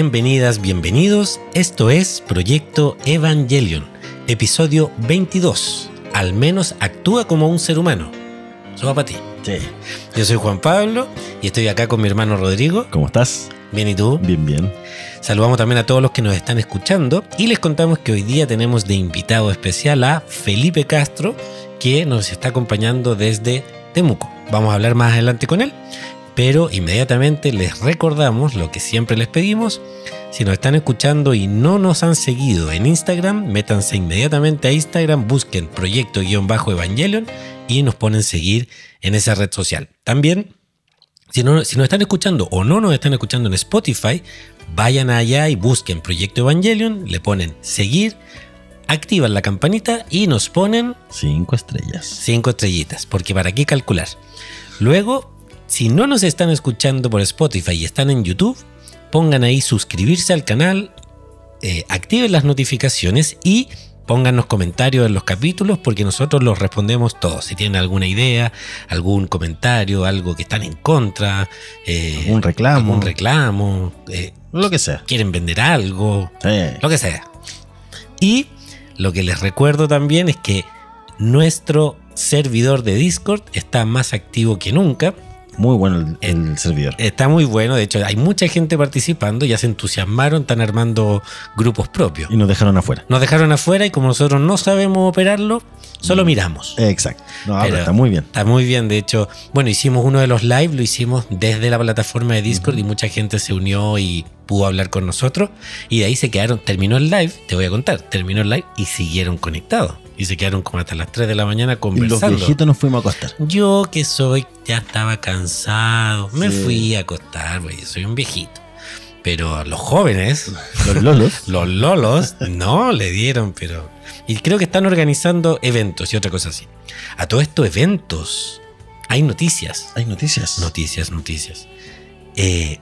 Bienvenidas, bienvenidos. Esto es Proyecto Evangelion, episodio 22. Al menos actúa como un ser humano. Eso va para ti. Sí. Yo soy Juan Pablo y estoy acá con mi hermano Rodrigo. ¿Cómo estás? Bien, ¿y tú? Bien, bien. Saludamos también a todos los que nos están escuchando y les contamos que hoy día tenemos de invitado especial a Felipe Castro, que nos está acompañando desde Temuco. Vamos a hablar más adelante con él, pero inmediatamente les recordamos lo que siempre les pedimos. Si nos están escuchando y no nos han seguido en Instagram, métanse inmediatamente a Instagram, busquen proyecto-evangelion y nos ponen seguir en esa red social. También, si, no, si nos están escuchando o no nos están escuchando en Spotify, vayan allá y busquen Proyecto Evangelion, le ponen seguir, activan la campanita y nos ponen Cinco estrellas. cinco estrellitas, porque para qué calcular. Luego, si no nos están escuchando por Spotify y están en YouTube, pongan ahí suscribirse al canal, eh, activen las notificaciones y pónganos comentarios en los capítulos porque nosotros los respondemos todos. Si tienen alguna idea, algún comentario, algo que están en contra, eh, Un reclamo. algún reclamo, eh, Lo que sea. quieren vender algo, Sí. lo que sea. Y lo que les recuerdo también es que nuestro servidor de Discord está más activo que nunca. Muy bueno el, el servidor. Está muy bueno, de hecho hay mucha gente participando, ya se entusiasmaron, están armando grupos propios. Y nos dejaron afuera. Nos dejaron afuera y como nosotros no sabemos operarlo, solo miramos. Exacto. No, pero Pero- está muy bien. Está muy bien, de hecho, bueno, hicimos uno de los live, lo hicimos desde la plataforma de Discord y mucha gente se unió y pudo hablar con nosotros y de ahí se quedaron, terminó el live, te voy a contar, terminó el live y siguieron conectados y se quedaron como hasta las 3 de la mañana Y los conversando. viejitos nos fuimos a acostar. Yo que soy, ya estaba cansado, me Sí. fui a acostar, güey, soy un viejito. Pero los jóvenes, Los lolos. los lolos, no le dieron, pero... Y creo que están organizando eventos y otra cosa así. A todos estos eventos hay noticias. Hay noticias. Noticias, noticias. Eh,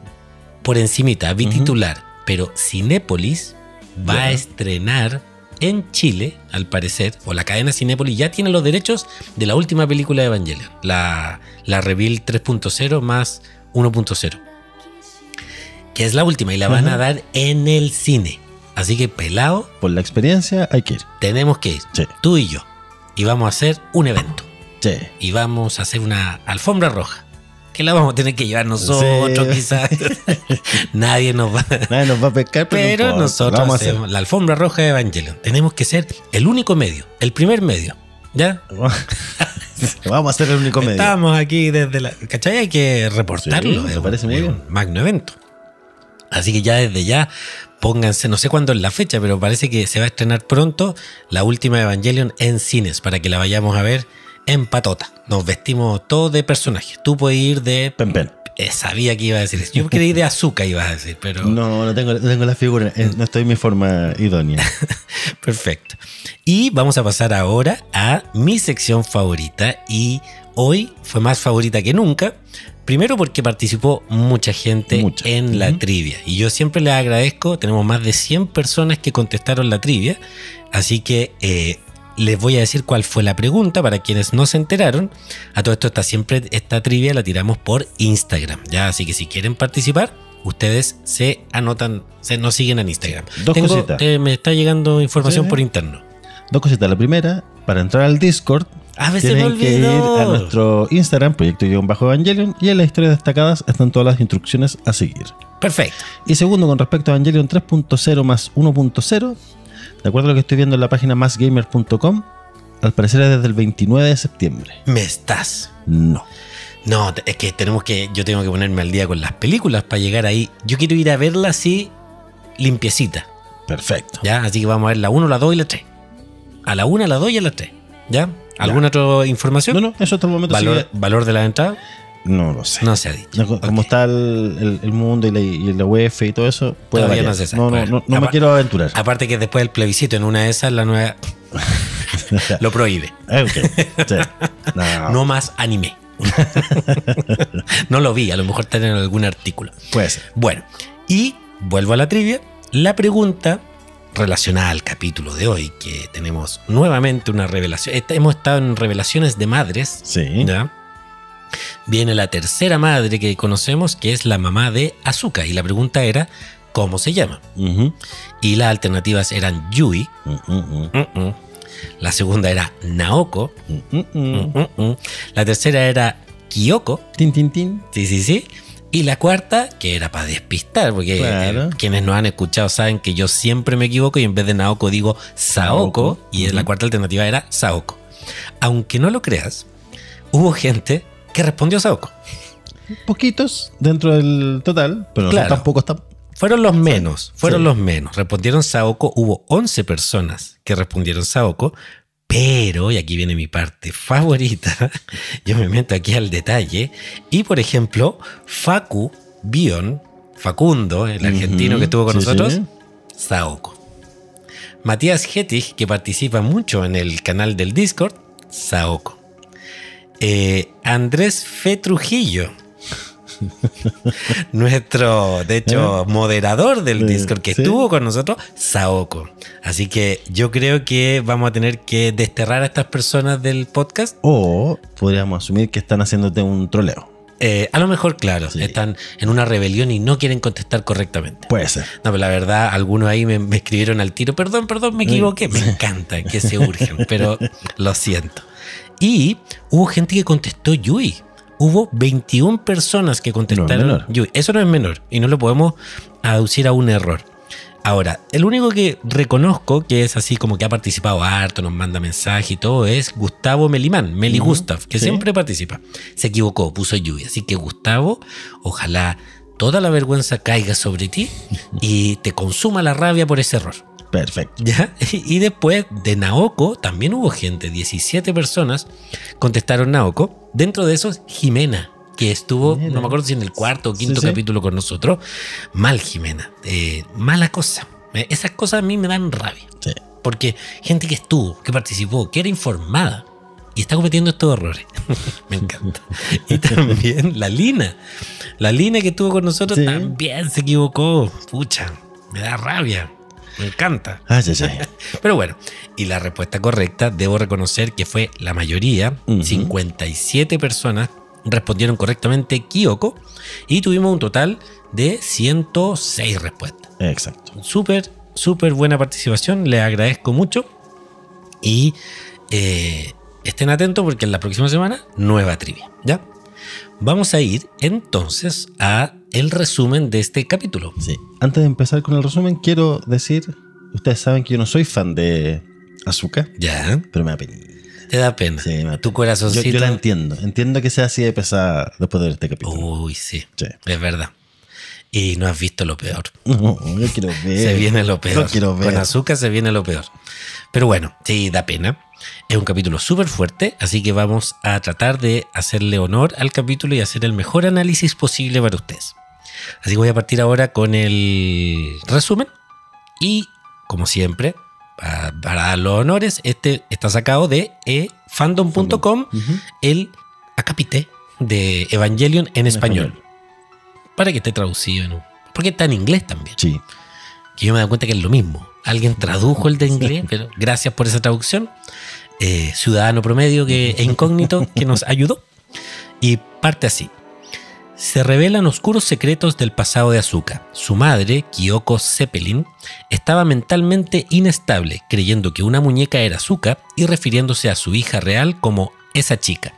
por encimita, vi Ujú. titular, pero Cinépolis va a estrenar en Chile, al parecer, o la cadena Cinépolis ya tiene los derechos de la última película de Evangelion, la, la Reveal 3.0 más 1.0, que es la última y la van a dar en el cine. Así que pelado, Por la experiencia hay que ir. tenemos que ir, Sí. tú y yo, y vamos a hacer un evento Sí. y vamos a hacer una alfombra roja. Que la vamos a tener que llevar nosotros, Sí. quizás. Nadie nos va. Nadie nos va a pescar, pero, no Pero nosotros Vamos a hacer. hacemos la alfombra roja de Evangelion. Tenemos que ser el único medio, el primer medio. ¿Ya? Vamos a hacer el único medio. Estamos aquí desde la. ¿Cachai? Hay que reportarlo. Sí, me parece muy bien. un magno evento. Así que ya desde ya, pónganse, no sé cuándo es la fecha, pero parece que se va a estrenar pronto la última Evangelion en cines para que la vayamos a ver en patota. Nos vestimos todos de personajes. Tú puedes ir de. Pen, pen. Eh, sabía que iba a decir eso. Yo creí de azúcar, ibas a decir, pero. No, no tengo, no tengo la figura. eh, No estoy en mi forma idónea. Perfecto. Y vamos a pasar ahora a mi sección favorita y hoy fue más favorita que nunca. Primero porque participó mucha gente Mucha. en la trivia y yo siempre les agradezco, tenemos más de 100 personas que contestaron la trivia, así que eh, les voy a decir cuál fue la pregunta para quienes no se enteraron. A todo esto está siempre esta trivia la tiramos por Instagram, ya, así que si quieren participar, ustedes se anotan, se nos siguen en Instagram. Dos Tengo- cositas. eh, me está llegando información Sí. por interno. Dos cositas. La primera, para entrar al Discord, A veces me tienen que ir a nuestro Instagram, proyecto-evangelion, y en las historias destacadas están todas las instrucciones a seguir. Perfecto. Y segundo, con respecto a Evangelion 3.0 más 1.0, de acuerdo a lo que estoy viendo en la página másgamer.com, al parecer es desde el 29 de septiembre. Me estás. No. No, es que tenemos que. Yo tengo que ponerme al día con las películas para llegar ahí. Yo quiero ir a verla así, limpiecita. Perfecto. ¿Ya? Así que vamos a ver la 1, la 2 y la 3. A la 1, la 2 y a la 3. ¿Ya? ¿Alguna otra información? No, no, eso hasta el momento ¿Valor, sigue- ¿Valor de la entrada? No lo sé. No se ha dicho. No, Como está el, el- el mundo y la, y la UEF y todo eso, puede Todavía variar. no se sabe. No, no, no, no me quiero aventurar. Aparte que después del plebiscito en una de esas, la nueva lo prohíbe. Sí. No, más anime. no lo vi, a lo mejor está en algún artículo. puede ser. Bueno, y vuelvo a la trivia. La pregunta relacionada al capítulo de hoy, que tenemos nuevamente una revelación. Hemos estado en revelaciones de madres. Sí. ¿ya? Viene la tercera madre que conocemos, que es la mamá de Azuka. Y la pregunta era, cómo se llama. Y las alternativas eran Yui, Mm, mm, mm, la segunda era Naoko, la tercera era Kyoko, Tin, tin, tin. sí, sí, sí. Y la cuarta, que era para despistar, porque Claro. eh, quienes nos han escuchado saben que yo siempre me equivoco y en vez de Naoko digo Saoko, y Ujú. la cuarta alternativa era Saoko. Aunque no lo creas, hubo gente que respondió Saoko. Poquitos dentro del total, pero Claro. tampoco está. Fueron los menos, fueron Sí. los menos. Respondieron Saoko, hubo 11 personas que respondieron Saoko, pero, y aquí viene mi parte favorita, yo me meto aquí al detalle, y por ejemplo, Facu Bion, Facundo, el argentino que estuvo con sí, nosotros, sí. Saoko. Matías Hettich, que participa mucho en el canal del Discord, Saoko. Eh, Andrés Fe Trujillo, nuestro, de hecho, moderador del Sí, Discord que sí. estuvo con nosotros, Saoko. Así que yo creo que vamos a tener que desterrar a estas personas del podcast. O podríamos asumir que están haciéndote un troleo. Eh, a lo mejor, claro, Sí. están en una rebelión y no quieren contestar correctamente. Puede ser. No, pero la verdad, algunos ahí me, me escribieron al tiro, perdón, perdón, me equivoqué. Me encanta que se urgen, pero lo siento. Y hubo gente que contestó Yui. Hubo 21 personas que contestaron. Yui. Eso no es menor y no lo podemos aducir a un error. Ahora, el único que reconozco que es así como que ha participado harto, nos manda mensaje y todo, es Gustavo Melimán, Meli Gustav, que sí. siempre participa. Se equivocó, puso Yui. Así que Gustavo, ojalá toda la vergüenza caiga sobre ti y te consuma la rabia por ese error. Perfecto. ¿Ya? Y después de Naoko también hubo gente, 17 personas contestaron Naoko. Dentro de esos, Jimena, que estuvo, no me acuerdo si en el cuarto o quinto Sí, sí. capítulo con nosotros. Mal, Jimena. Eh, mala cosa. Eh, Esas cosas a mí me dan rabia. Sí. Porque gente que estuvo, que participó, que era informada y está cometiendo estos errores. Me encanta. Y también la Lina. La Lina que estuvo con nosotros también se equivocó. Pucha, me da rabia. Me encanta. Ay, ay, ay. Pero bueno, y la respuesta correcta, debo reconocer que fue la mayoría, Ujú. 57 personas respondieron correctamente Kyoko y tuvimos un total de 106 respuestas. Exacto. Súper, súper buena participación, les agradezco mucho y eh, estén atentos porque en la próxima semana nueva trivia, ¿ya? Vamos a ir entonces a el resumen de este capítulo. Sí. Antes de empezar con el resumen, quiero decir, ustedes saben que yo no soy fan de azúcar, ¿Ya? pero me da pena. Te da pena. Sí, me da tu Yo, corazoncito. yo la entiendo. Entiendo que sea así de pesada después de ver este capítulo. Uy, sí, Sí. es verdad. Y no has visto lo peor. No, yo quiero ver. Se viene lo peor. Quiero ver. Con azúcar se viene lo peor. Pero bueno, sí, da pena. Es un capítulo súper fuerte, así que vamos a tratar de hacerle honor al capítulo y hacer el mejor análisis posible para ustedes. Así que voy a partir ahora con el resumen. Y, como siempre, pa- para, dar los honores, este está sacado de eh, fandom.com, Ujú. el acápite de Evangelion en, En español. español. Para que esté traducido un... Porque está en inglés también. Sí. Que yo me da cuenta que es lo mismo. Alguien tradujo el de inglés, pero gracias por esa traducción. Eh, ciudadano promedio que, e incógnito que nos ayudó. Y parte así. Se revelan oscuros secretos del pasado de Azuka. Su madre, Kyoko Zeppelin, estaba mentalmente inestable, creyendo que una muñeca era Azuka y refiriéndose a su hija real como esa chica.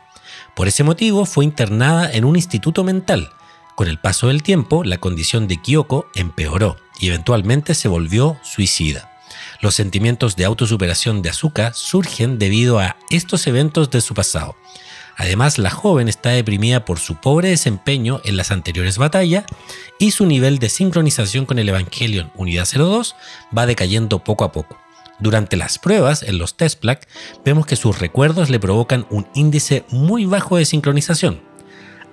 Por ese motivo fue internada en un instituto mental. Con el paso del tiempo, la condición de Kyoko empeoró y eventualmente se volvió suicida. Los sentimientos de autosuperación de Azuka surgen debido a estos eventos de su pasado. Además, la joven está deprimida por su pobre desempeño en las anteriores batallas y su nivel de sincronización con el Evangelion Unidad 02 va decayendo poco a poco. Durante las pruebas en los test plaque, vemos que sus recuerdos le provocan un índice muy bajo de sincronización.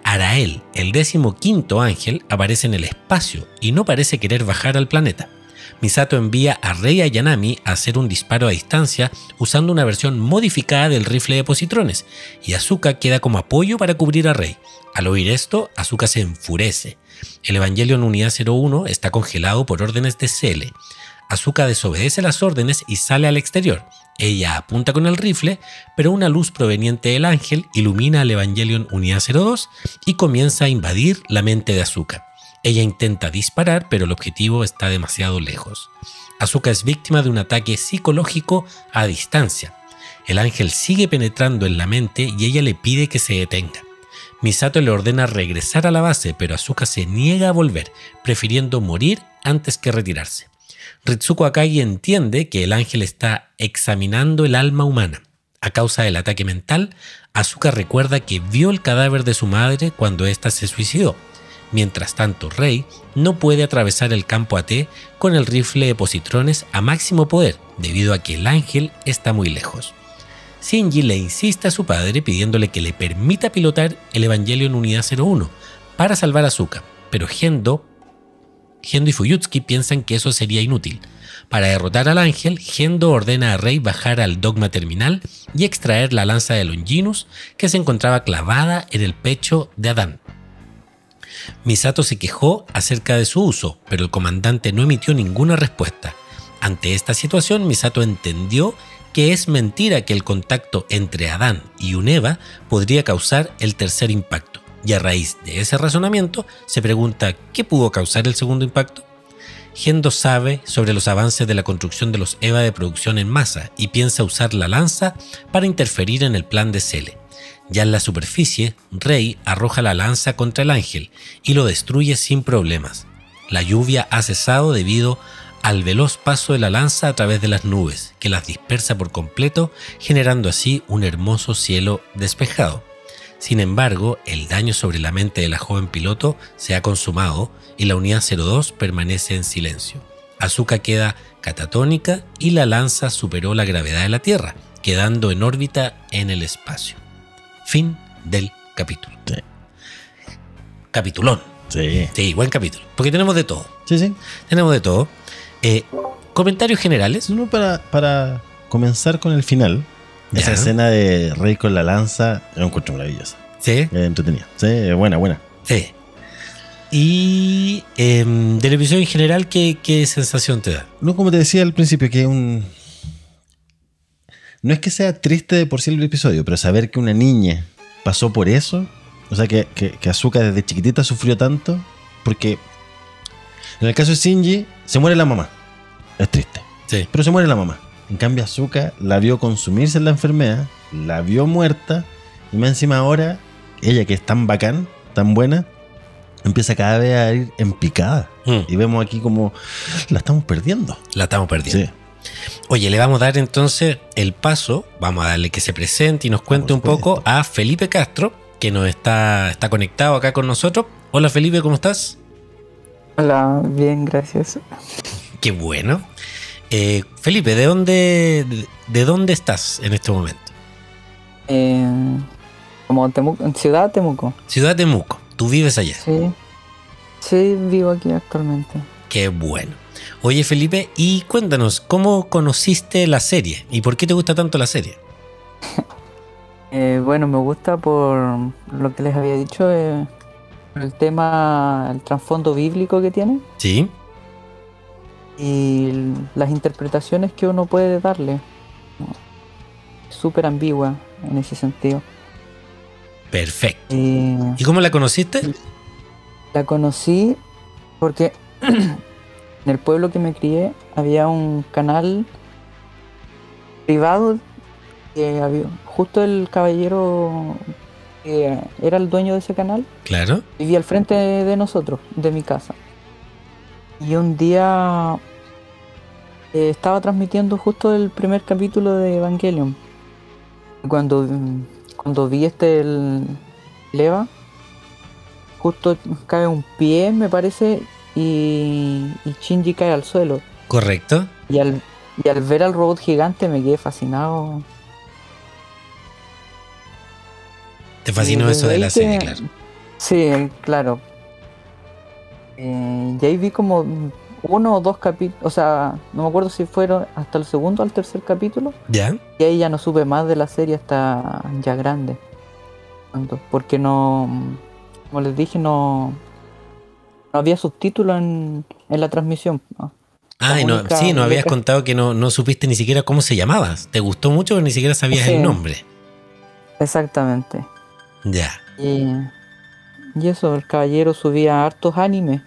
Arael, el décimo quinto ángel, aparece en el espacio y no parece querer bajar al planeta. Misato envía a Rei Ayanami a hacer un disparo a distancia usando una versión modificada del rifle de positrones, y Asuka queda como apoyo para cubrir a Rei. Al oír esto, Asuka se enfurece. El Evangelion Unidad 01 está congelado por órdenes de CL. Asuka desobedece las órdenes y sale al exterior. Ella apunta con el rifle, pero una luz proveniente del ángel ilumina al Evangelion Unidad 02 y comienza a invadir la mente de Asuka. Ella intenta disparar, pero el objetivo está demasiado lejos. Asuka es víctima de un ataque psicológico a distancia. El ángel sigue penetrando en la mente y ella le pide que se detenga. Misato le ordena regresar a la base, pero Asuka se niega a volver, prefiriendo morir antes que retirarse. Ritsuko Akagi entiende que el ángel está examinando el alma humana. A causa del ataque mental, Asuka recuerda que vio el cadáver de su madre cuando ésta se suicidó. Mientras tanto, Rey no puede atravesar el campo AT con el rifle de positrones a máximo poder, debido a que el ángel está muy lejos. Shinji le insiste a su padre pidiéndole que le permita pilotar el Evangelion Unidad 01 para salvar a Asuka, pero Gendo, Gendo y Fuyutsuki piensan que eso sería inútil. Para derrotar al ángel, Gendo ordena a Rey bajar al dogma terminal y extraer la lanza de Longinus que se encontraba clavada en el pecho de Adán. Misato se quejó acerca de su uso, pero el comandante no emitió ninguna respuesta. Ante esta situación, Misato entendió que es mentira que el contacto entre Adán y Uneva podría causar el tercer impacto. Y a raíz de ese razonamiento, se pregunta qué pudo causar el segundo impacto. Gendo sabe sobre los avances de la construcción de los EVA de producción en masa y piensa usar la lanza para interferir en el plan de Cele. Ya en la superficie, Rey arroja la lanza contra el ángel y lo destruye sin problemas. La lluvia ha cesado debido al veloz paso de la lanza a través de las nubes, que las dispersa por completo, generando así un hermoso cielo despejado. Sin embargo, el daño sobre la mente de la joven piloto se ha consumado y la unidad 02 permanece en silencio. Azuka queda catatónica y la lanza superó la gravedad de la Tierra, quedando en órbita en el espacio. Fin del capítulo. Sí. Capitulón. Sí. Sí, buen capítulo. Porque tenemos de todo. Sí, sí. Tenemos de todo. Eh, comentarios generales. Uno para, para comenzar con el final. Esa escena de Rey con la lanza, yo la encuentro maravillosa. Sí, Es entretenida. Sí, buena, buena. sí. Y em, del episodio en general, ¿qué, qué sensación te da? No, como te decía al principio, que un. No es que sea triste de por sí el episodio, pero saber que una niña pasó por eso, o sea, que, que, que Asuka desde chiquitita sufrió tanto, porque en el caso de Shinji, se muere la mamá. Es triste, Sí, pero se muere la mamá. En cambio, Asuka la vio consumirse en la enfermedad, la vio muerta, y más encima ahora, ella que es tan bacán, tan buena, empieza cada vez a ir en picada. Mm, Y vemos aquí como la estamos perdiendo. la estamos perdiendo. Sí. Oye, le vamos a dar entonces el paso, vamos a darle que se presente y nos cuente Por un poco a Felipe Castro, que nos está, está conectado acá con nosotros. Hola Felipe, ¿cómo estás? Hola, bien, gracias. Qué bueno. Eh, Felipe, ¿de dónde, de, de dónde estás en este momento? Eh, como Temuco, en Ciudad Temuco. Ciudad de Muco, tú vives allá. Sí. Sí, vivo aquí actualmente. Qué bueno. Oye Felipe, y cuéntanos, ¿cómo conociste la serie? ¿Y por qué te gusta tanto la serie? Eh, bueno, me gusta por lo que les había dicho, eh, el tema, el trasfondo bíblico que tiene Sí, y las interpretaciones que uno puede darle. Súper ambigua en ese sentido. perfecto. Y ¿Y cómo la conociste? la conocí porque en el pueblo que me crié había un canal privado que había justo el caballero que era el dueño de ese canal Claro. vivía al frente de nosotros, de mi casa. Y un día eh, estaba transmitiendo justo el primer capítulo de Evangelion. Cuando, cuando vi este el Leva, justo cae un pie, me parece, y, y Shinji cae al suelo. Correcto. Y al, y al ver al robot gigante me quedé fascinado. Te fascinó eso de la serie, que- claro. Sí, claro. Eh, y ahí vi como uno o dos capítulos, o sea, no me acuerdo si fueron hasta el segundo o el tercer capítulo, ¿Ya? y ahí ya no supe más de la serie hasta ya grande. Porque no, como les dije, no, no había subtítulos en, en la transmisión. ¿no? Ah, y no, sí, nos habías contado que no, no supiste ni siquiera cómo se llamaba. Te gustó mucho, pero ni siquiera sabías Sí. el nombre. Exactamente. Ya. Y, y eso, el caballero subía hartos animes.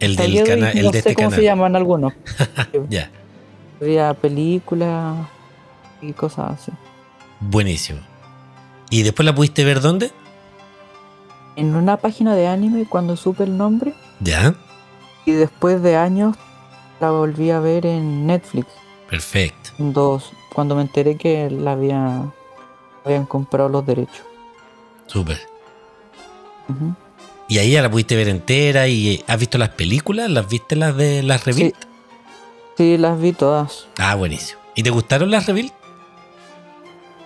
El del canal, no de sé este cómo canal. se llaman algunos. Ya, Había películas y cosas así. buenísimo. ¿Y después la pudiste ver dónde? En una página de anime cuando supe el nombre Ya, y después de años la volví a ver en Netflix. perfecto. Dos, cuando me enteré que la había, habían comprado los derechos. Súper. Y ahí ya la pudiste ver entera y eh, ¿has visto las películas? ¿Las viste las de las Sí, Reveal? sí, las vi todas. Ah, buenísimo. ¿Y te gustaron las Reveal?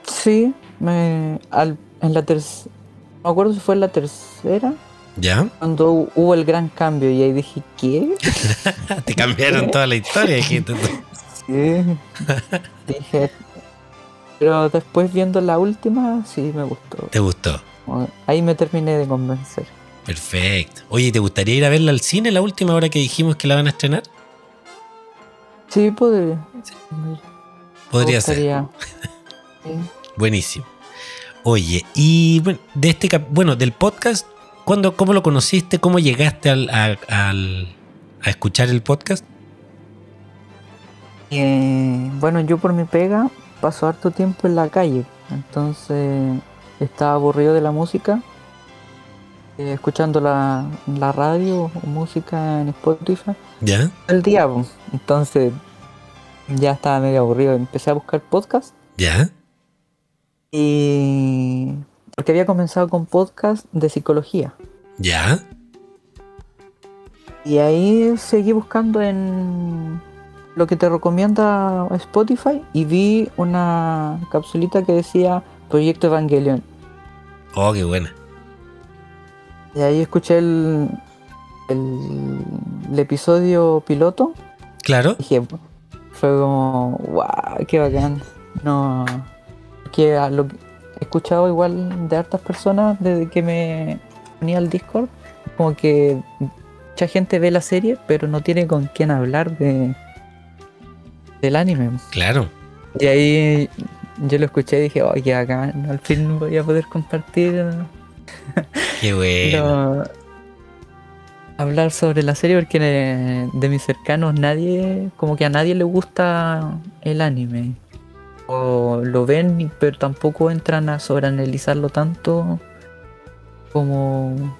Sí, me, al, en la tercera, no me acuerdo si fue en la tercera, Ya. cuando hu- hubo el gran cambio y ahí dije, ¿qué? Te cambiaron toda la historia, dijiste. Sí. dije, pero después viendo la última, sí me gustó. ¿Te gustó? Ahí me terminé de convencer. Perfecto. Oye, ¿te gustaría ir a verla al cine la última hora que dijimos que la van a estrenar? Sí, podría. Podría ser. Sí. Buenísimo. Oye, y bueno, de este bueno, del podcast, ¿cuándo, ¿cómo lo conociste? ¿Cómo llegaste al, a, al- a escuchar el podcast? Eh, bueno, yo por mi pega paso harto tiempo en la calle, entonces estaba aburrido de la música, eh, escuchando la, la radio o música en Spotify ¿Ya? el día, entonces ya estaba medio aburrido, empecé a buscar podcast ¿Ya? y porque había comenzado con podcast de psicología ¿Ya? y ahí seguí buscando en lo que te recomienda Spotify y vi una capsulita que decía Proyecto Evangelion. Oh, qué buena. Y ahí escuché el, el, el episodio piloto. Claro. Dije, fue como, wow, qué bacán. No, que a lo que he escuchado igual de hartas personas desde que me uní al Discord, como que mucha gente ve la serie, pero no tiene con quién hablar de del anime. Claro. Y ahí yo lo escuché y dije, oh, qué bacán, al fin voy a poder compartir Qué bueno. lo- hablar sobre la serie porque de, de mis cercanos nadie, como que a nadie le gusta el anime. O lo ven, pero tampoco entran a sobreanalizarlo tanto como,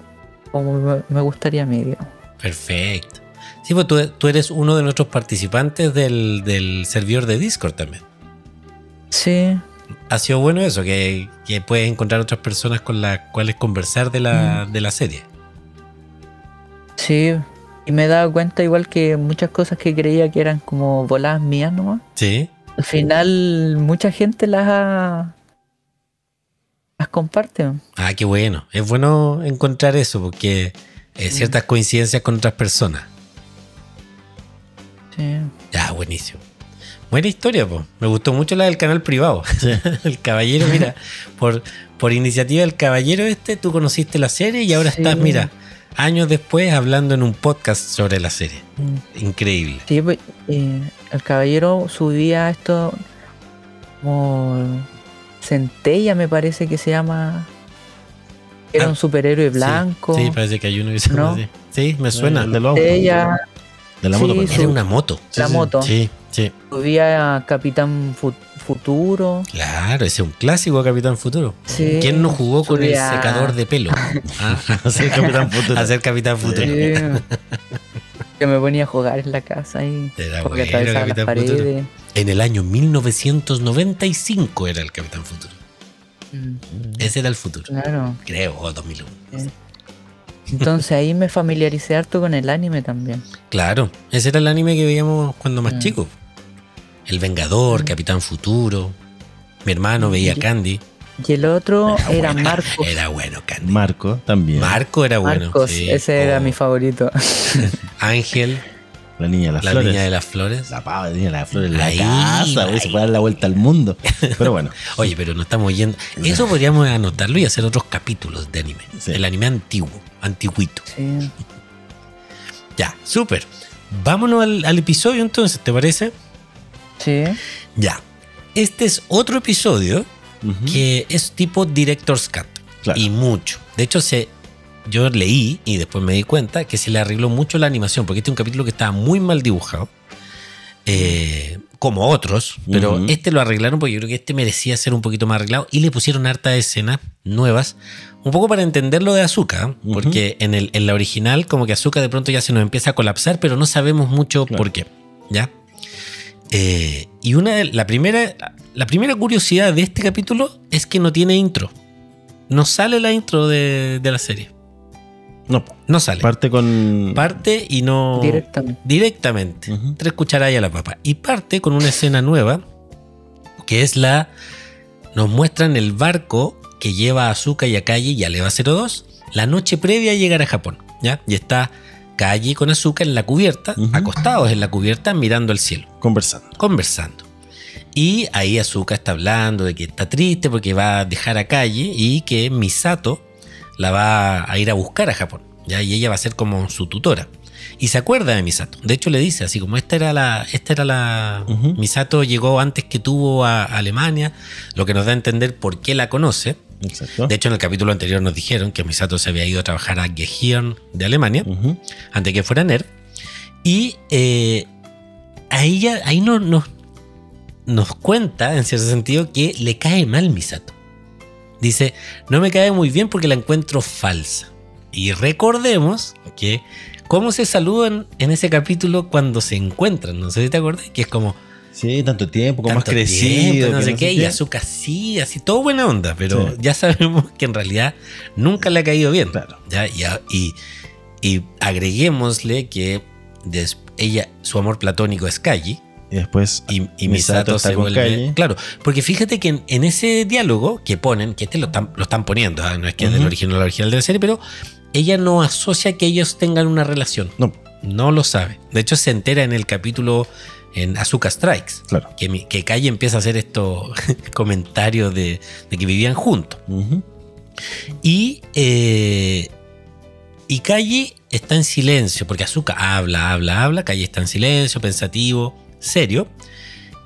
como me- me gustaría a mí. digamos. Perfecto. Sí, pues tú, tú eres uno de nuestros participantes del, del servidor de Discord también. Sí, Ha sido bueno eso, que, que puedes encontrar otras personas con las cuales conversar de la, de la serie. sí. Y me he dado cuenta igual que muchas cosas que creía que eran como voladas mías nomás. Sí. Al final mucha gente las ha- las comparte. Ah, qué bueno. Es bueno encontrar eso porque eh, ciertas coincidencias con otras personas. Sí. Ya, buenísimo. Buena historia, pues. Me gustó mucho la del canal privado. el caballero, mira, por, por iniciativa del caballero este, tú conociste la serie y ahora Sí. estás, mira, años después hablando en un podcast sobre la serie. Mm. Increíble. Sí, pues, eh, el caballero subía esto como Centella me parece que se llama. Era Ah, un superhéroe Sí, blanco. Sí, parece que hay uno que se llama ¿No? así. Sí, me suena. El de. Centella De la Sí, moto, pues. Era una moto. la sí. moto. Sí, sí. subía a Capitán Fu- Futuro. Claro, ese es un clásico Capitán Futuro. Sí, ¿Quién no jugó con el secador de pelo? Ah, Sí, Capitán Futuro. a ser Capitán Futuro. Sí. que me ponía a jugar en la casa y Era como que bueno, atravesaba las Capitán Futuro. paredes. En el año 1995 era el Capitán Futuro. Mm, Ese era el futuro. Claro. Creo, o 2001. Eh. Entonces ahí me familiaricé harto con el anime también. Claro, ese era el anime que veíamos cuando más Mm. chicos. El Vengador, Capitán Futuro. Mi hermano veía Y- Candy. Y el otro era Marcos. Era bueno Candy. Marco también. Marco era bueno. Marcos, sí. ese era Oh, mi favorito. Ángel, la niña de las la flores. niña de las flores. La pava, la niña de las flores la Ahí, casa, ahí. se puede dar la vuelta al mundo. Pero bueno, Oye, pero no estamos yendo. Eso podríamos anotarlo y hacer otros capítulos de anime. Sí. El anime antiguo, antiguito. Sí. Ya, súper. Vámonos al, al episodio entonces, ¿te parece? Sí. Ya. Este es otro episodio que es tipo Director's Cut. Claro. Y mucho. De hecho, se yo leí y después me di cuenta que se le arregló mucho la animación, porque este es un capítulo que estaba muy mal dibujado. eh, como otros, pero este lo arreglaron porque yo creo que este merecía ser un poquito más arreglado y le pusieron harta escenas nuevas, un poco para entender lo de Azuka, Ujú. porque en, el, en la original como que Azuka de pronto ya se nos empieza a colapsar, pero no sabemos mucho Claro. por qué, ¿ya? Eh, y una de- la primera, la primera curiosidad de este capítulo es que no tiene intro. No sale la intro de, de la serie. No, No sale. parte con. Parte y no. Directamente. Directamente. Tres cucharadas a la papa. Y parte con una escena nueva. Que es la. Nos muestran el barco que lleva a Azuka y a Kaji y a Leva 02. La noche previa a llegar a Japón. ¿Ya? Y está Kaji con Azuka en la cubierta. Acostados en la cubierta mirando al cielo Conversando. conversando. Y ahí Azuka está hablando de que está triste porque va a dejar a Calle y que Misato la va a ir a buscar a Japón. ¿ya? Y ella va a ser como su tutora. Y se acuerda de Misato. De hecho, le dice así como esta era la. Esta era la. Misato llegó antes que tuvo a Alemania, lo que nos da a entender por qué la conoce. Exacto. De hecho, en el capítulo anterior nos dijeron que Misato se había ido a trabajar a Gehirn de Alemania Ujú. antes que fuera NERV. Y eh, ahí no, no- nos cuenta, en cierto sentido, que le cae mal Misato. Dice, no me cae muy bien porque la encuentro falsa. Y recordemos que cómo se saludan en ese capítulo cuando se encuentran. No sé si te acuerdas, que es como Sí, tanto tiempo, como más tanto crecido. tiempo, no sé qué, y Azuka sí, así, todo buena onda, pero Sí. ya sabemos que en realidad nunca le ha caído bien. Claro. ¿ya? Y, y, y agreguémosle que des- ella, su amor platónico es Kaji Y después. y, y Misato Misato está se con vuelve. Claro, porque fíjate que en, en ese diálogo que ponen, que este lo están, lo están poniendo, ¿ah? no es que es del original al original de la serie, pero ella no asocia que ellos tengan una relación. No, No lo sabe. De hecho, se entera en el capítulo en Azuka Strikes. claro. Que, que Calle empieza a hacer estos comentarios de, de que vivían juntos. Y, eh, y Calle está en silencio, porque Azuka habla, habla, habla. Calle está en silencio, pensativo, serio.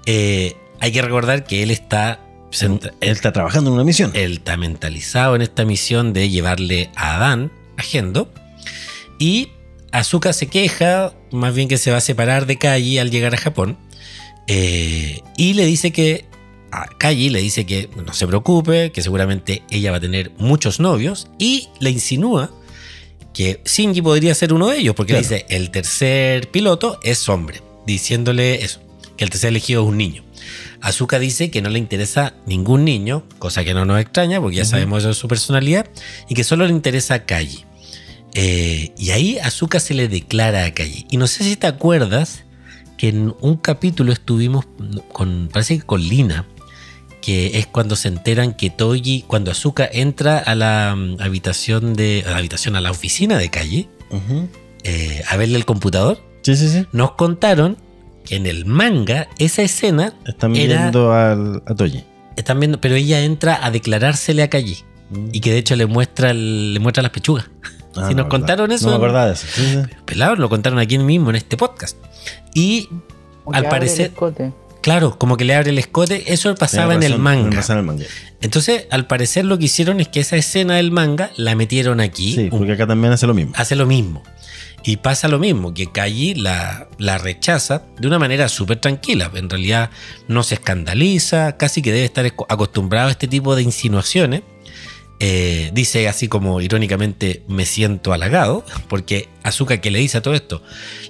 Eh, hay que recordar que él está, Él está trabajando en una misión. él está mentalizado en esta misión de llevarle a Adán, a Gendo. Y Azuka se queja, más bien que se va a separar de Kaji al llegar a Japón. Eh, y le dice que. A Kaji le dice que no se preocupe, que seguramente ella va a tener muchos novios. Y le insinúa que Shinji podría ser uno de ellos, porque Claro. le dice: el tercer piloto es hombre, diciéndole eso, que el tercer elegido es un niño. Azuka dice que no le interesa ningún niño, cosa que no nos extraña porque ya sabemos eso de su personalidad, y que solo le interesa a Kaji. Eh, y ahí Azuka se le declara a Kaji. Y no sé si te acuerdas que en un capítulo estuvimos con, parece que con Lina, que es cuando se enteran que Toji, cuando Azuka entra a la mm, habitación de, a la habitación, a la oficina de Ujú. eh, a verle el computador, Sí, sí, sí. nos contaron que en el manga esa escena Están Era- viendo al, a Toji. están viendo, pero ella entra a declarársele a Kaji y que de hecho le muestra el- le muestra las pechugas. Ah, si no nos contaron eso No me en- acordaba de eso. Sí, sí. Pelado, lo contaron aquí mismo en este podcast. Y Como Al parecer- claro, como que le abre el escote, eso pasaba en el manga. pasaba en el manga. Entonces, al parecer lo que hicieron es que esa escena del manga la metieron aquí. Sí, un- porque acá también hace lo mismo. hace lo mismo. Y pasa lo mismo, que Kaji la, la rechaza de una manera súper tranquila. En realidad no se escandaliza, casi que debe estar acostumbrado a este tipo de insinuaciones. Eh, dice así como irónicamente, me siento halagado, porque Azuka que le dice a todo esto,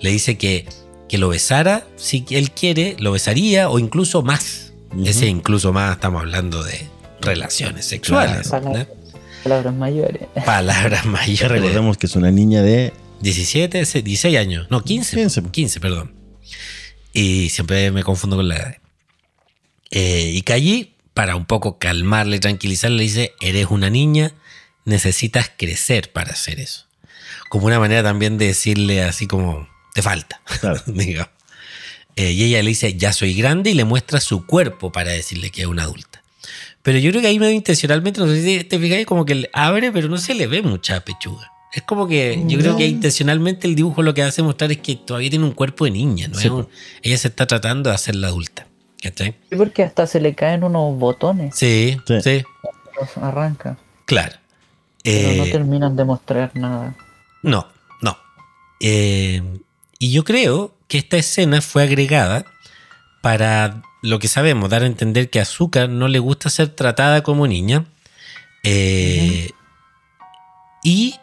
le dice que, que lo besara, si él quiere, lo besaría o incluso más. Ese incluso más, estamos hablando de relaciones sexuales. Palabras mayores. Palabras mayores. recordemos que es una niña de 17, ese- 16 años. No, 15. 15. 15, perdón. Y siempre me confundo con la edad. Eh, y Kaji, para un poco calmarle, tranquilizarle, le dice, eres una niña, necesitas crecer para hacer eso. Como una manera también de decirle así como, te falta, Claro. digamos. Eh, y ella le dice, ya soy grande y le muestra su cuerpo para decirle que es una adulta. Pero yo creo que ahí medio intencionalmente, no sé si te fijáis, como que abre, pero no se le ve mucha pechuga. Es como que yo creo que intencionalmente el dibujo lo que hace mostrar es que todavía tiene un cuerpo de niña, ¿no? Sí, Es un- ella se está tratando de hacer la adulta. ¿Cachai? Sí, porque hasta se le caen unos botones. Sí, sí, Sí. Los arranca. claro. Pero no Eh, terminan de mostrar nada. No, no. Eh, y yo creo que esta escena fue agregada para lo que sabemos, dar a entender que a Azúcar no le gusta ser tratada como niña. Eh, Y.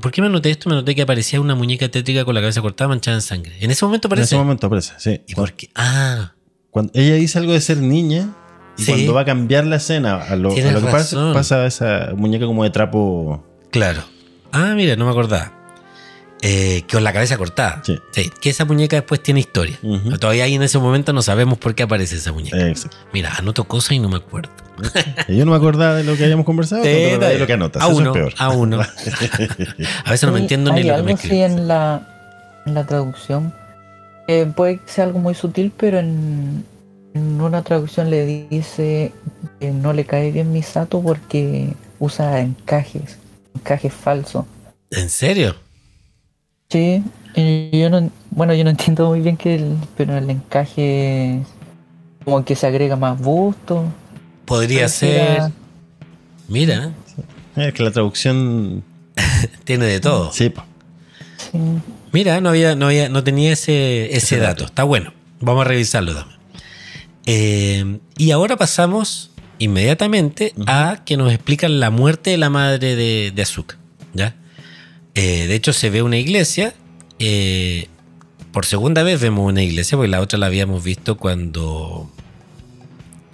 ¿Por qué me noté esto? Me noté que aparecía una muñeca tétrica con la cabeza cortada manchada en sangre. En ese momento En aparece. ese momento aparece, sí. ¿Y por qué? Ah, Cuando ella dice algo de ser niña, y Sí. cuando va a cambiar la escena a lo, a lo que pasa, pasa esa muñeca como de trapo. claro. Ah, mira, no me acordaba. Eh, que con la cabeza cortada. Sí. que esa muñeca después tiene historia. Todavía ahí en ese momento no sabemos por qué aparece esa muñeca. Exacto. Mira, anoto cosas y no me acuerdo. Yo no me acordaba de lo que habíamos conversado, de lo que anotas. A Eso uno, es peor. a uno. a veces no me entiendo ni lo que me escribes. en la, en la traducción. Eh, puede que sea algo muy sutil, pero en, en una traducción le dice que no le cae bien Misato porque usa encajes, encajes falsos. ¿En serio? Sí, yo no, bueno, yo no entiendo muy bien que el, pero el encaje como que se agrega más busto. Podría ser. Mira, Es que la traducción. tiene de todo. Sí, po. Sí. Mira, no había, no había, no tenía ese, ese, Ese dato. dato. Está bueno. Vamos a revisarlo también. Eh, y ahora pasamos inmediatamente a que nos explican la muerte de la madre de, de Azuka. ¿ya? Eh, de hecho, se ve una iglesia. eh, por segunda vez vemos una iglesia, porque la otra la habíamos visto cuando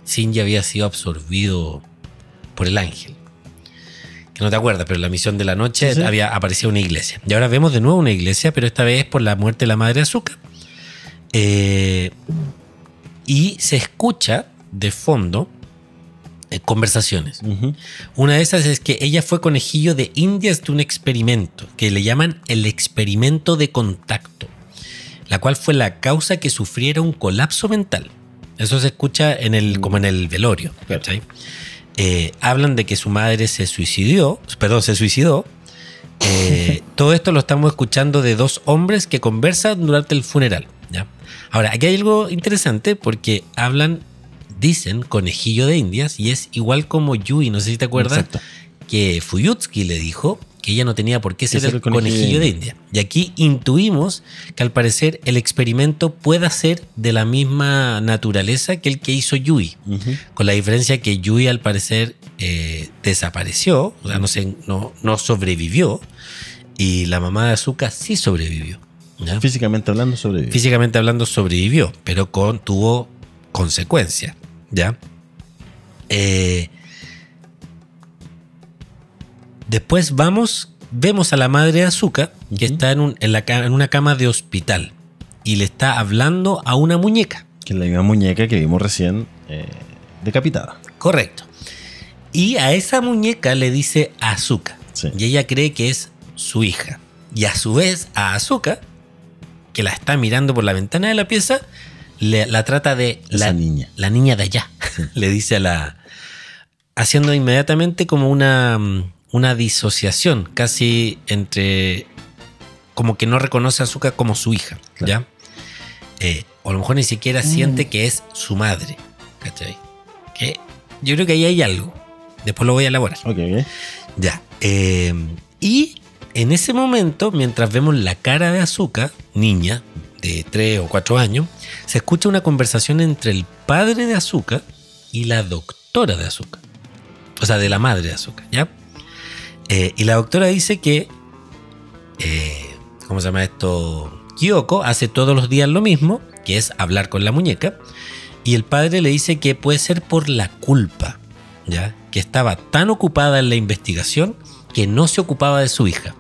Shinji había sido absorbido por el ángel. Que no te acuerdas, pero en la misión de la noche Sí, sí. había aparecido una iglesia. Y ahora vemos de nuevo una iglesia, pero esta vez por la muerte de la madre de Azuka. Eh, y se escucha de fondo eh, conversaciones. Una de esas es que ella fue conejillo de indias de un experimento que le llaman el experimento de contacto, la cual fue la causa que sufriera un colapso mental. Eso se escucha en el, como en el velorio. Eh, hablan de que su madre se suicidió, perdón, se suicidó. Eh, todo esto lo estamos escuchando de dos hombres que conversan durante el funeral. ¿ya? Ahora, aquí hay algo interesante porque hablan, dicen conejillo de indias y es igual como Yui, no sé si te acuerdas, Exacto. que Fuyutsuki le dijo que ella no tenía por qué ser el el conejillo conejillo de India. Y aquí intuimos que al parecer el experimento pueda ser de la misma naturaleza que el que hizo Yui, con la diferencia que Yui al parecer eh, desapareció, o sea, no, se- no, no sobrevivió, y la mamá de Azuka sí sobrevivió. ¿ya? Físicamente hablando, sobrevive. Físicamente hablando sobrevivió, pero con, tuvo consecuencias, ¿ya? Eh, después vamos, vemos a la madre de Azuka que está en, un- en la ca- en una cama de hospital y le está hablando a una muñeca. Que es la misma muñeca que vimos recién eh, decapitada. Correcto. Y a esa muñeca le dice Azuka. Sí. Y ella cree que es su hija. Y a su vez a Azuka, que la está mirando por la ventana de la pieza, le- la trata de Esa la niña. la niña de allá. le dice a la... Haciendo inmediatamente como una, mm, una disociación, casi entre... Como que no reconoce a Azuka como su hija, Claro. ¿ya? Eh, o a lo mejor ni siquiera Mm. siente que es su madre, ¿cachai? Que yo creo que ahí hay algo. Después lo voy a elaborar. Ok, ok. Ya. eh, y en ese momento, mientras vemos la cara de Azuka, niña de 3 o 4 años, se escucha una conversación entre el padre de Azuka y la doctora de Azuka. O sea, de la madre de Azuka, ¿ya? Eh, y la doctora dice que, eh, ¿cómo se llama esto? Kyoko hace todos los días lo mismo, que es hablar con la muñeca, y el padre le dice que puede ser por la culpa, ¿ya? Que estaba tan ocupada en la investigación que no se ocupaba de su hija.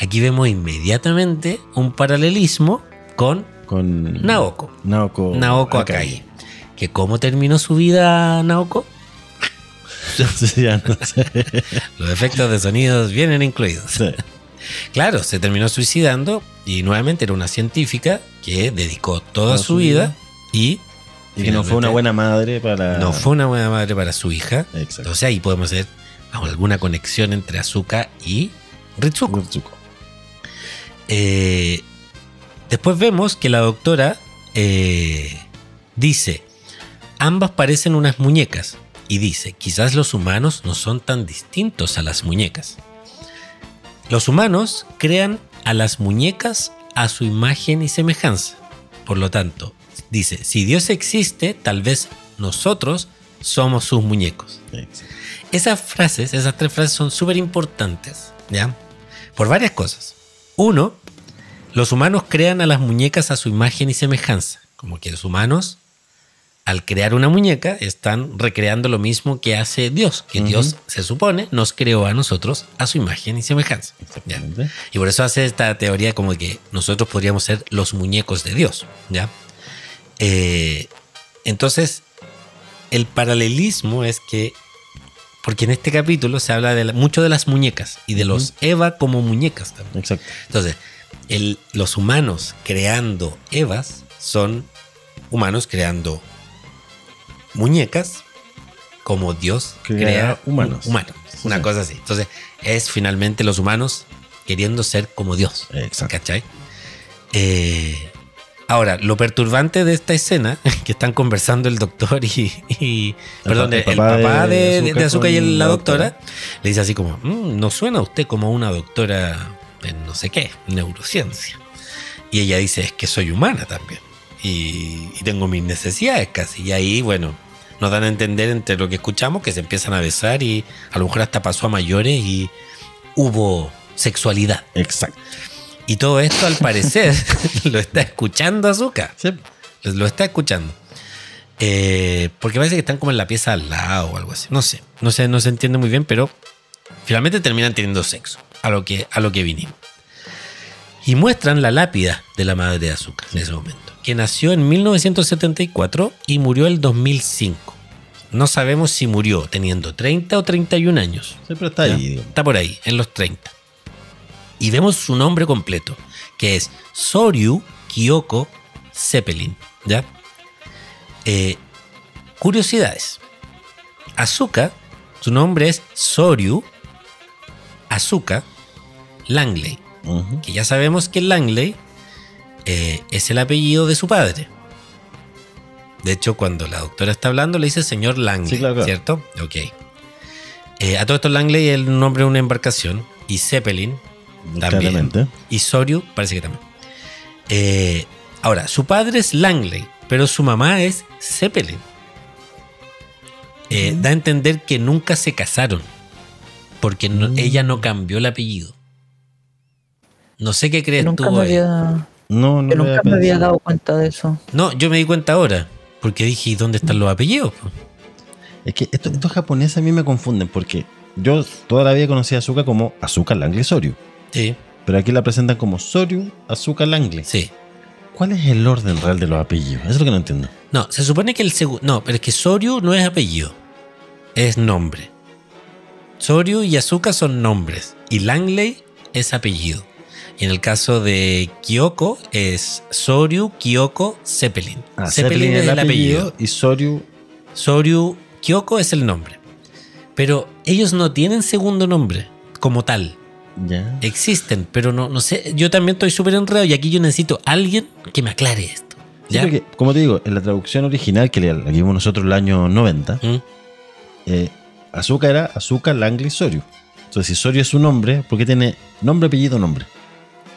Aquí vemos inmediatamente un paralelismo con Con Naoko. Naoko, Naoko Akai. Que cómo terminó su vida Naoko, Sí, ya no sé. los efectos de sonidos vienen incluidos. Sí. Claro, se terminó suicidando y nuevamente era una científica que dedicó toda su su vida, vida. y Y que no fue una buena madre para. no fue una buena madre para su hija. Exacto. Entonces ahí podemos hacer alguna conexión entre Azuka y Ritsuko. Ritsuko. Eh, después vemos que la doctora eh, dice, ambas parecen unas muñecas y dice, quizás los humanos no son tan distintos a las muñecas. Los humanos crean a las muñecas a su imagen y semejanza. Por lo tanto, dice, si Dios existe, tal vez nosotros somos sus muñecos. Esas frases, esas tres frases son súper importantes, ¿ya? Por varias cosas. Uno, los humanos crean a las muñecas a su imagen y semejanza. Como que los humanos, al crear una muñeca, están recreando lo mismo que hace Dios. Que. Dios, se supone, nos creó a nosotros a su imagen y semejanza. ¿ya? Y por eso hace esta teoría como que nosotros podríamos ser los muñecos de Dios, ¿ya? Eh, entonces, el paralelismo es que, porque en este capítulo se habla de la- mucho de las muñecas y de los Eva como muñecas también. Exacto. Entonces, el- los humanos creando Evas son humanos creando muñecas como Dios Crea crea, humanos. humanos. Una Sí. cosa así. Entonces, es finalmente los humanos queriendo ser como Dios. Exacto. ¿Cachai? Eh, ahora, lo perturbante de esta escena, que están conversando el doctor y. y- El perdón, el, el papá, de, de de, Asuka y el- la doctora. le dice así como: "Mm, ¿No suena usted como una doctora en no sé qué, neurociencia? Y ella dice: Es que soy humana también. Y, y tengo mis necesidades casi. Y ahí, bueno, nos dan a entender entre lo que escuchamos que se empiezan a besar y a lo mejor hasta pasó a mayores y hubo sexualidad. Exacto. Y todo esto, al parecer, lo está escuchando Azuka. Sí. Lo está escuchando. Eh, porque parece que están como en la pieza al lado o algo así. No sé. No sé, no se entiende muy bien, pero finalmente terminan teniendo sexo. A lo que, a lo que vinimos. Y muestran la lápida de la madre de Azuka en ese momento. Que nació en 1974 y murió el 2005. No sabemos si murió teniendo 30 o 31 años. Siempre está ahí. digamos. Está por ahí, en los 30. Y vemos su nombre completo, que es Soryu Kyoko Zeppelin. ¿Ya? Eh, curiosidades. Azuka, su nombre es Soryu Azuka Langley. Que ya sabemos que Langley eh, es el apellido de su padre. De hecho, cuando la doctora está hablando, le dice señor Langley, Sí, claro, claro. ¿cierto? Ok. Eh, a todo esto, Langley es el nombre de una embarcación. Y Zeppelin también. Claramente. Y Soryu parece que también. Eh, ahora, su padre es Langley, pero su mamá es Zeppelin. Eh, Da a entender que nunca se casaron. Porque no- Mm. ella no cambió el apellido. No sé qué crees nunca tú. me había, No, no yo nunca había me había dado cuenta de eso. No, yo me di cuenta ahora. Porque dije, ¿y dónde están los apellidos? Es que esto- estos japoneses a mí me confunden porque yo toda la vida conocí a Azuka como Azuka Langley Soryu. Sí, Pero aquí la presentan como Soryu Azuka Langley. sí. ¿Cuál es el orden real de los apellidos? Eso es lo que no entiendo. No, se supone que el segundo. No, pero es que Soryu no es apellido. Es nombre. Soryu y Azuka son nombres. Y Langley es apellido. Y en el caso de Kyoko es Soryu Kyoko Zeppelin. Ah, Zeppelin es el apellido. y Soryu Soryu Kyoko es el nombre. Pero ellos no tienen segundo nombre como tal. ya. Existen, pero no, no sé. Yo también estoy súper enredado y aquí yo necesito alguien que me aclare esto. Sí, ¿Ya? porque, como te digo, en la traducción original que le- vimos nosotros el año 90, ¿Mm? eh, Azuka era Azuka Langley Soryu. Entonces, si Soryu es su nombre, ¿por qué tiene nombre, apellido, nombre?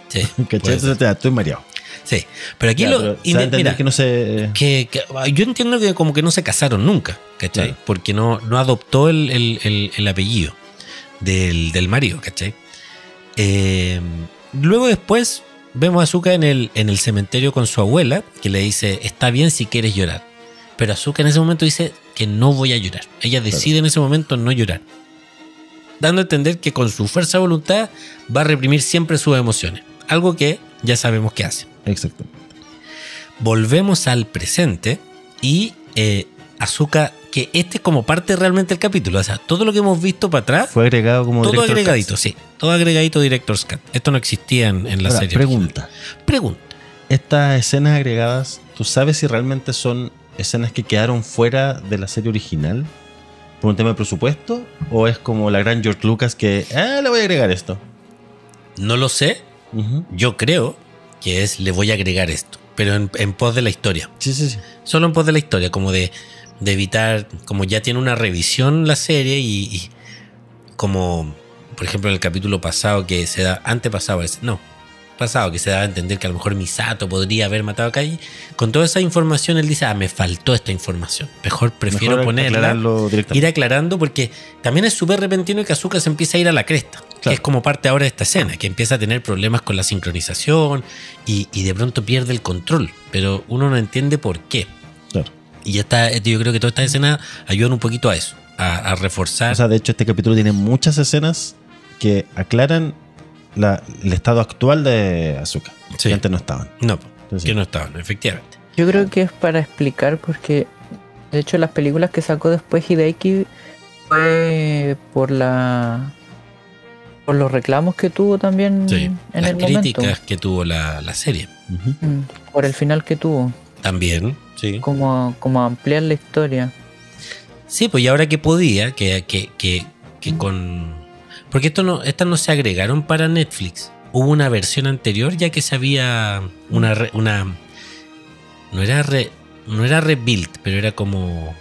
Sí, ¿Cachai? Entonces, estoy mareado. Sí, pero aquí Ya, lo. pero mira, que no se. que, que- yo entiendo que como que no se casaron nunca, ¿cachai? Claro. Porque no, no adoptó el, el- el- el apellido del, del marido, ¿cachai? Eh, luego después vemos a Azuka en el, en el cementerio con su abuela, que le dice, está bien si quieres llorar. Pero Azuka en ese momento dice que no voy a llorar. Ella decide en ese momento no llorar. Dando a entender que con su fuerza de voluntad va a reprimir siempre sus emociones. Algo que ya sabemos que hace Exacto. volvemos al presente y eh, Azuka, que este es como parte realmente del capítulo, o sea, todo lo que hemos visto para atrás, Fue agregado como todo agregadito, sí, todo agregadito Director's Cut. Esto no existía en, en la Ahora, serie. pregunta. original. Pregunta. Estas escenas agregadas, ¿tú sabes si realmente son escenas que quedaron fuera de la serie original? ¿Por un tema de presupuesto? ¿O es como la gran George Lucas que, ah, le voy a agregar esto? No lo sé, Yo creo que es le voy a agregar esto, pero en, en pos de la historia. Sí, sí, sí. Solo en pos de la historia, como de de evitar, como ya tiene una revisión la serie y, y como, por ejemplo, en el capítulo pasado que se da, antepasado, no, pasado, que se daba a entender que a lo mejor Misato podría haber matado a Kai, con toda esa información él dice, ah, me faltó esta información, mejor prefiero Mejor ponerla, ir aclarando, porque también es súper repentino que Azuka se empieza a ir a la cresta, que es como parte ahora de esta escena, que empieza a tener problemas con la sincronización y, y de pronto pierde el control, pero uno no entiende por qué. Claro. Y ya está, yo creo que todas estas escenas ayudan un poquito a eso, a, a reforzar. O sea, de hecho, este capítulo tiene muchas escenas que aclaran la- el estado actual de Azuka. Sí. Que antes no estaban. no, Entonces, que no estaban, efectivamente. Yo creo que es para explicar porque de hecho las películas que sacó después Hideki fue por la por los reclamos que tuvo también Sí, en las el críticas momento, que tuvo la, la serie. Mm, por el final que tuvo, También, sí. como como ampliar la historia. Sí, pues y ahora que podía, que, que, que, que con... Porque esto no, estas no se agregaron para Netflix. Hubo una versión anterior ya que se había una... una no era re, no era rebuild, pero era como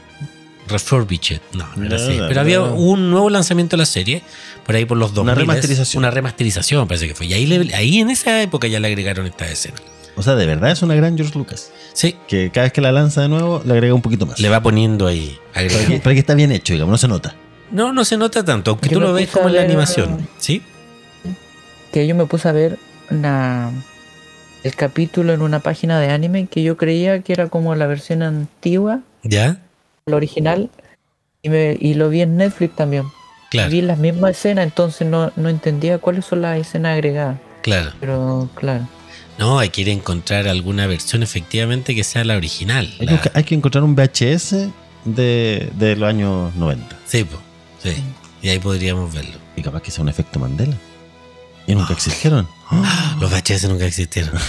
refurbished. No, no era No, así. no, Pero no, había un nuevo lanzamiento de la serie, por ahí por los 2000. Una remasterización. Una remasterización, parece que fue. Y ahí, le- ahí en esa época ya le agregaron esta escena. O sea, de verdad es una gran George Lucas. Sí, Que cada vez que la lanza de nuevo, le agrega un poquito más. le va poniendo ahí. Para que, para que está bien hecho, digamos, no se nota. No, no se nota tanto, aunque Yo tú lo ves como en la animación. ¿Sí? Que yo me puse a ver una el capítulo en una página de anime que yo creía que era como la versión antigua, ¿Ya? La original, y, me, y lo vi en Netflix también. Claro, Vi las mismas escenas, entonces no, no entendía cuáles son las escenas agregadas. claro. Pero claro. No, hay que ir a encontrar alguna versión efectivamente que sea la original. Hay, la- que, hay que encontrar un VHS de, de los años 90. Sí, po, sí. Y ahí podríamos verlo. Y capaz que sea un efecto Mandela. Y nunca existieron. Los VHS nunca existieron.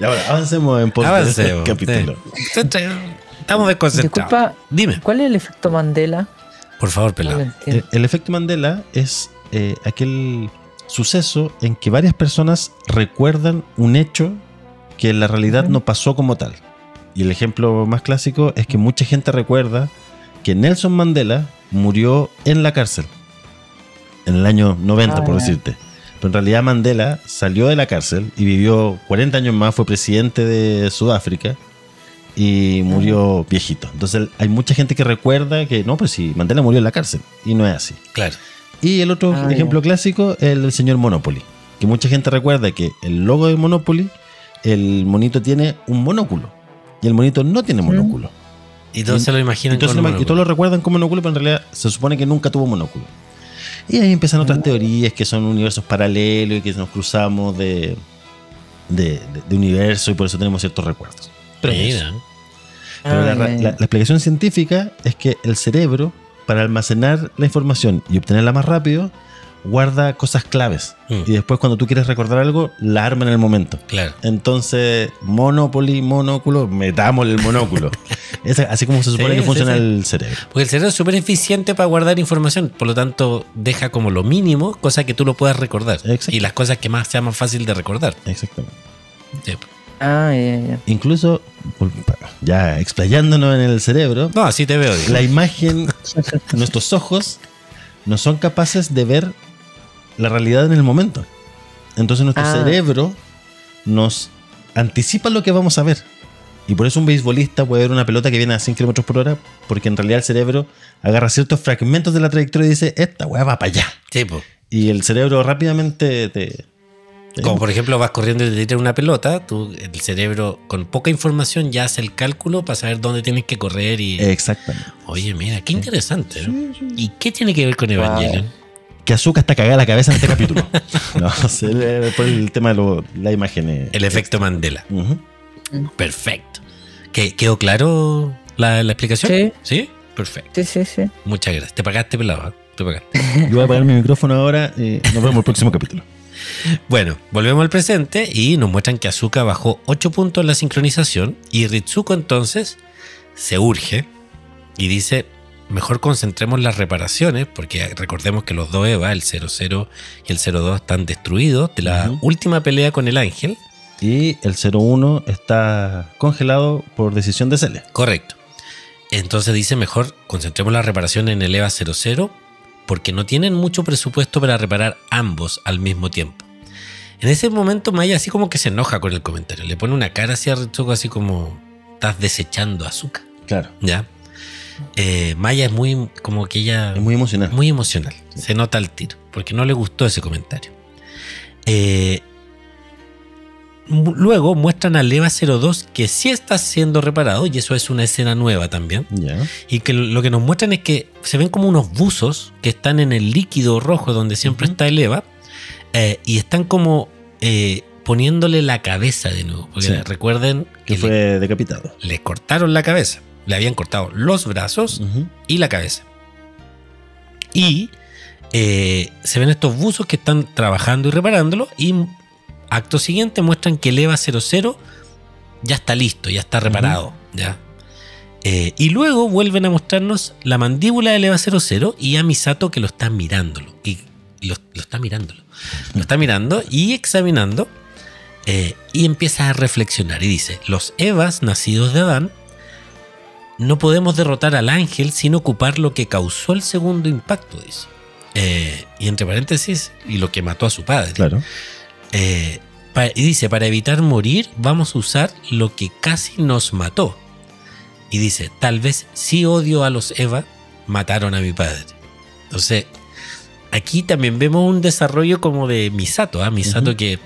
Y ahora, avancemos en post este Avancemos. capítulo. sí. Estamos desconcentrados. Disculpa, Dime, ¿cuál es el efecto Mandela? por favor, pelado. El, el efecto Mandela es eh, aquel suceso en que varias personas recuerdan un hecho que en la realidad no pasó como tal. Y el ejemplo más clásico es que mucha gente recuerda que Nelson Mandela murió en la cárcel en el año 90, Ah, por ya. decirte. Pero en realidad Mandela salió de la cárcel y vivió 40 años más, fue presidente de Sudáfrica y murió viejito. Entonces hay mucha gente que recuerda que no, pues sí, Mandela murió en la cárcel y no es así. Claro. Y el otro Ah, ejemplo clásico es el del señor Monopoly. Que mucha gente recuerda que el logo de Monopoly, el monito tiene un monóculo. Y el monito no tiene monóculo. Y todos Y- se lo imaginan Entonces, con lo- y todos lo recuerdan como monóculo, pero en realidad se supone que nunca tuvo monóculo. Y ahí empiezan otras Mm. teorías que son universos paralelos y que nos cruzamos de, de, de- de universo y por eso tenemos ciertos recuerdos. Mira. Pero la, explicación científica es que el cerebro, para almacenar la información y obtenerla más rápido, guarda cosas claves. Mm. Y después cuando tú quieres recordar algo, la arma en el momento. Claro. Entonces, Monopoly, monóculo, metamos el monóculo. es así como se supone Sí, que sí, funciona sí. el cerebro. Porque el cerebro es súper eficiente para guardar información, por lo tanto deja como lo mínimo, cosa que tú lo puedas recordar. Exacto. Y las cosas que más sea más fácil de recordar. Exactamente. Sí. Ah, ya, ya. Incluso, ya explayándonos en el cerebro, No, así te veo. digo. la imagen, nuestros ojos no son capaces de ver la realidad en el momento. Entonces nuestro Ah. cerebro nos anticipa lo que vamos a ver. Y por eso un beisbolista puede ver una pelota que viene a 100 kilómetros por hora, porque en realidad el cerebro agarra ciertos fragmentos de la trayectoria y dice, esta weá va para allá. Sí, po. Y el cerebro rápidamente te... Como por ejemplo vas corriendo y te tiras una pelota, tú, el cerebro con poca información ya hace el cálculo para saber dónde tienes que correr y... Exactamente. Oye, mira, qué interesante. ¿eh? ¿Y qué tiene que ver con Evangelion? Que Azúcar está cagada la cabeza en este capítulo. no, sé, eh, por el tema de lo- la imagen. eh. El efecto Mandela. Perfecto. ¿Que- ¿Quedó claro la, la explicación? Sí. ¿Sí? Perfecto. Sí, sí, sí. Muchas gracias. Te pagaste pelado. ¿eh? Te pagaste. Yo voy a apagar mi micrófono ahora y nos vemos en el próximo capítulo. Bueno, volvemos al presente y nos muestran que Azuka bajó 8 puntos en la sincronización y Ritsuko entonces se urge y dice, mejor concentremos las reparaciones porque recordemos que los dos EVA, el 00 y el 02 están destruidos de la última pelea con el ángel. Y el 01 está congelado por decisión de Celia. Correcto. entonces dice mejor concentremos la reparación en el EVA 00 porque no tienen mucho presupuesto para reparar ambos al mismo tiempo. En ese momento Maya así como que se enoja con el comentario, le pone una cara así a Ritsuko así como estás desechando azúcar, Claro. ¿ya? Eh, Maya es muy como que ella Es muy emocional. muy emocional. Se nota el tiro, porque no le gustó ese comentario. Eh, luego muestran al EVA 02 que sí está siendo reparado, y eso es una escena nueva también. Y que lo que nos muestran es que se ven como unos buzos que están en el líquido rojo donde siempre está el EVA, eh, y están como eh, poniéndole la cabeza de nuevo. Porque Sí. recuerden Que que fue le, decapitado. le cortaron la cabeza. Le habían cortado los brazos y la cabeza. Y eh, se ven estos buzos que están trabajando y reparándolo. Y acto siguiente muestran que el EVA 00 ya está listo, ya está reparado. ¿ya? Eh, y luego vuelven a mostrarnos la mandíbula del EVA 00 y a Misato que lo está mirándolo. Y lo, lo está mirándolo. Lo está mirando y examinando. eh, y empieza a reflexionar y dice, los Evas nacidos de Adán no podemos derrotar al ángel sin ocupar lo que causó el segundo impacto, dice. Eh, y entre paréntesis, y lo que mató a su padre. Claro. Eh, y dice, para evitar morir vamos a usar lo que casi nos mató. Y dice, tal vez si odio a los Eva, mataron a mi padre. Entonces, aquí también vemos un desarrollo como de Misato, ¿ah? Misato que,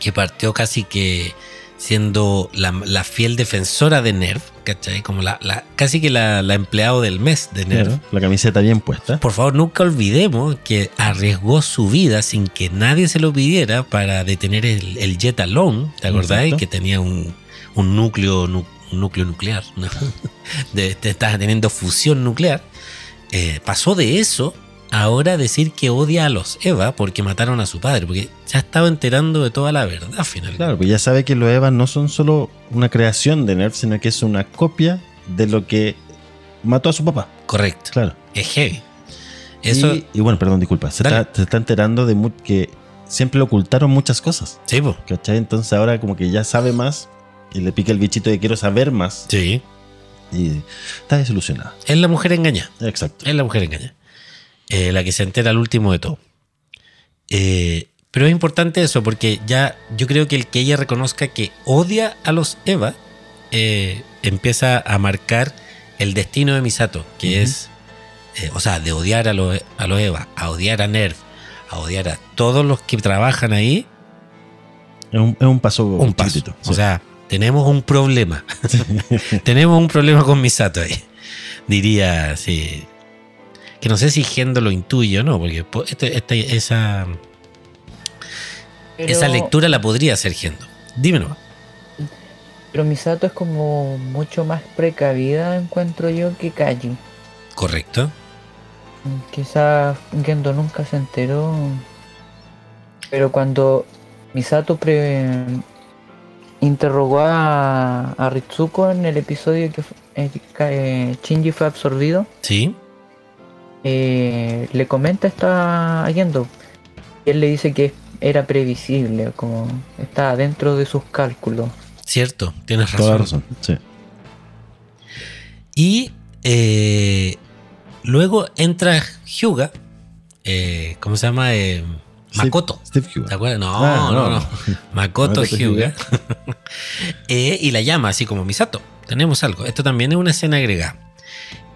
que partió casi que siendo la, la fiel defensora de Nerv, ¿cachai? Como la, la- casi que la, la empleado del mes de. Claro. La camiseta bien puesta. Por favor, nunca olvidemos que arriesgó su vida sin que nadie se lo pidiera para detener el, el Jet Alone, ¿te acordáis? Que tenía un, un núcleo, nu- un núcleo nuclear, ¿no? De- de- estaba teniendo fusión nuclear. Eh, pasó de eso ahora decir que odia a los Eva porque mataron a su padre, porque ya estaba enterando de toda la verdad finalmente. Claro, pues ya sabe que los Evas no son solo una creación de Nerf, sino que es una copia de lo que mató a su papá. Correcto. Claro. Es heavy. Eso, Y, y bueno, perdón, disculpa. Se está, se está enterando de que siempre le ocultaron muchas cosas. sí, po. ¿Cachai? Entonces ahora como que ya sabe más y le pica el bichito de quiero saber más. sí. Y está desilusionada. Es la mujer engañada. Exacto. Es la mujer engañada. Eh, la que se entera al último de todo. Eh, pero es importante eso porque ya yo creo que el que ella reconozca que odia a los Eva eh, empieza a marcar el destino de Misato, que es, o sea, de odiar a los, a los Eva, a odiar a Nerv, a odiar a todos los que trabajan ahí, Es un, es un paso un paso. chiquitito. O Sí. sea, tenemos un problema. tenemos un problema con Misato ahí. Diría, sí. Que no sé si Gendo lo intuye o no, porque po- este- este- esa, Pero- esa lectura la podría hacer Gendo. Dímelo. Pero Misato es como mucho más precavida, encuentro yo, que Kaji. Correcto. Quizás Gendo nunca se enteró. Pero cuando Misato pre- interrogó a, a Ritsuko en el episodio que eh, que, eh, Shinji fue absorbido, Sí. Eh, le comenta esta a Gendo. Y él le dice que era previsible, como estaba dentro de sus cálculos. Cierto, tienes razón. Toda la razón. Sí. Y eh, luego entra Hyuga. eh, ¿Cómo se llama? Eh, Makoto. Steve, Steve Huga. ¿Te acuerdas? No, Ah, no, no. no. Makoto, Makoto Hyuga. Eh, y la llama así como Misato. Tenemos algo. Esto también es una escena agregada.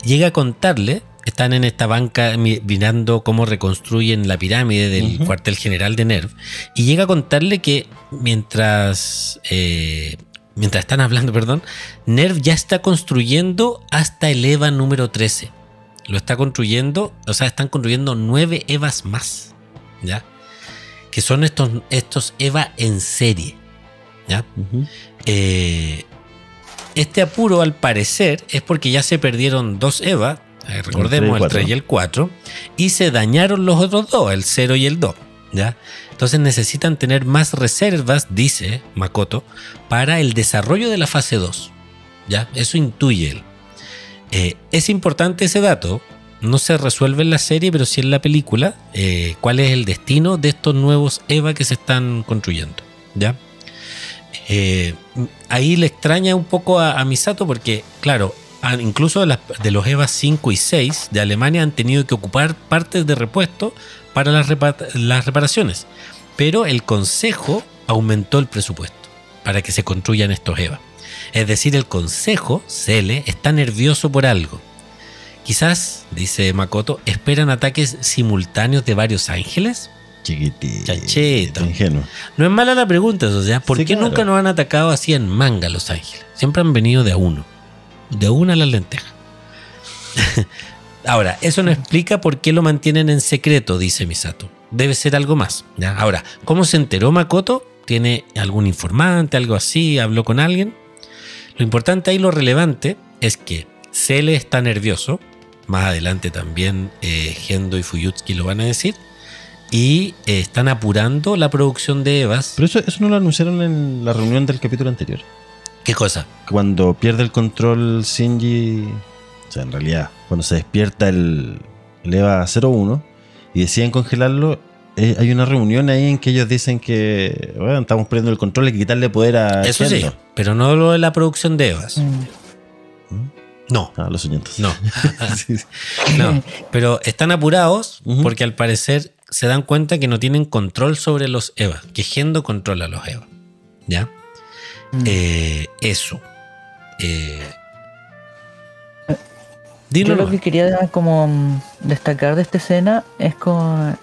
Llega a contarle. Están en esta banca mi- mirando cómo reconstruyen la pirámide del cuartel general de Nerv. Y llega a contarle que mientras. eh, mientras están hablando, perdón. Nerv ya está construyendo hasta el EVA número 13. Lo está construyendo. O sea, están construyendo nueve EVAs más. ¿Ya? que son estos, estos EVA en serie. ¿ya? Eh, este apuro, al parecer, es porque ya se perdieron dos EVA, eh, recordemos el 3 y el 4, y se dañaron los otros dos, el 0 y el 2. ¿ya? Entonces necesitan tener más reservas, dice Makoto, para el desarrollo de la fase 2. ¿ya? Eso intuye él. Eh, es importante ese dato. No se resuelve en la serie, pero sí en la película. eh, ¿Cuál es el destino de estos nuevos EVA que se están construyendo? ¿Ya? Eh, ahí le extraña un poco a, Misato porque, claro, incluso de, los EVA 5 y 6 de Alemania han tenido que ocupar partes de repuesto para las, las reparaciones. Pero el Consejo aumentó el presupuesto para que se construyan estos EVA. Es decir, el Consejo, Cele, está nervioso por algo. Quizás, dice Makoto, esperan ataques simultáneos de varios ángeles. Chiquitito. Chachito. Ingenuo. No es mala la pregunta, o sea, ¿por Sí, qué claro. nunca nos han atacado así en manga los ángeles? Siempre han venido de a uno. De una a las lentejas. Ahora, eso no explica por qué lo mantienen en secreto, dice Misato. Debe ser algo más. ¿ya? Ahora, ¿cómo se enteró Makoto? ¿Tiene algún informante, algo así? ¿Habló con alguien? Lo importante ahí, lo relevante, es que Cele está nervioso. Más adelante también eh, Gendo y Fuyutsuki lo van a decir. Y eh, están apurando la producción de Evas. Pero eso, eso no lo anunciaron en la reunión del capítulo anterior. ¿Qué cosa? Cuando pierde el control Shinji, o sea, en realidad, cuando se despierta el, el EVA 01 y deciden congelarlo, eh, hay una reunión ahí en que ellos dicen que bueno, estamos perdiendo el control, hay que quitarle poder a Eso sí, pero no lo de la producción de Evas. Mm. No, Ah, los soñantes. no, Sí, sí. no. Pero están apurados porque al parecer se dan cuenta que no tienen control sobre los Evas, que Gendo controla a los Evas. ¿Ya? Mm. Eh, eso. Eh, Yo dilo lo nomás. que quería como destacar de esta escena es como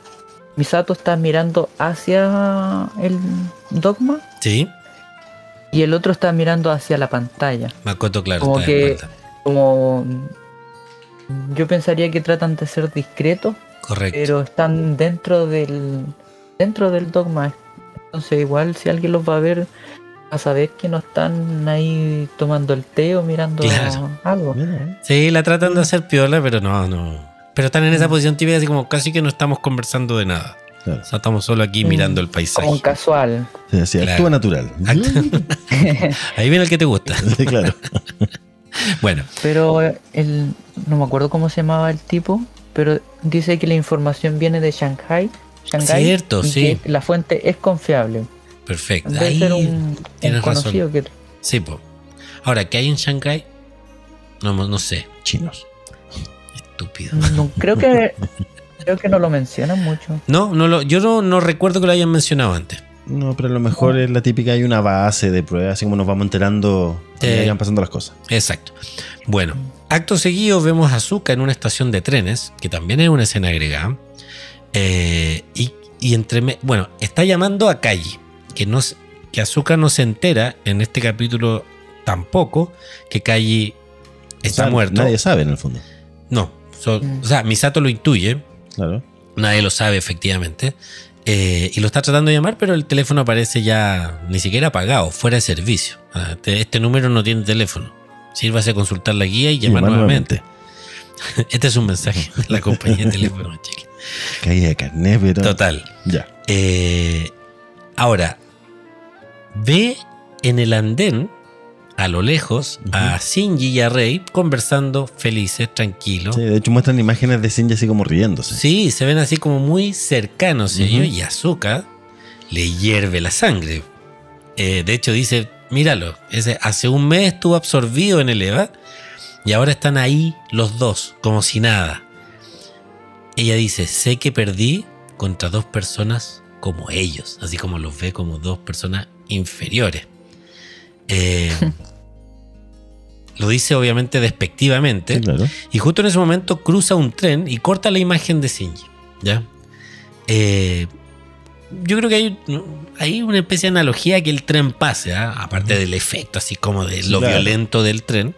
Misato está mirando hacia el dogma Sí, y el otro está mirando hacia la pantalla. Makoto, claro. Como está que-. Como yo pensaría que tratan de ser discretos, Correcto. pero están dentro del dentro del dogma. Entonces igual si alguien los va a ver a saber que no están ahí tomando el té o mirando Claro. algo. Eh. Sí, la tratan de hacer piola, pero no, no. Pero están en esa posición típica, así como casi que no estamos conversando de nada. Claro. O sea, estamos solo aquí Mm, mirando el paisaje. Como casual. Sí, sí, Claro. actúa natural. Ahí viene el que te gusta. Sí, claro. Bueno, Pero el, no me acuerdo cómo se llamaba el tipo, pero dice que la información viene de Shanghai. Shanghai Cierto, y sí. que la fuente es confiable. perfecto. Debe Ahí ser un, un tienes razón. que Sí, po. Ahora, ¿qué hay en Shanghai? No, no sé. Chinos. Estúpido. no, creo que creo que no lo mencionan mucho. No, no lo, yo no, no recuerdo que lo hayan mencionado antes. No, pero a lo mejor es la típica, hay una base de pruebas, así como nos vamos enterando Eh. que van pasando las cosas. Exacto. Bueno, acto seguido vemos a Azuka en una estación de trenes, que también es una escena agregada. Eh, y, y entre me- bueno, está llamando a Kaji, que no se- que Azuka no se entera en este capítulo tampoco que Kaji está O sea, muerto. Nadie sabe en el fondo. No, so- Mm. o sea, Misato lo intuye, Claro. nadie lo sabe efectivamente. Eh, y lo está tratando de llamar, pero el teléfono aparece ya ni siquiera apagado, fuera de servicio. Ah, Este, este número no tiene teléfono. Sírvase a consultar la guía y llamar nuevamente. Este es un mensaje de la compañía de teléfono en Chile. Caída de carnet, pero. Total. Ya. Eh, ahora, ve en el andén, a lo lejos, a Shinji y a Rei conversando felices, tranquilos. Sí, de hecho muestran imágenes de Shinji así como riéndose. Sí, se ven así como muy cercanos Ujú. ellos y Azuka le hierve la sangre. Eh, de hecho dice, míralo, ese, hace un mes estuvo absorbido en el EVA y ahora están ahí los dos, como si nada. Ella dice, sé que perdí contra dos personas como ellos, así como los ve como dos personas inferiores. Eh, lo dice obviamente despectivamente. Sí, claro. Y justo en ese momento cruza un tren y corta la imagen de Shinji. ¿Ya? Eh, yo creo que hay, hay una especie de analogía que el tren pase, ¿ah? aparte del efecto, así como de lo claro. violento del tren.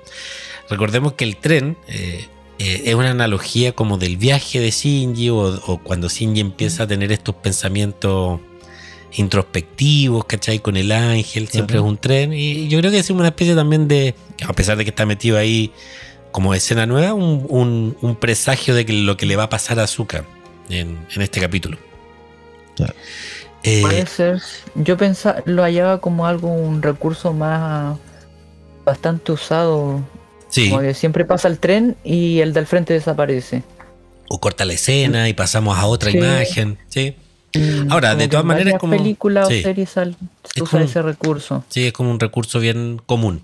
Recordemos que el tren eh, eh, es una analogía como del viaje de Shinji o, o cuando Shinji empieza a tener estos pensamientos introspectivos, ¿cachai? Con el ángel, siempre Ajá. es un tren. Y yo creo que es una especie también de, a pesar de que está metido ahí como escena nueva, un, un- un presagio de que lo que le va a pasar a Azuka en, en este capítulo. Claro. Eh, Puede ser. Yo pensaba, lo hallaba como algo, un recurso más bastante usado. sí, Como que siempre pasa el tren y el del frente desaparece. o corta la escena y pasamos a otra Sí. imagen. Sí, Ahora, Como de todas maneras, como- películas sí. o series al- se Es usa como- ese recurso. sí, es como un recurso bien común.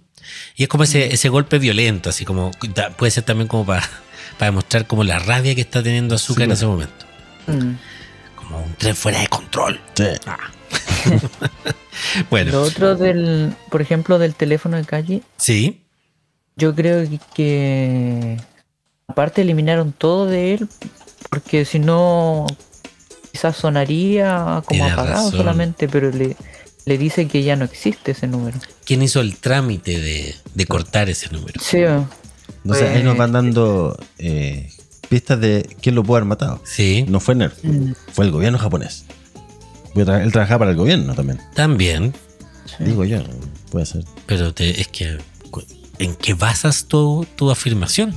Y es como ese, ese golpe violento, así como da- puede ser también como para, para demostrar como la rabia que está teniendo Azúcar Sí, en ese momento. Mm. Como un tren fuera de control. Sí. Bueno, Lo otro del, por ejemplo, del teléfono de calle, sí, yo creo que aparte eliminaron todo de él, porque si no quizás sonaría como Tienes apagado razón. solamente, pero le, le dice que ya no existe ese número. ¿quién hizo el trámite de, de cortar ese número? Sí, Entonces ahí nos van dando eh, pistas de quién lo pudo haber matado. Sí, No fue Nerf, Mm, fue el gobierno japonés. Él trabajaba para el gobierno también. también, sí. Digo yo, puede ser. pero te- es que ¿en qué basas tu, tu afirmación?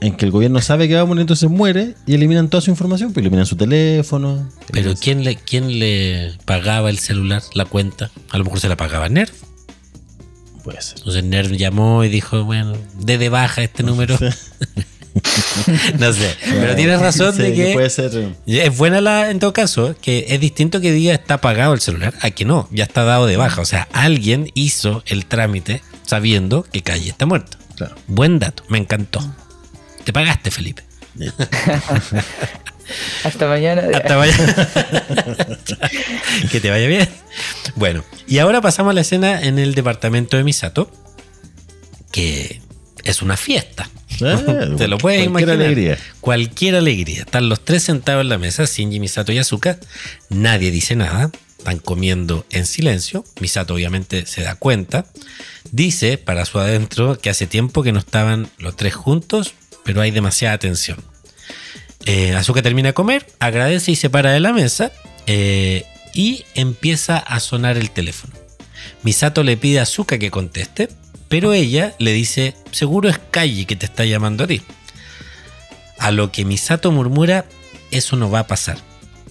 En que el gobierno sabe que va a morir, entonces muere y eliminan toda su información. Pues eliminan su teléfono. Pero ¿quién le, quién le pagaba el celular, la cuenta? A lo mejor se la pagaba Nerv. Puede ser. Entonces Nerv llamó y dijo, bueno, de de baja este número. no sé, pero tienes razón Sí, de que puede ser. es buena la, en todo caso, que es distinto que diga está pagado el celular a que no, ya está dado de baja. O sea, alguien hizo el trámite sabiendo que Calle está muerto. Claro. Buen dato, me encantó. Te pagaste, Felipe. Hasta mañana. Hasta mañana. que te vaya bien. Bueno, y ahora pasamos a la escena en el departamento de Misato, que es una fiesta. Eh, Te lo puedes cualquier imaginar. alegría. Cualquier alegría. Están los tres sentados en la mesa, Shinji, Misato y Asuka. Nadie dice nada. Están comiendo en silencio. Misato obviamente se da cuenta. Dice para su adentro que hace tiempo que no estaban los tres juntos, pero hay demasiada tensión. Eh, Asuka termina de comer, agradece y se para de la mesa eh, y empieza a sonar el teléfono. Misato le pide a Asuka que conteste, pero ella le dice, seguro es Kaji que te está llamando a ti. A lo que Misato murmura, eso no va a pasar.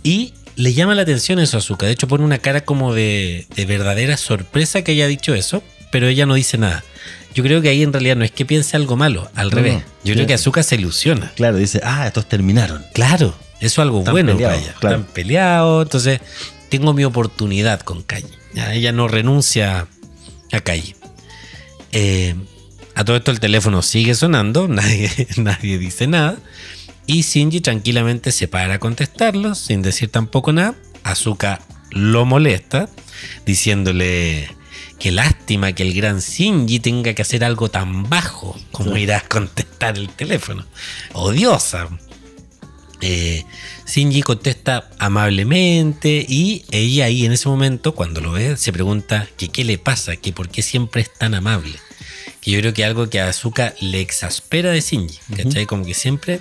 Y le llama la atención eso a Asuka. De hecho, pone una cara como de, de verdadera sorpresa que haya dicho eso, pero ella no dice nada. Yo creo que ahí en realidad no es que piense algo malo, al No, revés. no. Yo creo que Asuka se ilusiona. Claro, dice, ah, estos terminaron. Claro, eso es algo Están bueno para ella. claro. Están peleados, entonces tengo mi oportunidad con Calle. Ya, ella no renuncia a Calle. Eh, a todo esto el teléfono sigue sonando, nadie, nadie dice nada. Y Shinji tranquilamente se para a contestarlo sin decir tampoco nada. Azuka lo molesta, diciéndole que lástima que el gran Shinji tenga que hacer algo tan bajo como ir a contestar el teléfono. Odiosa. Eh, Shinji contesta amablemente y ella ahí en ese momento, cuando lo ve, se pregunta que qué le pasa, que por qué siempre es tan amable. Que yo creo que algo que a Azuka le exaspera de Shinji, ¿cachai? Como que siempre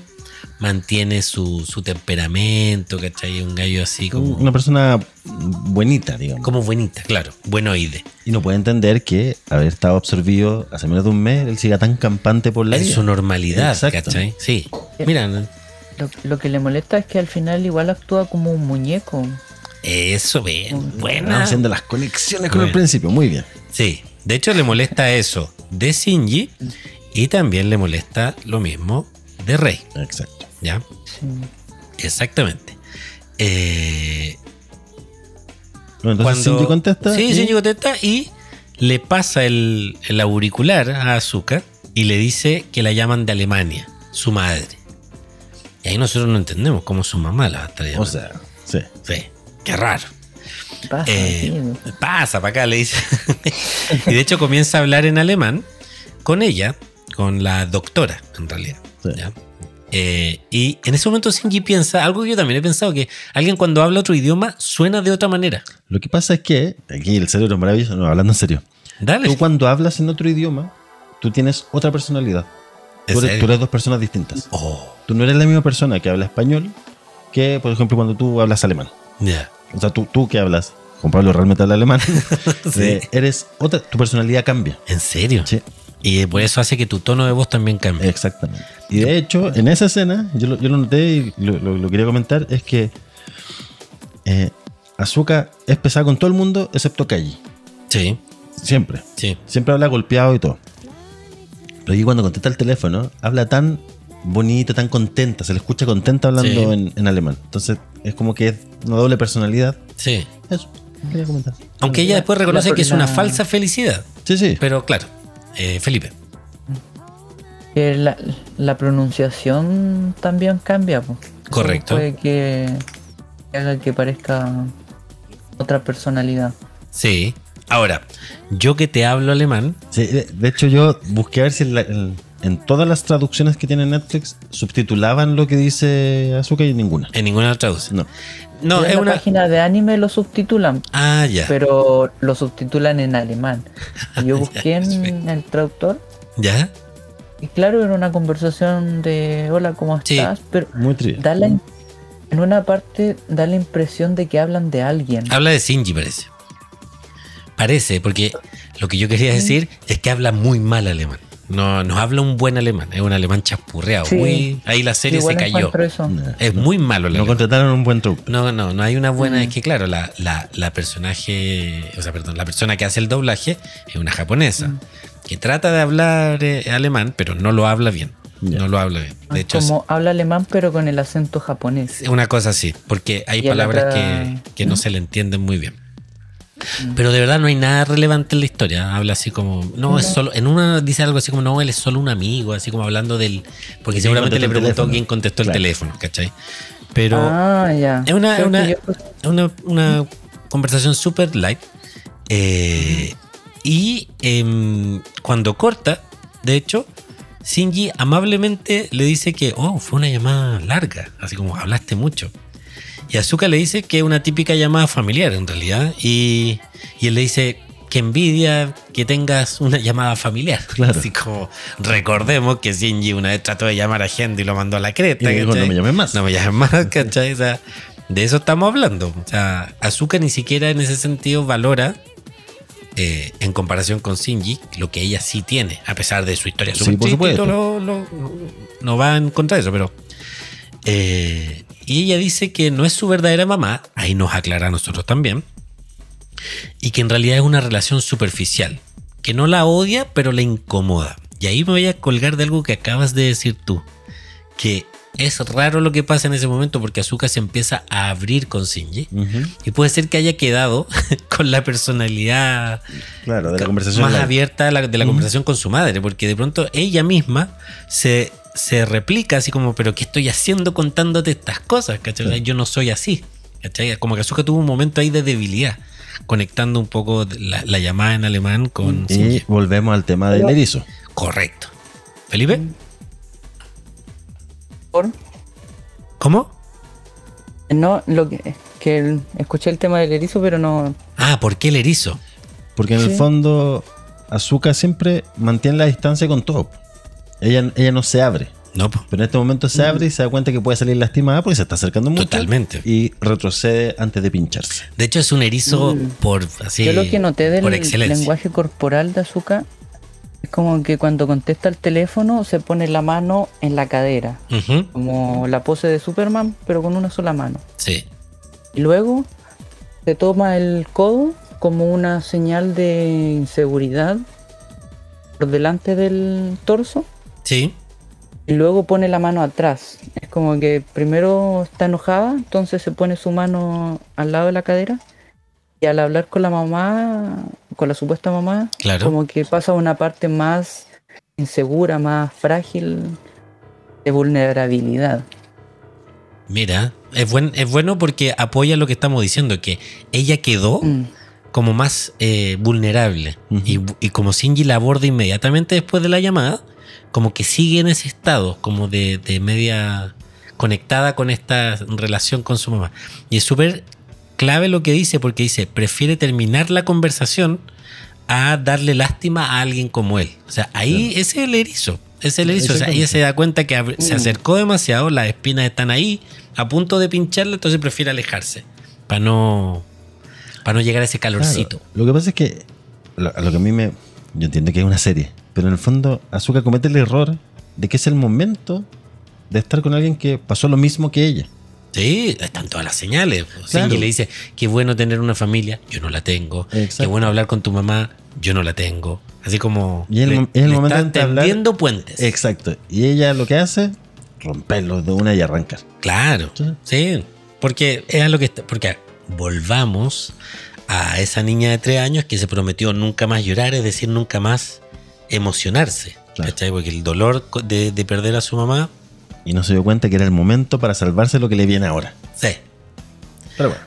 mantiene su, su temperamento, ¿cachai? Un gallo así como, Una persona buenita, digamos. como buenita, claro, buen oíde. Y no puede entender que haber estado absorbido hace menos de un mes, él siga tan campante por la Es vida. su normalidad, Exacto. ¿cachai? Sí. Mira, Lo, lo que le molesta es que al final igual actúa como un muñeco. eso, bien, buena. haciendo las conexiones con Bueno. el principio, muy bien. Sí, de hecho le molesta eso de Shinji y también le molesta lo mismo de Rey, Exacto. ¿Ya? Sí. Exactamente. Eh, Bueno, entonces Shinji contesta. Sí, y- Shinji contesta y le pasa el, el auricular a Azuka y le dice que la llaman de Alemania, su madre. Y ahí nosotros no entendemos cómo su mamá la está llamando. O sea, sí. Sí, qué raro. Pasa, Eh, pasa para acá, le dice. y de hecho comienza a hablar en alemán con ella, con la doctora, en realidad. Sí. ¿ya? Eh, y en ese momento Shinji piensa, algo que yo también he pensado, que alguien cuando habla otro idioma suena de otra manera. Lo que pasa es que, aquí el cerebro es maravilloso, no, hablando en serio. Dale. Tú cuando hablas en otro idioma, tú tienes otra personalidad. ¿En Tú eres, tú eres dos personas distintas. Oh, Tú no eres la misma persona que habla español que, por ejemplo, cuando tú hablas alemán. ya. O sea, tú, tú que hablas, Juan Pablo realmente habla alemán, Sí. eh, eres otra, tu personalidad cambia. ¿En serio? Sí, Y por eso hace que tu tono de voz también cambie. exactamente. Y de hecho, en esa escena, yo lo, yo lo noté y lo, lo- lo quería comentar, es que eh, Azuka es pesada con todo el mundo excepto Kaji. Sí, Siempre. sí. Siempre habla golpeado y todo. Pero aquí cuando contesta el teléfono, habla tan bonita, tan contenta, se le escucha contenta hablando Sí. en, en alemán. Entonces es como que es una doble personalidad. Sí. Eso, quería comentar. Aunque ella La- después la- reconoce que es una la- falsa felicidad. Sí, sí. Pero claro, eh, Felipe. Que la, la pronunciación también cambia. po. Correcto. Puede que, haga que parezca otra personalidad. Sí. Ahora, yo que te hablo alemán, Sí, de, de hecho, yo busqué a ver si en, la- en- en todas las traducciones que tiene Netflix subtitulaban lo que dice Azuka y ninguna. en ninguna la traduce. No. No, en es la una. página de anime lo subtitulan, Ah, ya. pero lo subtitulan en alemán. Y yo busqué en perfecto. el traductor ¿Ya? y claro, era una conversación de hola, ¿cómo Sí. estás? Pero Muy triste. da la- en una parte da la impresión de que hablan de alguien. Habla de Shinji, parece. Parece, porque lo que yo quería decir es que habla muy mal alemán. No, no habla un buen alemán, es un alemán chaspurreado. Sí. Muy, ahí la serie se cayó. Es muy malo el no contrataron un buen truco. No, no, no hay una buena. Mm. Es que, claro, la, la, la personaje, o sea, perdón, la persona que hace el doblaje es una japonesa Mm. que trata de hablar eh, alemán, pero no lo habla bien. No lo habla bien. De hecho, es- Como habla alemán, pero con el acento japonés. es una cosa así, porque hay palabras otra- que, que no ¿Mm? se le entienden muy bien. Pero de verdad no hay nada relevante en la historia. Habla así como, no, es solo, en una dice algo así como, no, él es solo un amigo, así como hablando del, porque ¿Quién seguramente le preguntó teléfono? quién contestó el Claro. teléfono, ¿cachai? Pero ah, ya. es una, yo- pues, es una, una conversación súper light. Eh, y em, cuando corta, de hecho, Shinji amablemente le dice que, oh, fue una llamada larga, así como hablaste mucho. Y Azuka le dice que es una típica llamada familiar en realidad. Y, y él le dice que envidia que tengas una llamada familiar. Claro. Así como recordemos que Shinji una vez trató de llamar a gente y lo mandó a la creta. no me llames más. No me llames más, ¿cachai? O sea, de eso estamos hablando. O sea, Azuka ni siquiera en ese sentido valora, eh, en comparación con Shinji, lo que ella sí tiene, a pesar de su historia Sí, por supuesto. todo lo- lo- no va en contra de eso, pero. eh, y ella dice que no es su verdadera mamá, ahí nos aclara a nosotros también, y que en realidad es una relación superficial, que no la odia, pero la incomoda. Y ahí me voy a colgar de algo que acabas de decir tú, que es raro lo que pasa en ese momento porque Azuka se empieza a abrir con Shinji. Y puede ser que haya quedado con la personalidad Claro, de la conversación. más abierta de la, de la Ujú. conversación con su madre, porque de pronto ella misma se, se replica así como, pero ¿qué estoy haciendo contándote estas cosas? ¿cachai? O sea, Sí. Yo no soy así. ¿cachai? Como que Azuka tuvo un momento ahí de debilidad, conectando un poco la, la llamada en alemán con Y Shinji. volvemos al tema del erizo. Correcto. ¿Felipe? por- ¿Cómo? No, lo que, que el- escuché el tema del erizo, pero no. Ah, ¿por qué el erizo? Porque en el fondo, Azuka siempre mantiene la distancia con todo. Ella, ella no se abre. No, po. Pero en este momento se abre y se da cuenta que puede salir lastimada porque se está acercando mucho. Totalmente. Y retrocede antes de pincharse. De hecho, es un erizo Mm. por así. Yo lo que noté del lenguaje corporal de Azuka es como que cuando contesta el teléfono se pone la mano en la cadera, como la pose de Superman, pero con una sola mano. Sí. Y luego se toma el codo como una señal de inseguridad por delante del torso Sí. y luego pone la mano atrás. Es como que primero está enojada, entonces se pone su mano al lado de la cadera y al hablar con la mamá, con la supuesta mamá, Claro. como que pasa a una parte más insegura, más frágil de vulnerabilidad. Mira, es, buen, es bueno porque apoya lo que estamos diciendo, que ella quedó Mm. como más eh, vulnerable. Y como Shinji la aborda inmediatamente después de la llamada, como que sigue en ese estado, como de, de media conectada con esta relación con su mamá. Y es súper clave lo que dice, porque dice, prefiere terminar la conversación a darle lástima a alguien como él. O sea, ahí ese es el erizo. Es el erizo. O sea, ella se da cuenta que se Mm. acercó demasiado, las espinas están ahí, a punto de pincharle, entonces prefiere alejarse. Para no, para no llegar a ese calorcito. Claro, Lo que pasa es que lo, lo que a mí me. Yo entiendo que es una serie, pero en el fondo Azuka comete el error de que es el momento de estar con alguien que pasó lo mismo que ella. Sí, están todas las señales. Claro. Shinji le dice, qué bueno tener una familia, yo no la tengo. Exacto. Qué bueno hablar con tu mamá, yo no la tengo. Así como Y el le- mom- es el le momento está de entablar- tendiendo puentes. Exacto. Y ella lo que hace, romperlo de una y arrancar. Claro, Sí. sí. Porque es a lo que está, porque volvamos a esa niña de tres años que se prometió nunca más llorar, es decir, nunca más emocionarse. Claro. ¿cachai? Porque el dolor de, de perder a su mamá, Y no se dio cuenta que era el momento para salvarse lo que le viene ahora. sí. Pero bueno.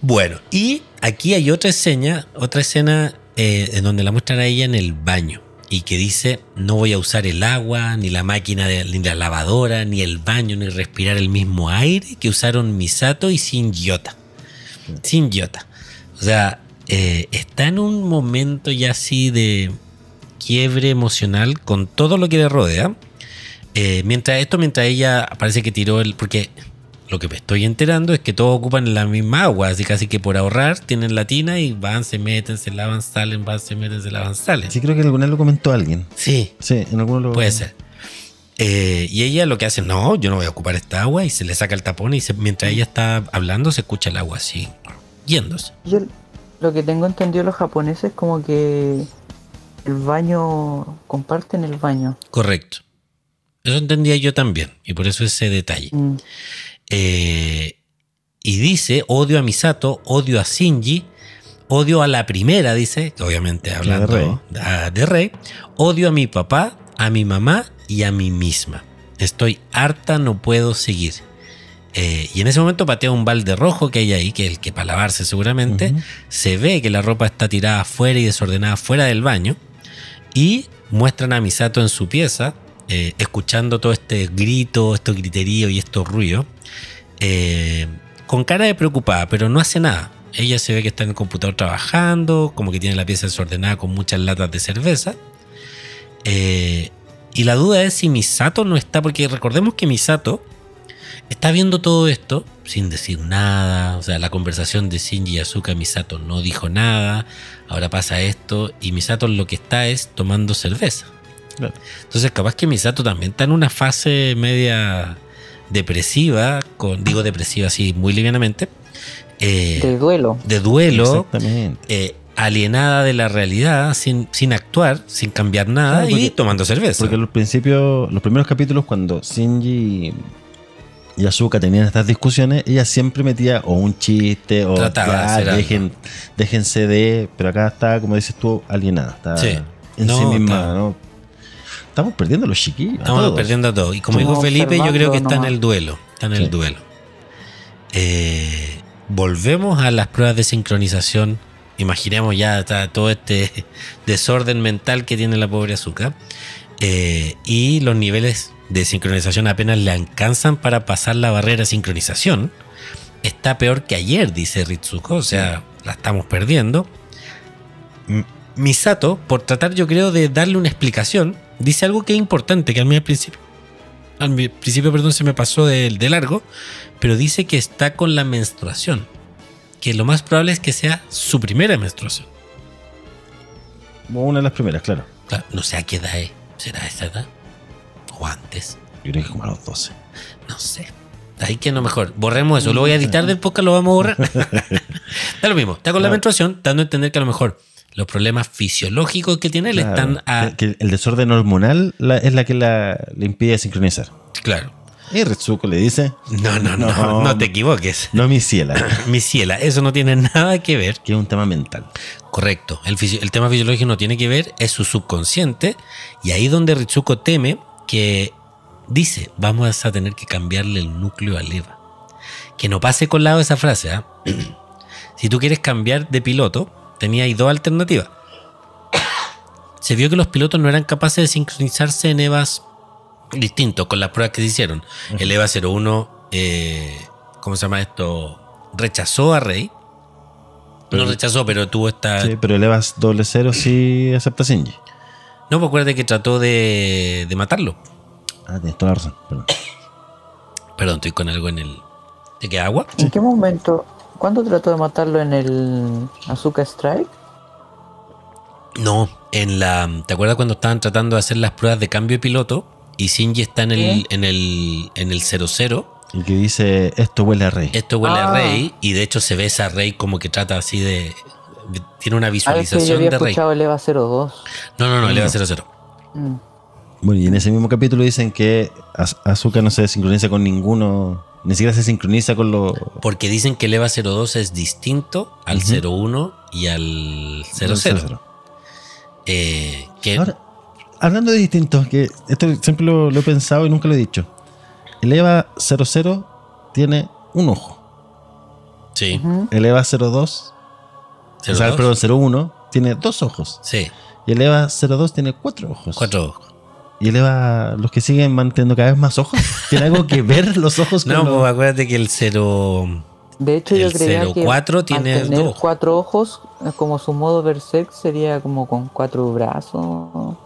Bueno, y aquí hay otra escena, otra escena eh, en donde la muestran a ella en el baño y que dice no voy a usar el agua, ni la máquina, de- ni la lavadora, ni el baño, ni respirar el mismo aire que usaron Misato y Shinji Yota. Shinji Yota. O sea, eh, está en un momento ya así de quiebre emocional con todo lo que le rodea. Eh, mientras esto, mientras ella parece que tiró el. Porque lo que me estoy enterando es que todos ocupan la misma agua, así casi que por ahorrar tienen la tina y van, se meten, se lavan, salen, van, se meten, se lavan, salen. Sí, creo que alguna vez lo comentó alguien. Sí, Sí, en alguno lo. puede ser. Eh, y ella lo que hace, no, yo no voy a ocupar esta agua y se le saca el tapón y se- mientras ella está hablando se escucha el agua así yéndose. Yo lo que tengo entendido los japoneses es como que el baño, comparten el baño. Correcto. Eso entendía yo también y por eso ese detalle. Mm. Eh, y dice, odio a Misato, odio a Shinji, odio a la primera, dice, que obviamente hablando Rey. ah, de Rey, odio a mi papá, a mi mamá y a mí misma. Estoy harta, no puedo seguir. Eh, y en ese momento patea un balde rojo que hay ahí, que es el que para lavarse seguramente. Se ve que la ropa está tirada afuera y desordenada fuera del baño. Y muestran a Misato en su pieza, eh, escuchando todo este grito, estos griteríos y estos ruidos. eh, con cara de preocupada, pero no hace nada. Ella se ve que está en el computador trabajando, como que tiene la pieza desordenada con muchas latas de cerveza. Eh, y la duda es si Misato no está, porque recordemos que Misato está viendo todo esto sin decir nada. O sea, la conversación de Shinji y Asuka, Misato no dijo nada. Ahora pasa esto y Misato lo que está es tomando cerveza. Claro. Entonces, capaz que Misato también está en una fase media depresiva, con, digo depresiva así muy livianamente, eh, De duelo. de duelo, Exactamente. eh, alienada de la realidad, sin, sin actuar, sin cambiar nada Claro, y tomando cerveza. Porque los principios, los primeros capítulos, cuando Shinji y Asuka tenían estas discusiones, ella siempre metía o un chiste o Trataba ya, dejen, déjense de. Pero acá está, como dices tú, alienada. Está Sí. en No, sí misma, está- ¿no? Estamos perdiendo a los chiquillos. a Estamos todos. perdiendo todo. Y como dijo Felipe, yo creo que está en el duelo. Está en el Sí. duelo. Eh, volvemos a las pruebas de sincronización. Imaginemos ya está todo este desorden mental que tiene la pobre Azúcar. Eh, y los niveles de sincronización apenas le alcanzan para pasar la barrera de sincronización. Está peor que ayer, dice Ritsuko. O sea, la estamos perdiendo. Misato, por tratar yo creo de darle una explicación, dice algo que es importante, que a mí al principio, al principio, perdón, se me pasó de, de largo, pero dice que está con la menstruación, que lo más probable es que sea su primera menstruación. Una de las primeras, claro. Claro, no sé a qué edad es, será esa edad o antes, Yo creo que como a los 12. no sé. Ahí que no mejor. Borremos eso. Lo voy a editar del podcast, lo vamos a borrar. Está lo mismo. Está con la menstruación, dando a entender que a lo mejor los problemas fisiológicos que tiene le están a. Que- que el desorden hormonal la- es la que la, le impide sincronizar. Claro. Y Ritsuko le dice: No, no, no, no, No. te equivoques. No, mi ciela, Mi ciela, eso no tiene nada que ver. que es un tema mental. Correcto. El, el tema fisiológico no tiene que ver, es su subconsciente. Y ahí donde Ritsuko teme que dice, vamos a tener que cambiarle el núcleo al Eva. Que no pase con lado esa frase. ¿ah? si tú quieres cambiar de piloto, tenía ahí dos alternativas. Se vio que los pilotos no eran capaces de sincronizarse en Evas distintos con las pruebas que se hicieron. El EVA 01, eh, ¿cómo se llama esto? Rechazó a Rey. No rechazó, pero tuvo esta. Sí, pero el doble cero sí acepta Shinji. No, pues acuérdate que trató de, de matarlo. Ah, tienes toda la razón. perdón. Perdón, estoy con algo en el. ¿De qué agua? ¿En qué momento? ¿Cuándo trató de matarlo en el Azuka Strike? No, en la. ¿Te acuerdas cuando estaban tratando de hacer las pruebas de cambio de piloto? Y Shinji está en el, en el, en el 00. Y que dice: Esto huele a rey. Esto huele a Ah. Rey. Y de hecho se ve esa Rey como que trata así de. Tiene una Ah, es que yo visualización había de Rey. escuchado el EVA 02. No, no, no, el EVA No. 00. Mm. Bueno, y en ese mismo capítulo dicen que Az- Asuka no se sincroniza con ninguno, ni siquiera se sincroniza con los. Porque dicen que el EVA 02 es distinto al Ujú. 01 y al 00. Eh, que Ahora, hablando de distintos, que esto siempre lo, lo he pensado y nunca lo he dicho. El EVA 00 tiene un ojo. Sí. Ujú. El EVA 02, o sea, 02. perdón, 01 tiene dos ojos. Sí, Y el EVA 02 tiene cuatro ojos. cuatro ojos. Y el EVA, los que siguen manteniendo cada vez más ojos, ¿tiene algo que ver los ojos con No, los- pues acuérdate que el 0. De hecho, yo El creía que 04 al tiene tener dos ojos. cuatro ojos, eh, como su modo Berserk sería como con cuatro brazos.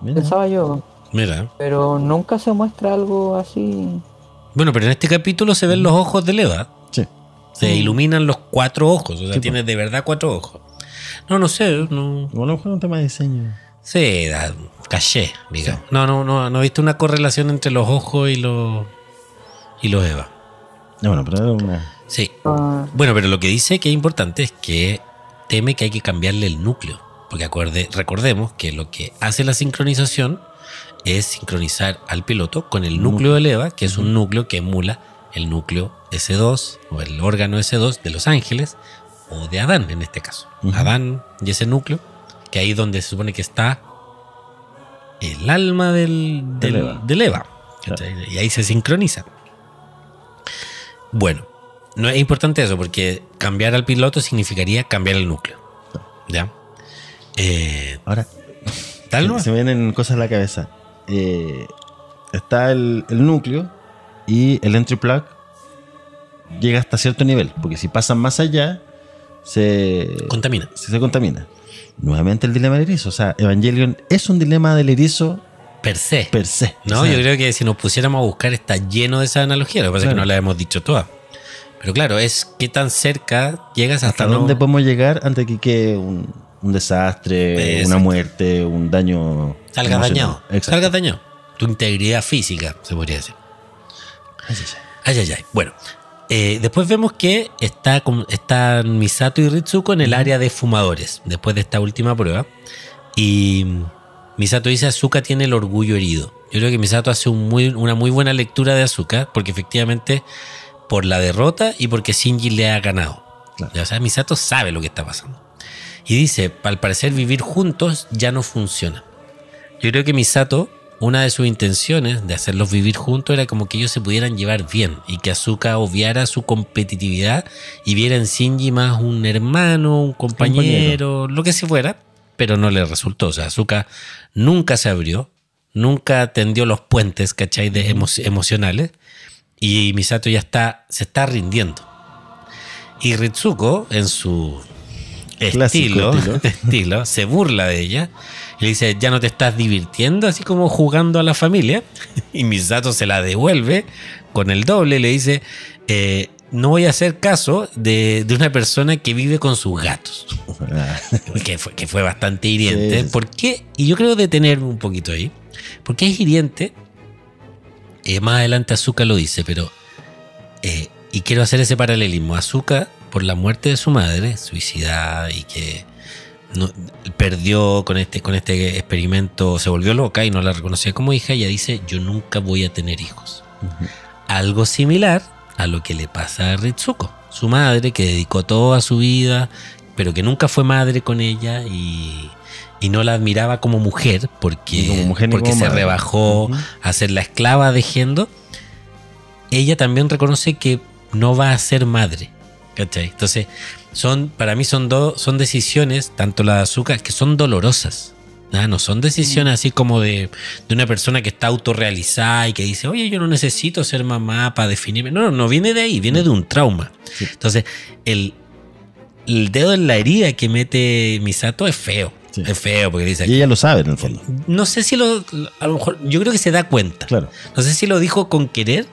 Mira. Pensaba yo, Mira. pero nunca se muestra algo así. Bueno, pero en este capítulo se ven los ojos de Eva. Sí. Se Mm. iluminan los cuatro ojos. O sea, Sí, tiene de verdad cuatro ojos. No, no sé. No. O a lo mejor es un tema de diseño. Sí, da caché, digamos. No, no, no, no he visto una correlación entre los ojos y los. y los Eva. No, bueno, pero una. Sí. Bueno, pero lo que dice que es importante es que teme que hay que cambiarle el núcleo. Porque acuerde, recordemos que lo que hace la sincronización es sincronizar al piloto con el núcleo del EVA, que es un núcleo que emula el núcleo S2 o el órgano S2 de los ángeles o de Adán en este caso. Adán y ese núcleo, que ahí donde se supone que está el alma del, Del del, Eva. del Eva. ¿cachai? Y ahí se sincroniza. Bueno, no es importante eso porque cambiar al piloto significaría cambiar el núcleo. ¿Ya? Eh, Ahora, tal se, se me vienen cosas a la cabeza. Eh, está el, el núcleo y el entry plug llega hasta cierto nivel, porque si pasan más allá, se, Contamina. se, se contamina. Nuevamente el dilema del erizo. O sea, Evangelion es un dilema del erizo Per se. per se. No, O sea, yo creo que si nos pusiéramos a buscar está lleno de esa analogía. Lo que pasa es que no la hemos dicho toda. Pero claro, es qué tan cerca llegas hasta, ¿Hasta no- dónde podemos llegar antes que quede un, un desastre, Exacto. una muerte, un daño? salga dañado. Salga dañado. Tu integridad física, se podría decir. Ay, ay, ay. Ay, ay, ay. Bueno, eh, después vemos que está Misato y Ritsuko en el área de fumadores, después de esta última prueba. Y Misato dice, Azuka tiene el orgullo herido. Yo creo que Misato hace un muy- una muy buena lectura de Azuka, porque efectivamente por la derrota y porque Shinji le ha ganado. Claro. O sea, Misato sabe lo que está pasando. Y dice, al parecer vivir juntos ya no funciona. Yo creo que Misato, una de sus intenciones de hacerlos vivir juntos era como que ellos se pudieran llevar bien y que Azuka obviara su competitividad y viera en Shinji más un hermano, un compañero, lo que se fuera, pero no le resultó. O sea, Azuka nunca se abrió, nunca tendió los puentes, ¿cachai? De emo- emocionales y Misato ya está, se está rindiendo. Y Ritsuko, en su Clásico estilo, estilo. estilo, se burla de ella le dice, ya no te estás divirtiendo, así como jugando a la familia. Y Misato se la devuelve con el doble le dice, eh, no voy a hacer caso de, de una persona que vive con sus gatos. Que, fue, que fue bastante hiriente. Sí. ¿Por qué? Y yo creo detenerme un poquito ahí. Porque es hiriente. Eh, más adelante Azuka lo dice, pero... eh, y quiero hacer ese paralelismo. Azuka, por la muerte de su madre, suicidada y que no- perdió con este, con este experimento, se volvió loca y no la reconocía como hija, ella dice, yo nunca voy a tener hijos. Algo similar a lo que le pasa a Ritsuko, su madre que dedicó toda su vida, pero que nunca fue madre con ella y, y no la admiraba como mujer porque, como mujer porque se madre. rebajó a ser la esclava de Gendo. Ella también reconoce que no va a ser madre. ¿Cachai? Entonces, son, para mí son dos, son decisiones, tanto la de Azúcar, que son dolorosas. Ah, no son decisiones así como de, de una persona que está autorrealizada y que dice, oye, yo no necesito ser mamá para definirme. No, no, no viene de ahí, viene de un trauma. Sí. Entonces, el, el dedo en la herida que mete Misato es feo. Sí. Es feo porque dice, Y ella lo sabe en el fondo. no sé si lo, a lo mejor, yo creo que se da cuenta. Claro. No sé si lo dijo con querer,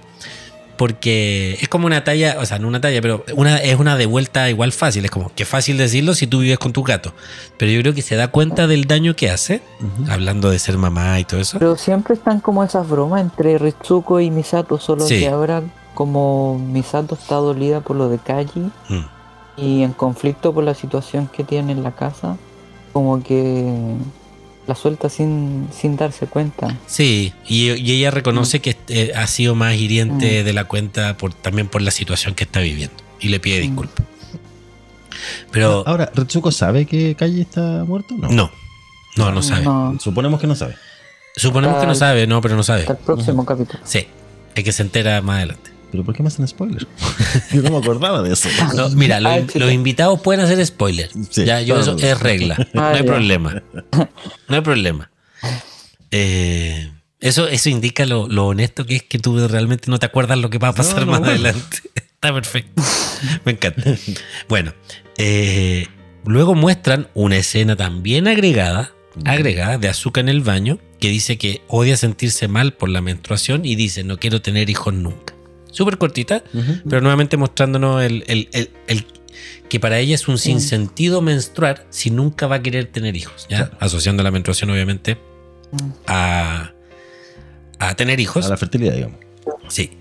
porque es como una talla, o sea, no una talla, pero una, es una de vuelta igual fácil. Es como que fácil decirlo si tú vives con tu gato. Pero yo creo que se da cuenta del daño que hace, hablando de ser mamá y todo eso. Pero siempre están como esas bromas entre Ritsuko y Misato, solo Sí. que ahora como Misato está dolida por lo de Kaji Mm. y en conflicto por la situación que tiene en la casa, como que la suelta sin, sin darse cuenta. Sí, y, y ella reconoce que eh, ha sido más hiriente Mm. de la cuenta por, también por la situación que está viviendo. Y le pide Mm. disculpas. Pero Ahora, ¿Retsuko sabe que Kaji está muerto? No. no, no, no sabe. No, Suponemos que no sabe. Suponemos que no sabe, no, pero no sabe. Hasta el próximo capítulo. Sí, es que se entera más adelante. ¿Pero por qué me hacen spoiler? Yo no me acordaba de eso. No, mira, chica. los invitados pueden hacer spoiler. Sí, ya, yo eso es regla. No hay ya. problema. No hay problema. Eh, eso, eso indica lo, lo honesto que es que tú realmente no te acuerdas lo que va a pasar No, no, más bueno. adelante. Está perfecto. Me encanta. Bueno, eh, luego muestran una escena también agregada, agregada de azúcar en el baño, que dice que odia sentirse mal por la menstruación y dice no quiero tener hijos nunca. Súper cortita, pero nuevamente mostrándonos el, el- el- el- que para ella es un sinsentido menstruar si nunca va a querer tener hijos, ¿ya? asociando la menstruación obviamente Mm. a, a tener hijos. A la fertilidad, digamos. Sí.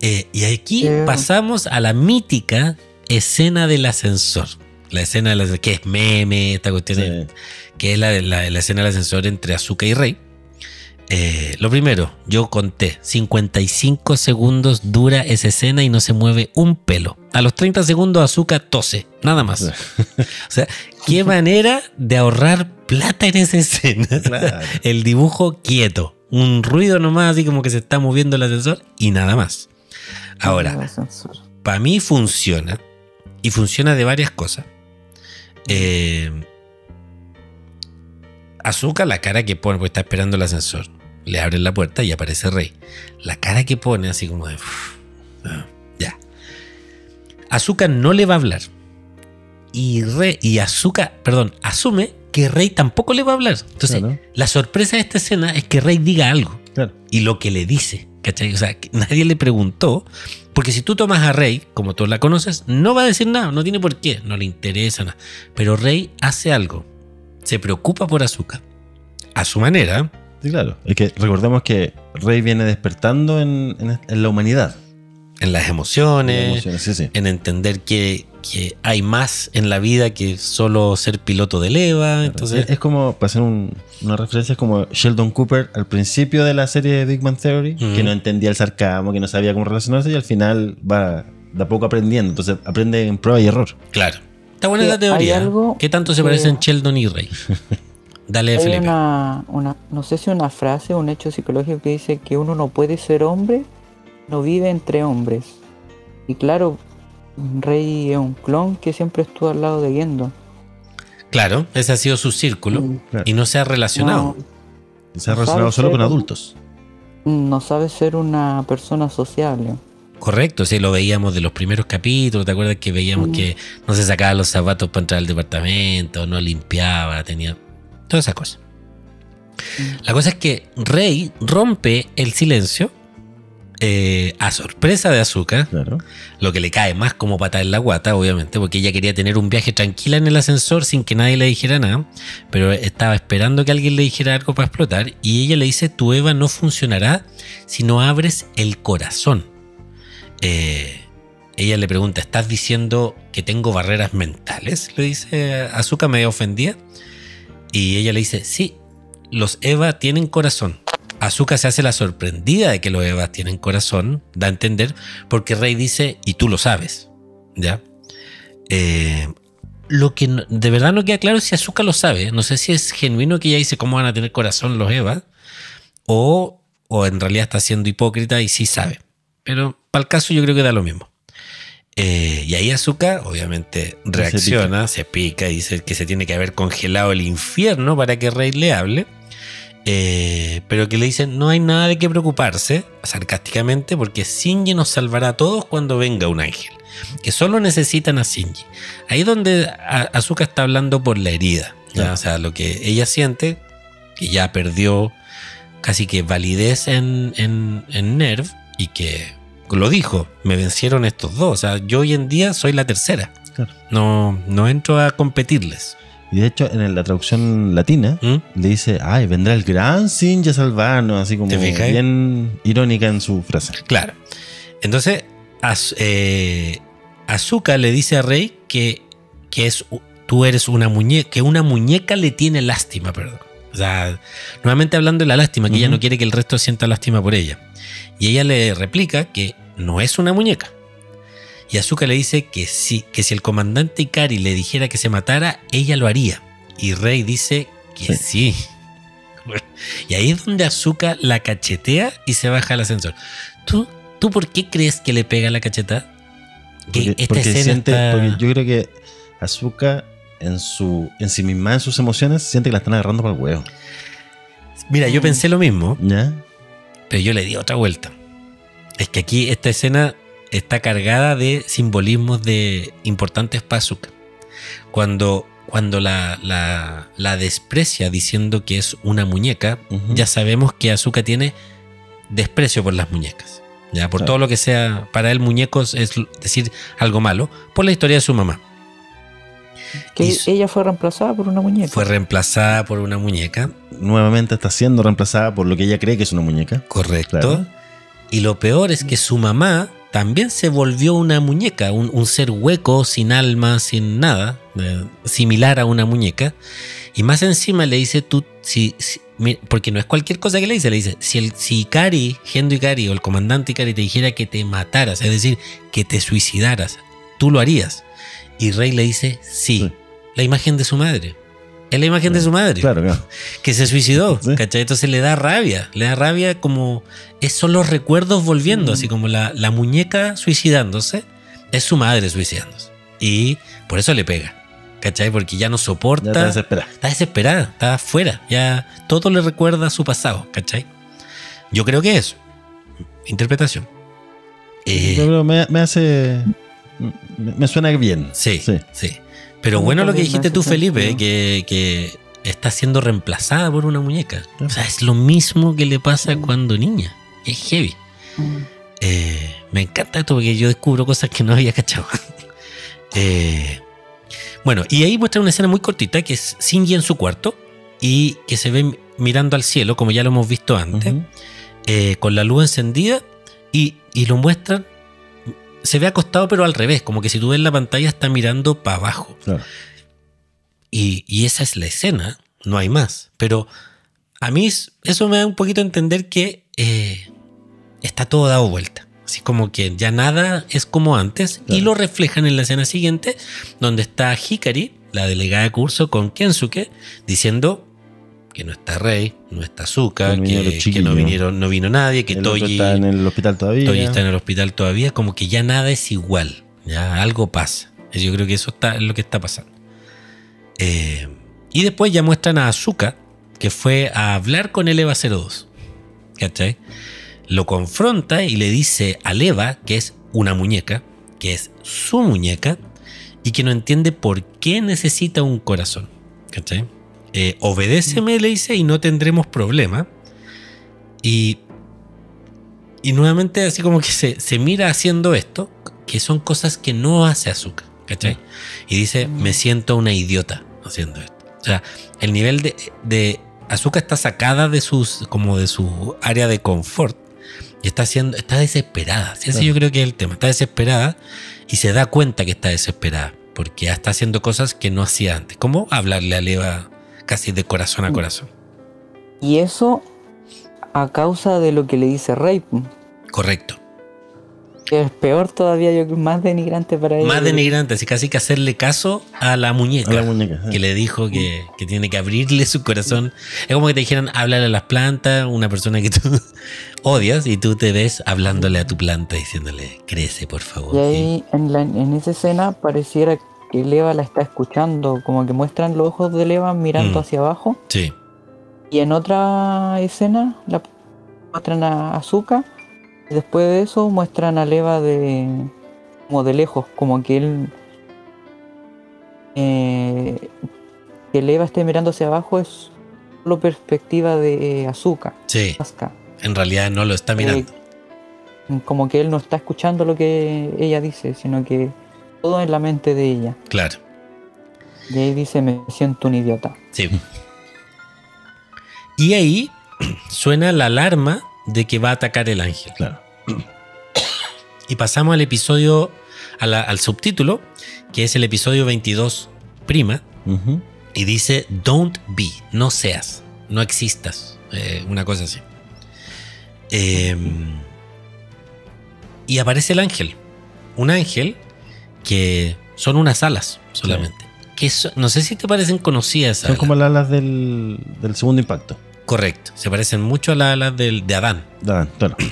Eh, y aquí Sí. pasamos a la mítica escena del ascensor. La escena de la- que es meme, esta cuestión, Sí. que es la, la- la escena del ascensor entre Azuka y Rey. Eh, lo primero, yo conté, 55 segundos dura esa escena y no se mueve un pelo. A los 30 segundos Azuka tose, nada más. o sea, qué manera de ahorrar plata en esa escena. Claro. El dibujo quieto, un ruido nomás así como que se está moviendo el ascensor y nada más. Ahora, para mí funciona y funciona de varias cosas. Eh, Azuka, la cara que pone, porque está esperando el ascensor, le abren la puerta y aparece Rey. La cara que pone, así como de. "Uf, ah, ya. Azuka no le va a hablar. Y, Rey, y Azuka, perdón, asume que Rey tampoco le va a hablar. Entonces, Claro. la sorpresa de esta escena es que Rey diga algo Claro. y lo que le dice. ¿Cachai? O sea, que nadie le preguntó. Porque si tú tomas a Rey, como tú la conoces, no va a decir nada, no tiene por qué, no le interesa nada. Pero Rey hace algo. Se preocupa por Azuka. A su manera. Sí, claro. Es que recordemos que Rey viene despertando en, en- en la humanidad. En las En emociones, las emociones, sí, sí. en entender que, que hay más en la vida que solo ser piloto de leva. Entonces, es, es como, para hacer un- una referencia, es como Sheldon Cooper al principio de la serie de Big Bang Theory, que no entendía el sarcasmo, que no sabía cómo relacionarse y al final va de a poco aprendiendo. Entonces aprende en prueba y error. claro. Está buena la teoría. algo ¿Qué tanto se que- parecen Sheldon y Rey? Dale, Hay Felipe. una, una, no sé si una frase o un hecho psicológico que dice que uno no puede ser hombre, no vive entre hombres. Y claro, Rey es un clon que siempre estuvo al lado de Gendo. Claro, ese ha sido su círculo Mm, Claro. y no se ha relacionado. Se ha relacionado solo con adultos. No sabe ser una persona sociable. Correcto, sí, lo veíamos de los primeros capítulos. ¿Te acuerdas que veíamos Mm. que no se sacaba los zapatos para entrar al departamento, no limpiaba, tenía todas esas cosas? La cosa es que Rey rompe el silencio eh, a sorpresa de Azúcar, Claro. lo que le cae más como patada en la guata, obviamente, porque ella quería tener un viaje tranquila en el ascensor sin que nadie le dijera nada, pero estaba esperando que alguien le dijera algo para explotar y ella le dice, tu Eva no funcionará si no abres el corazón. Eh, ella le pregunta, ¿estás diciendo que tengo barreras mentales? Le dice Azúcar medio ofendida. Y ella le dice, sí, los Eva tienen corazón. Azúcar se hace la sorprendida de que los Evas tienen corazón, da a entender, porque Rey dice, y tú lo sabes, ¿ya? Eh, lo que no- de verdad no queda claro es si Azúcar lo sabe. No sé si es genuino que ella dice cómo van a tener corazón los Evas, o, o en realidad está siendo hipócrita y sí sabe. Pero para el caso yo creo que da lo mismo. Eh, y ahí Azúcar obviamente reacciona, se pica. dice que se tiene que haber congelado el infierno para que Rey le hable. Eh, pero que le dicen no hay nada de qué preocuparse, sarcásticamente, porque Shinji nos salvará a todos cuando venga un ángel. Que solo necesitan a Shinji. Ahí es donde A- Asuka está hablando por la herida. ¿ya? O sea, lo que ella siente, que ya perdió casi que validez en, en, en Nerv y que lo dijo, me vencieron estos dos. O sea, yo hoy en día soy la tercera. Claro. No, no entro a competirles. Y de hecho, en la traducción latina, ¿Mm? le dice, ay, vendrá el gran Sinja Salvano, así como bien irónica en su frase. Claro. Entonces, Az- eh, Azuka le dice a Rey que, que es, tú eres una muñeca, que una muñeca le tiene lástima, perdón. O sea, nuevamente hablando de la lástima, que ella no quiere que el resto sienta lástima por ella. Y ella le replica que no es una muñeca. Y Azuka le dice que sí, que si el comandante Ikari le dijera que se matara, ella lo haría. Y Rey dice que sí, y ahí es donde Azuka la cachetea y se baja al ascensor. ¿Tú, ¿Tú por qué crees que le pega la cachetada? Que Porque, esta porque escena siente- está- porque yo creo que Azuka en su en sí misma, en sus emociones, siente que la están agarrando para el huevo. Mira, yo pensé lo mismo, ¿Ya? pero yo le di otra vuelta. Es que aquí esta escena está cargada de simbolismos de importantes para. Cuando, cuando la, la- la desprecia diciendo que es una muñeca, ya sabemos que Azuka tiene desprecio por las muñecas. Ya, por Claro. todo lo que sea, para él muñecos es decir algo malo, por la historia de su mamá. Que ella fue reemplazada por una muñeca. Fue reemplazada por una muñeca, Nuevamente está siendo reemplazada por lo que ella cree que es una muñeca. correcto. Claro. Y lo peor es que su mamá también se volvió una muñeca, un, un ser hueco, sin alma, sin nada, eh, similar a una muñeca. Y más encima le dice tú, si, porque no es cualquier cosa que le dice, le dice, si, el, si Ikari, Gendo Ikari o el comandante Ikari te dijera que te mataras, es decir, que te suicidaras, tú lo harías. Y Rey le dice, sí, Sí. la imagen de su madre. Es la imagen de su madre Claro, claro. que se suicidó, Sí. ¿cachai? Entonces le da rabia, le da rabia como, es, son los recuerdos volviendo, Mm. así como la, la muñeca suicidándose, es su madre suicidándose. Y por eso le pega, ¿cachai? Porque ya no Ya soporta, está desesperada. está desesperada, está afuera, ya todo le recuerda a su pasado, ¿cachai? Yo creo que eso, interpretación. Eh, Yo creo que me, me hace. Me, suena bien. Sí, Sí. sí. Pero bueno lo que dijiste tú, Felipe, que, que está siendo reemplazada por una muñeca. O sea, es lo mismo que le pasa cuando niña. Es heavy. Mm. Eh, me encanta esto porque yo descubro cosas que no había cachado. Eh, bueno, y ahí muestra una escena muy cortita que es Shinji en su cuarto y que se ve mirando al cielo, como ya lo hemos visto antes eh, con la luz encendida y, y lo muestran. Se ve acostado, pero al revés, como que si tú ves la pantalla está mirando para abajo. Claro. Y, y esa es la escena, no hay más. Pero a mí es- eso me da un poquito a entender que eh, está todo dado vuelta. Así como que ya nada es como antes y lo reflejan en la escena siguiente, donde está Hikari, la delegada de curso, con Kensuke, diciendo que no está Rey, no está Azuka, Que no vinieron que, los que no, chiquillos. vinieron, no vino nadie, que El Toji, está en el hospital todavía. Toji está en el hospital todavía, como que ya nada es igual, ya algo pasa. Yo creo que eso está, es lo que está pasando. Eh, y después ya muestran a Azuka, que fue a hablar con el Eva 02. ¿Cachai? Lo confronta y le dice a Eva que es una muñeca, que es su muñeca, y que no entiende por qué necesita un corazón. ¿Cachai? Eh, obedéceme, le dice, y no tendremos problema. Y, y nuevamente, así como que se, se mira haciendo esto, que son cosas que no hace Azuka. ¿Cachai? Y dice, me siento una idiota haciendo esto. O sea, el nivel de, de Azuka está sacada de sus, como de su área de confort. Y está haciendo, está desesperada. Sí, Ese yo creo que es el tema. Está desesperada y se da cuenta que está desesperada. Porque está haciendo cosas que no hacía antes. Como hablarle a Leva casi de corazón a Mm. corazón. Y eso a causa de lo que le dice Rey, Correcto. es peor todavía, yo creo, más denigrante para ella. Más denigrante, así casi que hacerle caso a la muñeca. A la muñeca. sí. que le dijo que, que tiene que abrirle su corazón. Es como que te dijeran, háblale a las plantas, una persona que tú odias, y tú te ves hablándole a tu planta diciéndole, crece, por favor. Y ahí en, la- en esa escena pareciera que Leva la está escuchando, como que muestran los ojos de Leva mirando Mm. hacia abajo. Sí, Y en otra escena la muestran a Azuka. Y después de eso muestran a Leva de como de lejos, como que él eh, que Leva esté mirando hacia abajo es solo perspectiva de Azuka, sí. Asuka. En realidad no lo está mirando. Eh, como que él no está escuchando lo que ella dice, sino que todo en la mente de ella. Claro. Y ahí dice, me siento un idiota. Sí. Y ahí suena la alarma de que va a atacar el ángel. Claro. Y pasamos al episodio, a la- al subtítulo, que es el episodio 22 prima, y dice don't be, no seas, no existas, eh, una cosa así. Eh, y aparece el ángel, un ángel que son unas alas solamente. Que so- no sé si te parecen conocidas. Son alas. como las alas del, del segundo impacto. Correcto. Se parecen mucho a las alas del- de Adán. Ah, claro.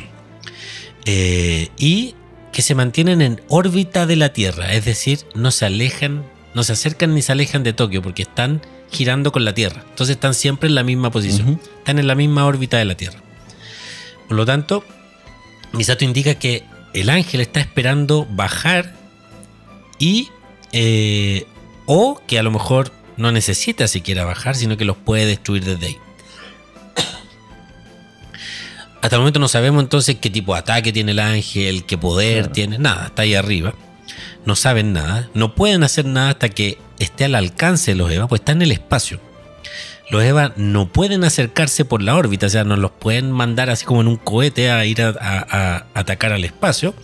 Eh, y que se mantienen en órbita de la Tierra, es decir, no se alejan, no se acercan ni se alejan de Tokio porque están girando con la Tierra. Entonces están siempre en la misma posición, están en la misma órbita de la Tierra. Por lo tanto, Misato indica que el ángel está esperando bajar y eh, o que a lo mejor no necesita siquiera bajar, sino que los puede destruir desde ahí. Hasta el momento no sabemos entonces qué tipo de ataque tiene el ángel, qué poder Claro. tiene, nada, está ahí arriba. No saben nada, no pueden hacer nada hasta que esté al alcance de los Eva, pues está en el espacio. Los Eva no pueden acercarse por la órbita, o sea, no los pueden mandar así como en un cohete a ir a, a- a atacar al espacio.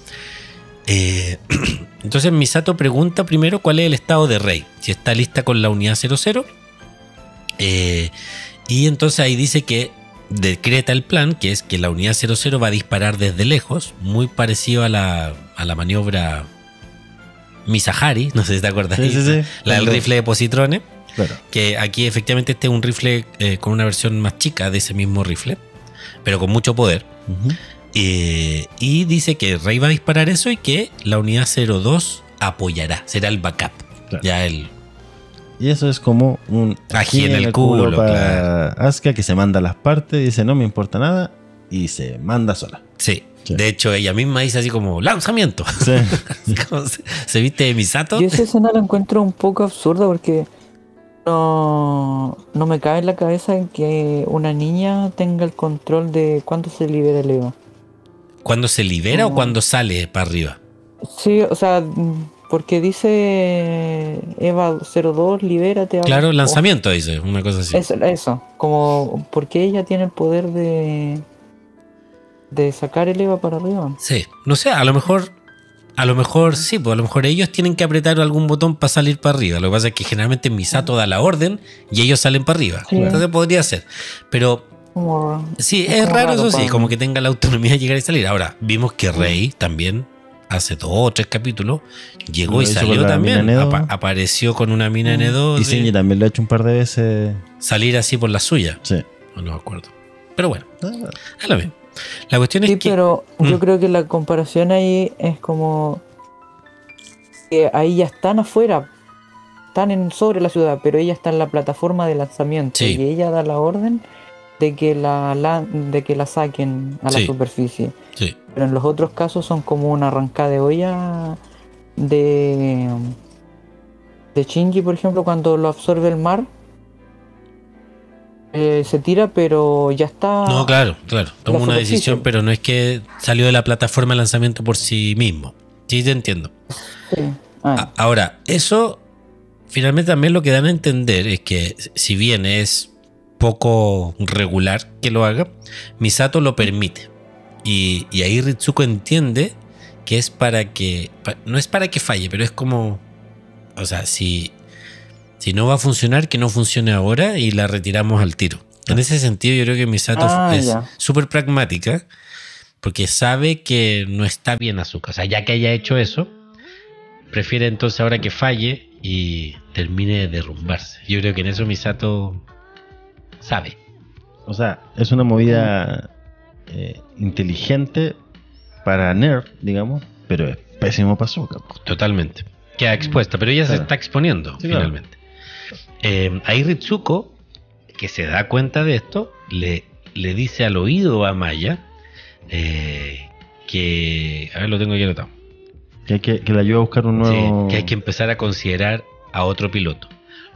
Eh, entonces Misato pregunta primero cuál es el estado de Rey, si está lista con la unidad 00. Eh, y entonces ahí dice que decreta el plan, que es que la unidad 00 va a disparar desde lejos, muy parecido a la, a la maniobra Misahari, no sé si te acuerdas. Sí, sí, sí. La del rifle de positrones, Claro. que aquí efectivamente este es un rifle eh, con una versión más chica de ese mismo rifle, pero con mucho poder. Ujú. Eh, y dice que Rey va a disparar eso y que la unidad 02 apoyará, será el backup. Claro. Ya el. Y eso es como un Ají en el culo, para Asuka que se manda las partes, dice no me importa nada y se manda sola. Sí. Sí. De hecho, ella misma dice así como lanzamiento. Sí. Como se, se viste de Misato. Yo esa escena la encuentro un poco absurda porque no, no me cabe en la cabeza que una niña tenga el control de cuándo se libera el Eva. ¿Cuándo se libera o cuando sale para arriba? Sí, o sea, porque dice Eva 02, libérate. Claro, O- lanzamiento dice, una cosa así. Eso, eso, como porque ella tiene el poder de de sacar el Eva para arriba. Sí, no sé, a lo mejor, a lo mejor sí, pues a lo mejor ellos tienen que apretar algún botón para salir para arriba. Lo que pasa es que generalmente Misato da la orden y ellos salen para arriba. Sí. Entonces podría ser. Pero Como, sí, Es es como raro raro, eso sí, como que tenga la autonomía de llegar y salir. Ahora, vimos que Rey también hace dos o tres capítulos llegó Lo y salió la también. Apa- apareció con una mina Mm. N2 Y también lo ha hecho un par de veces. salir así por la suya. Sí. No, no me acuerdo. Pero bueno, es lo mismo. La cuestión Sí, es que. pero Mm. yo creo que la comparación ahí es como que ahí ya están afuera, están en sobre la ciudad, pero ella está en la plataforma de lanzamiento Sí. y ella da la orden de que la, la- de que la saquen a la superficie. Sí. Pero en los otros casos son como una arrancada de olla de de Shinji, por ejemplo, cuando lo absorbe el mar. eh, se tira, pero ya está. No, claro, claro. Tomó una decisión, pero no es que salió de la plataforma de lanzamiento por sí mismo. Sí, te entiendo. Sí. Ah, Ahora, eso finalmente también lo que dan a entender es que si bien es poco regular que lo haga, Misato lo permite. Y, y ahí Ritsuko entiende que es para que... pa- no es para que falle, pero es como... O sea, si, si no va a funcionar, que no funcione ahora y la retiramos al tiro. En ese sentido, yo creo que Misato Ah, es súper pragmática porque sabe que no está bien Azuka. O sea, ya que haya hecho eso, prefiere entonces ahora que falle y termine de derrumbarse. Yo creo que en eso Misato sabe. O sea, es una movida eh, inteligente para Nerd, digamos, pero es pésimo para Asuka. Totalmente. Queda expuesta, pero ella se está exponiendo Sí, claro. finalmente. Eh, ahí Ritsuko, que se da cuenta de esto, le, le dice al oído a Maya eh, que... A ver, lo tengo aquí anotado. Que, hay que, que le ayude a buscar un Sí, nuevo. que hay que empezar a considerar a otro piloto.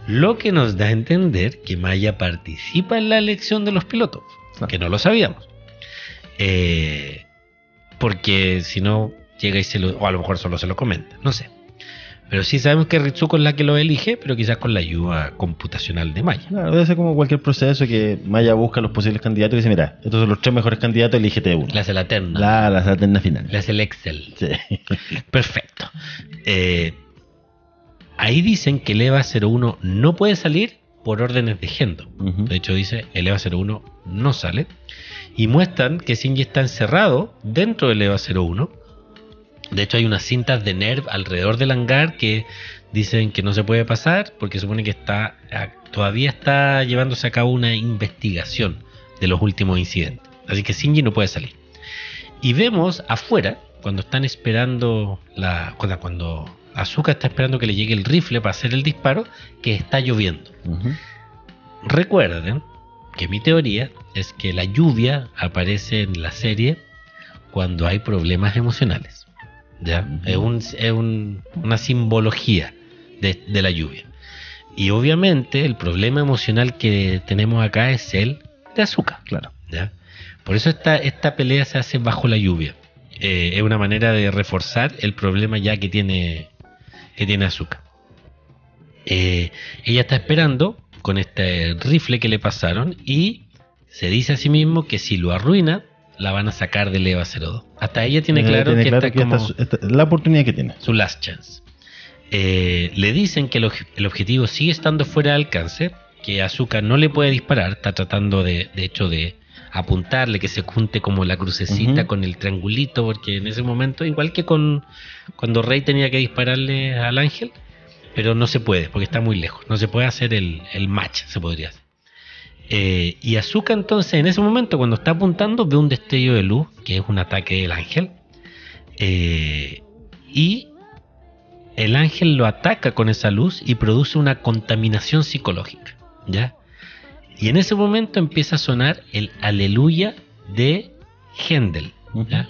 Lo que nos da a entender que Maya participa en la elección de los pilotos, Claro. que no lo sabíamos. Eh, porque si no, llega y se lo. O a lo mejor solo se lo comenta, no sé. Pero sí sabemos que Ritsuko es la que lo elige, pero quizás con la ayuda computacional de Maya. Claro, debe ser como cualquier proceso que Maya busca los posibles candidatos y dice: Mira, estos son los tres mejores candidatos, elígete uno. Le hace la terna, La, la, la terna final. le hace el Excel. Sí. Perfecto. Eh, ahí dicen que el EVA 01 no puede salir por órdenes de Gendo. De hecho, dice el EVA 01 no sale. Y muestran que Shinji está encerrado dentro del EVA 01. De hecho, hay unas cintas de NERV alrededor del hangar que dicen que no se puede pasar porque supone que está todavía está llevándose a cabo una investigación de los últimos incidentes. Así que Shinji no puede salir. Y vemos afuera, cuando están esperando la. Cuando Azuka está esperando que le llegue el rifle para hacer el disparo, que está lloviendo. Recuerden que mi teoría es que la lluvia aparece en la serie cuando hay problemas emocionales. ¿ya? Es, un- es un- una simbología de, de la lluvia. Y obviamente el problema emocional que tenemos acá es el de azúcar. Claro. ¿ya? Por eso esta, esta pelea se hace bajo la lluvia. Eh, es una manera de reforzar el problema ya que tiene, que tiene azúcar. Eh, ella está esperando con este rifle que le pasaron y se dice a sí mismo que si lo arruina, la van a sacar del EVA 02. Hasta ella tiene Eh, claro tiene que claro está que como esta la oportunidad que tiene. su last chance. Eh, le dicen que el, obje- el objetivo sigue estando fuera de alcance, que Azuka no le puede disparar, está tratando de, de hecho de apuntarle, que se junte como la crucecita con el triangulito, porque en ese momento, igual que con cuando Rey tenía que dispararle al ángel, pero no se puede, porque está muy lejos, no se puede hacer el, el match, se podría hacer. Eh, y Azuka entonces en ese momento cuando está apuntando ve un destello de luz, que es un ataque del ángel, eh, y el ángel lo ataca con esa luz y produce una contaminación psicológica, ¿ya? Y en ese momento empieza a sonar el aleluya de Händel.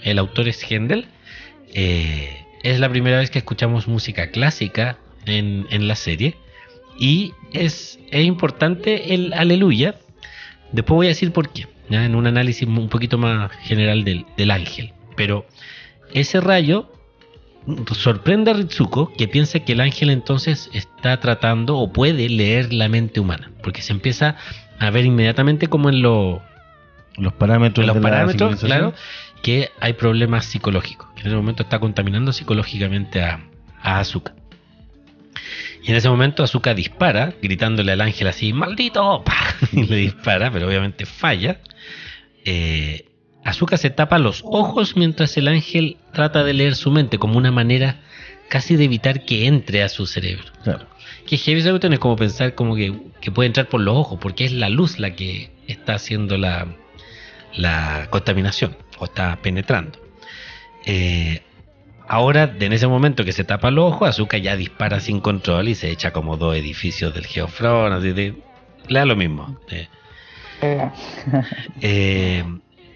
El autor es Händel. eh, es la primera vez que escuchamos música clásica en, en la serie. Y es, es importante el aleluya. Después voy a decir por qué, ¿ya? en un análisis un poquito más general del, del ángel. Pero ese rayo sorprende a Ritsuko que piensa que el ángel entonces está tratando o puede leer la mente humana. Porque se empieza a ver inmediatamente como en lo, Los parámetros. en los de parámetros, claro, que hay problemas psicológicos. Que en ese momento está contaminando psicológicamente a, a Azuka. Y en ese momento Azuka dispara, gritándole al ángel así, ¡maldito! ¡Pah! Y le dispara, pero obviamente falla. Eh, Azuka se tapa los ojos mientras el ángel trata de leer su mente como una manera casi de evitar que entre a su cerebro. Claro. Que heavy cuestión es como pensar como que, que puede entrar por los ojos, porque es la luz la que está haciendo la, la contaminación o está penetrando. Eh, ahora, en ese momento que se tapa los ojos, Azuka ya dispara sin control y se echa como dos edificios del Geofront, así de, le da lo mismo. Eh,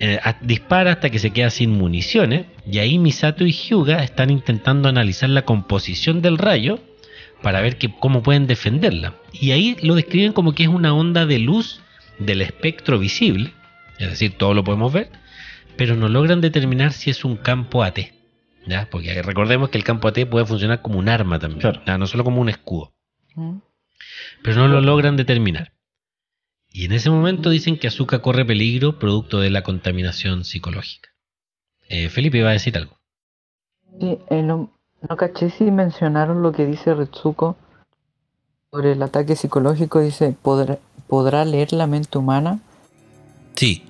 Eh, dispara hasta que se queda sin municiones y ahí Misato y Hyuga están intentando analizar la composición del rayo para ver que, cómo pueden defenderla. Y ahí lo describen como que es una onda de luz del espectro visible, es decir, todo lo podemos ver, pero no logran determinar si es un campo AT. ¿ya? Porque recordemos que el campo AT puede funcionar como un arma también, Claro. ¿ya? no solo como un escudo ¿Mm? pero no lo logran determinar. Y en ese momento dicen que Azuka corre peligro producto de la contaminación psicológica. Eh, Felipe iba a decir algo. Sí, eh, no, no caché si mencionaron lo que dice Retsuko sobre el ataque psicológico. Dice, ¿podrá, podrá leer la mente humana? Sí,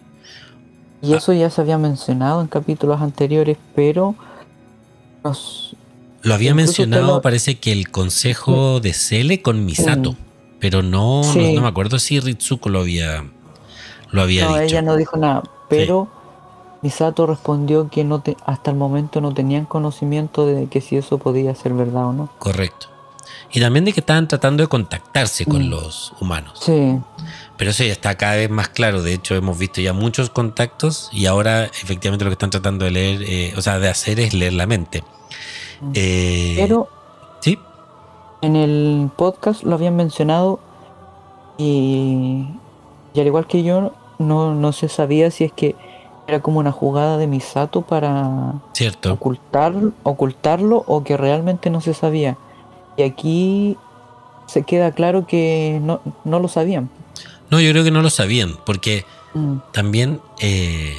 Y eso ya se había mencionado en capítulos anteriores, pero nos, lo había mencionado, lo- parece que el consejo de Cele con Misato, pero no, Sí. no, me acuerdo si Ritsuko lo había, lo había no, dicho. ella no dijo nada, pero Misato respondió que no te, hasta el momento no tenían conocimiento de que si eso podía ser verdad o no. Correcto. Y también de que estaban tratando de contactarse con Mm. los humanos. Sí, Pero eso ya está cada vez más claro. De hecho, hemos visto ya muchos contactos y ahora efectivamente lo que están tratando de leer, eh, o sea, de hacer es leer la mente. Mm. Eh, pero sí, en el podcast lo habían mencionado y, y al igual que yo, no, no se sabía si es que era como una jugada de Misato para cierto. ocultar, ocultarlo o que realmente no se sabía. Y aquí se queda claro que no, no lo sabían. No, yo creo que no lo sabían, porque Mm, también, eh,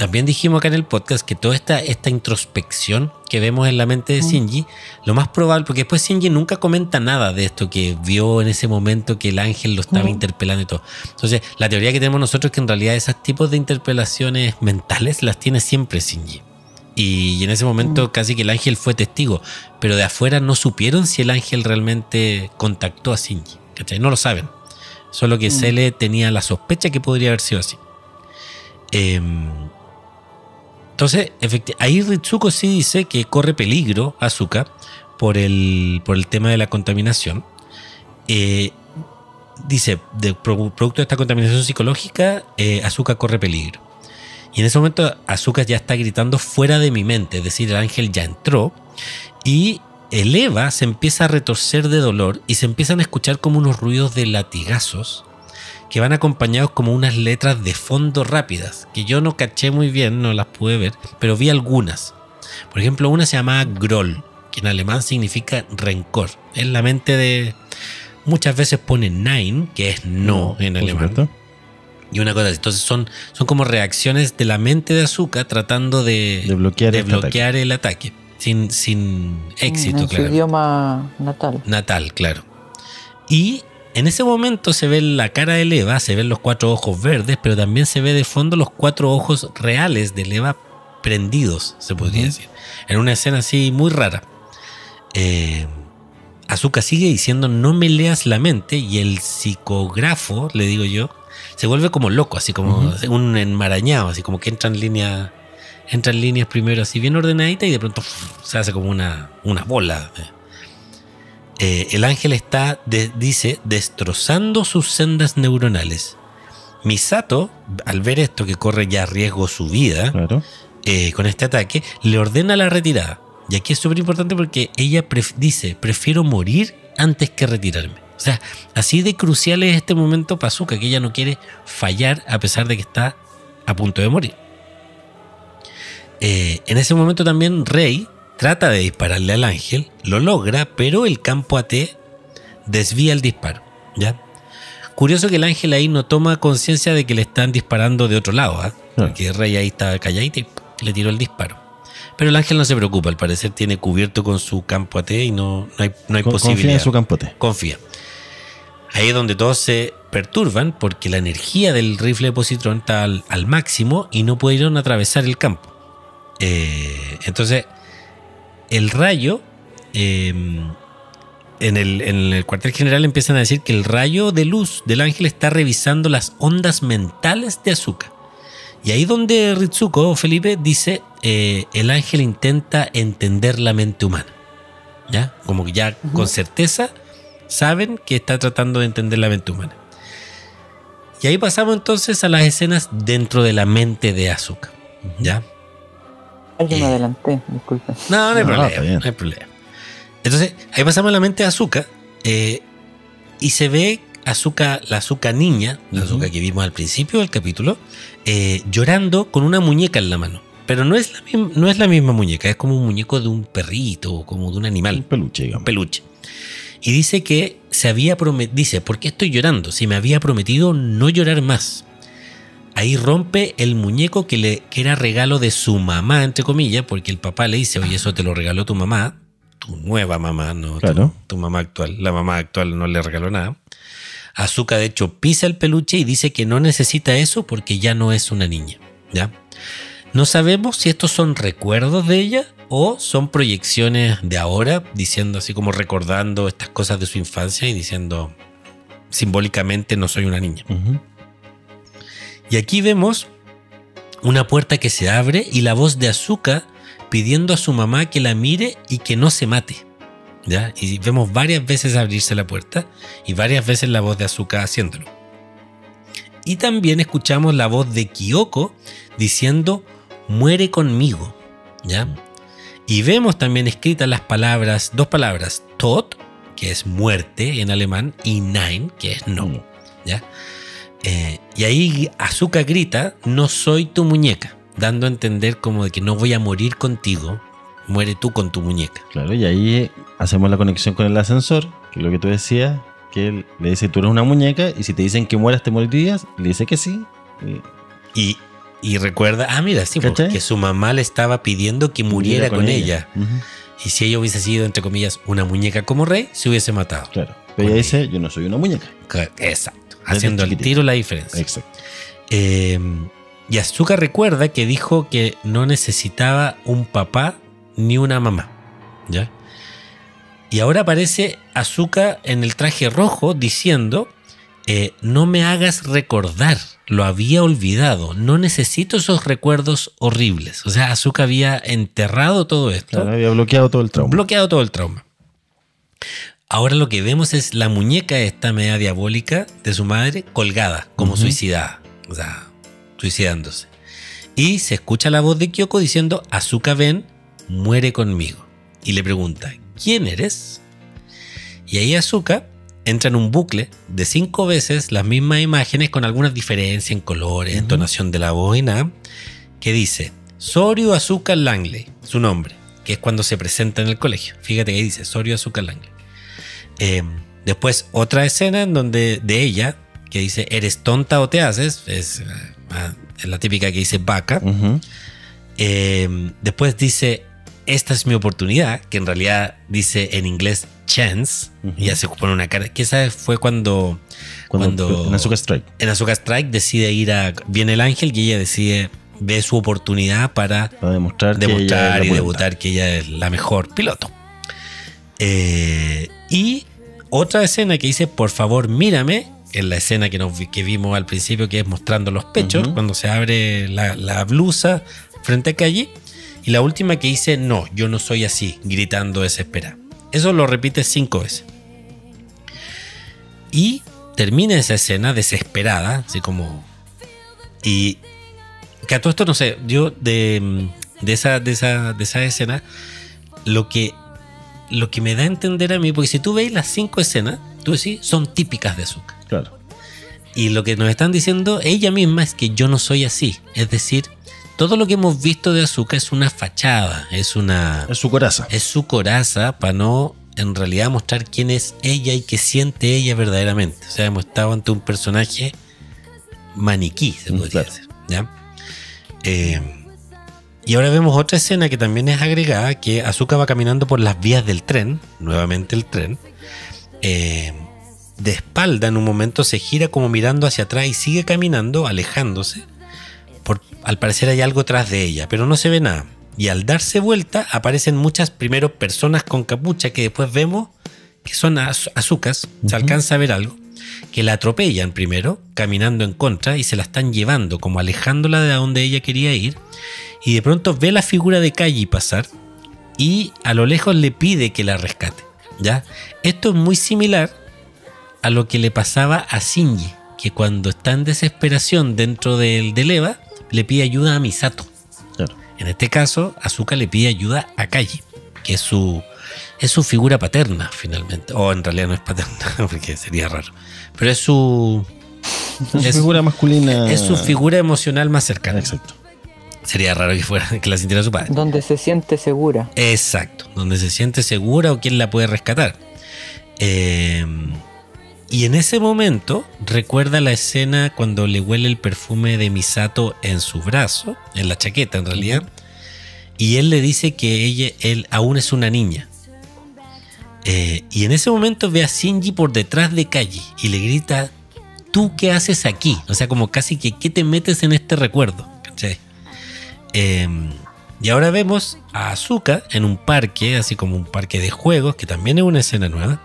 también dijimos acá en el podcast que toda esta, esta introspección que vemos en la mente de Mm. Shinji, lo más probable, porque después Shinji nunca comenta nada de esto que vio en ese momento que el ángel lo estaba Mm. interpelando y todo. Entonces, la teoría que tenemos nosotros es que en realidad esos tipos de interpelaciones mentales las tiene siempre Shinji. Y en ese momento Mm. casi que el ángel fue testigo, pero de afuera no supieron si el ángel realmente contactó a Shinji. ¿cachai? No lo saben. Solo que Mm. Cele tenía la sospecha que podría haber sido así. Em, entonces, ahí Ritsuko sí dice que corre peligro Azuka por el, por el tema de la contaminación. Eh, dice, de, pro- producto de esta contaminación psicológica, eh, corre peligro. Y en ese momento Azuka ya está gritando fuera de mi mente, es decir, el ángel ya entró y el Eva se empieza a retorcer de dolor y se empiezan a escuchar como unos ruidos de latigazos que van acompañados como unas letras de fondo rápidas, que yo no caché muy bien, no las pude ver, pero vi algunas. Por ejemplo, una se llamaba Groll, que en alemán significa rencor. Es la mente de... Muchas veces pone Nein, que es no en alemán. supuesto. Y una cosa así. Entonces son, son como reacciones de la mente de Azúcar tratando de, De bloquear de este bloquear el ataque. Sin, sin éxito, en su claro. idioma natal. Natal, claro. Y en ese momento se ve la cara de Eva, se ven los cuatro ojos verdes, pero también se ve de fondo los cuatro ojos reales de Eva prendidos, se podría decir. En una escena así muy rara. Eh, Azuka sigue diciendo no me leas la mente y el psicógrafo, le digo yo, se vuelve como loco, así como un enmarañado, así como que entra en línea, entra en líneas primero así bien ordenadita y de pronto se hace como una, una bola. Eh, el ángel está, de- dice, destrozando sus sendas neuronales. Misato, al ver esto que corre ya a riesgo su vida, Claro. eh, con este ataque, le ordena la retirada. Y aquí es súper importante porque ella pref- dice, prefiero morir antes que retirarme. O sea, así de crucial es este momento para Azuka, que ella no quiere fallar a pesar de que está a punto de morir. Eh, en ese momento también Rey trata de dispararle al ángel, lo logra, pero el campo AT desvía el disparo. ¿ya? Curioso que el ángel ahí no toma conciencia de que le están disparando de otro lado. Claro. porque Rey ahí está calladito y le tiró el disparo. Pero el ángel no se preocupa, al parecer tiene cubierto con su campo AT y no, no hay, no hay Con- posibilidad. Confía en su campote. Confía. Ahí es donde todos se perturban porque la energía del rifle de positrón está al, al máximo y no pudieron atravesar el campo. Eh, entonces, el rayo, eh, en, el, en el cuartel general empiezan a decir que el rayo de luz del ángel está revisando las ondas mentales de Azuka. Y ahí donde Ritsuko o Felipe dice, eh, el ángel intenta entender la mente humana. ¿Ya? Como que ya con certeza saben que está tratando de entender la mente humana. Y ahí pasamos entonces a las escenas dentro de la mente de Azuka. ¿Ya? Yo me Eh. adelanté, disculpen. No, no hay No, problema. No hay problema. Entonces, ahí pasamos a la mente de Azuka. eh, y se ve Azuka, la Azuka niña, la. Azuka que vimos al principio del capítulo, eh, llorando con una muñeca en la mano. Pero no es, la misma, no es la misma muñeca, es como un muñeco de un perrito o como de un Un animal, peluche, un digamos. peluche. Y dice que se había prometido, dice, ¿por qué estoy llorando? Si me había prometido no llorar más. Ahí rompe el muñeco que, le, que era regalo de su mamá, entre comillas, porque el papá le dice, oye, eso te lo regaló tu mamá, tu nueva mamá, no tu- Claro. tu, mamá actual. La mamá actual no le regaló nada. Azuka, de hecho, pisa el peluche y dice que no necesita eso porque ya no es una niña. ¿ya? No sabemos si estos son recuerdos de ella o son proyecciones de ahora, diciendo así como recordando estas cosas de su infancia y diciendo simbólicamente no soy una niña. Y aquí vemos una puerta que se abre y la voz de Azuka pidiendo a su mamá que la mire y que no se mate. ¿Ya? Y vemos varias veces abrirse la puerta y varias veces la voz de Azuka haciéndolo. Y también escuchamos la voz de Kyoko diciendo muere conmigo. ¿Ya? Y vemos también escritas las palabras, dos palabras, Tod, que es muerte en alemán, y Nein, que es no. No. ¿ya? Eh, y ahí Azuka grita, no soy tu muñeca, dando a entender como de que no voy a morir contigo, muere tú con tu muñeca. Claro, y ahí hacemos la conexión con el ascensor, que es lo que tú decías, que él le dice, tú eres una muñeca, y si te dicen que mueras, te morirías, le dice que sí. y Y, recuerda, ah, mira, sí, porque ¿Cachai? su mamá le estaba pidiendo que muriera con, ella. Y si ella hubiese sido, entre comillas, una muñeca como rey, se hubiese matado. Claro. Pero ella dice, yo no soy una muñeca. Exacto. Haciendo el tiro la diferencia. Exacto. Eh, y Azuka recuerda que dijo que no necesitaba un papá ni una mamá. ¿Ya? Y ahora aparece Azuka en el traje rojo diciendo eh, no me hagas recordar, lo había olvidado, no necesito esos recuerdos horribles. O sea, Azuka había enterrado todo esto, Claro, había bloqueado todo el trauma. bloqueado todo el trauma. Ahora lo que vemos es la muñeca esta media diabólica de su madre colgada, como suicidada, o sea, suicidándose. Y se escucha la voz de Kyoko diciendo, Azuka ven, muere conmigo. Y le pregunta, ¿quién eres? Y ahí Azuka entra en un bucle de cinco veces las mismas imágenes con algunas diferencias en colores, Ujú. entonación de la voz y nada, que dice, Soryu Azuka Langley, su nombre, que es cuando se presenta en el colegio. Fíjate que ahí dice Soryu Azuka Langley. Eh, después otra escena en donde de ella, que dice, ¿eres tonta o te haces? Es, ah, es la típica que dice vaca. Eh, después dice, esta es mi oportunidad, que en realidad dice en inglés chance, y ya se pone una cara, que esa fue cuando, Cuando, Cuando- en Azuka Strike. en Strike decide ir a, viene el ángel y ella decide, ve su oportunidad para Para demostrar, demostrar y debutar que ella es la mejor piloto. Eh, y otra escena que dice, por favor, mírame, en la escena que, nos, que vimos al principio, que es mostrando los pechos, cuando se abre la, la blusa frente a Calle. Y la última que dice, no, yo no soy así, gritando desesperada. Eso lo repite cinco veces. Y termina esa escena desesperada, así como... Y que a todo esto, no sé, yo de, de, esa, de, esa, de esa escena, lo que, lo que me da a entender a mí, porque si tú veis las cinco escenas, tú decís, son típicas de Azúcar. Claro. Y lo que nos están diciendo ella misma es que yo no soy así. Es decir, todo lo que hemos visto de Azúcar es una fachada, es una Es su coraza. es su coraza para no en realidad mostrar quién es ella y qué siente ella verdaderamente. O sea, hemos estado ante un personaje maniquí, se Mm, podría claro. decir. ¿ya? Eh, y ahora vemos otra escena que también es agregada, que Azuka va caminando por las vías del tren, nuevamente el tren. eh, de espalda en un momento se gira como mirando hacia atrás y sigue caminando, alejándose. Por, al parecer hay algo tras de ella, pero no se ve nada. Y al darse vuelta aparecen muchas primero personas con capucha que después vemos que son az- azucas, se alcanza a ver algo, que la atropellan primero, caminando en contra y se la están llevando, como alejándola de donde ella quería ir. Y de pronto ve la figura de Kaji pasar y a lo lejos le pide que la rescate. ¿ya? Esto es muy similar a lo que le pasaba a Shinji, que cuando está en desesperación dentro del, del Eva, le pide ayuda a Misato. Claro. En este caso, Azuka le pide ayuda a Kaji, que es su, es su figura paterna, finalmente. O en realidad no es paterna, porque sería raro. Pero es su, Es Es- su figura masculina. es su figura emocional más cercana. Exacto. Sería raro que fuera que la sintiera su padre. Donde se siente segura. Exacto, donde se siente segura o quién la puede rescatar. Eh, y en ese momento recuerda la escena cuando le huele el perfume de Misato en su brazo, en la chaqueta en realidad, y él le dice que ella, él aún es una niña. Eh, y en ese momento ve a Shinji por detrás de Kaji y le grita, ¿tú qué haces aquí? O sea, como casi que, ¿qué te metes en este recuerdo? ¿Cachai? Eh, y ahora vemos a Azuka en un parque, así como un parque de juegos, que también es una escena nueva,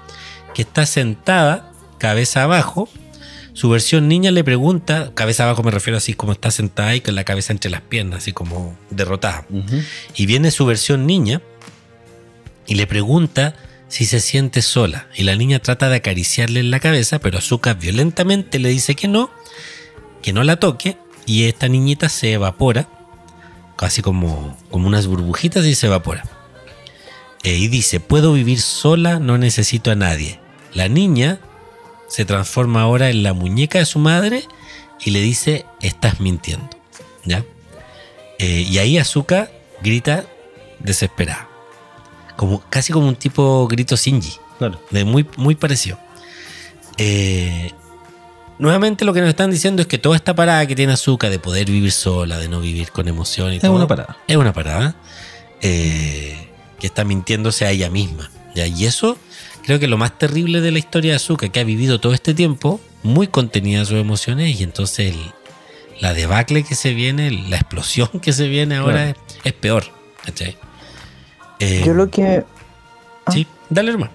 que está sentada, cabeza abajo. Su versión niña le pregunta, cabeza abajo me refiero así como está sentada y con la cabeza entre las piernas, así como derrotada. Y viene su versión niña y le pregunta si se siente sola. Y la niña trata de acariciarle en la cabeza, pero Azuka violentamente le dice que no, que no la toque. Y esta niñita se evapora, casi como, como unas burbujitas y se evapora. Eh, y dice, puedo vivir sola, no necesito a nadie. La niña se transforma ahora en la muñeca de su madre y le dice, estás mintiendo. ¿Ya? Eh, y ahí Azuka grita desesperada. Como, casi como un tipo grito Shinji. Claro. De muy, muy parecido. Eh, nuevamente lo que nos están diciendo es que toda esta parada que tiene Azuka de poder vivir sola, de no vivir con emoción y Es todo, una parada. es una parada eh, que está mintiéndose a ella misma. ¿ya? Y eso creo que lo más terrible de la historia de Azuka, que ha vivido todo este tiempo, muy contenida sus emociones, y entonces el- la debacle que se viene, la explosión que se viene ahora es, es peor. Eh, Yo lo que. Sí, dale hermano.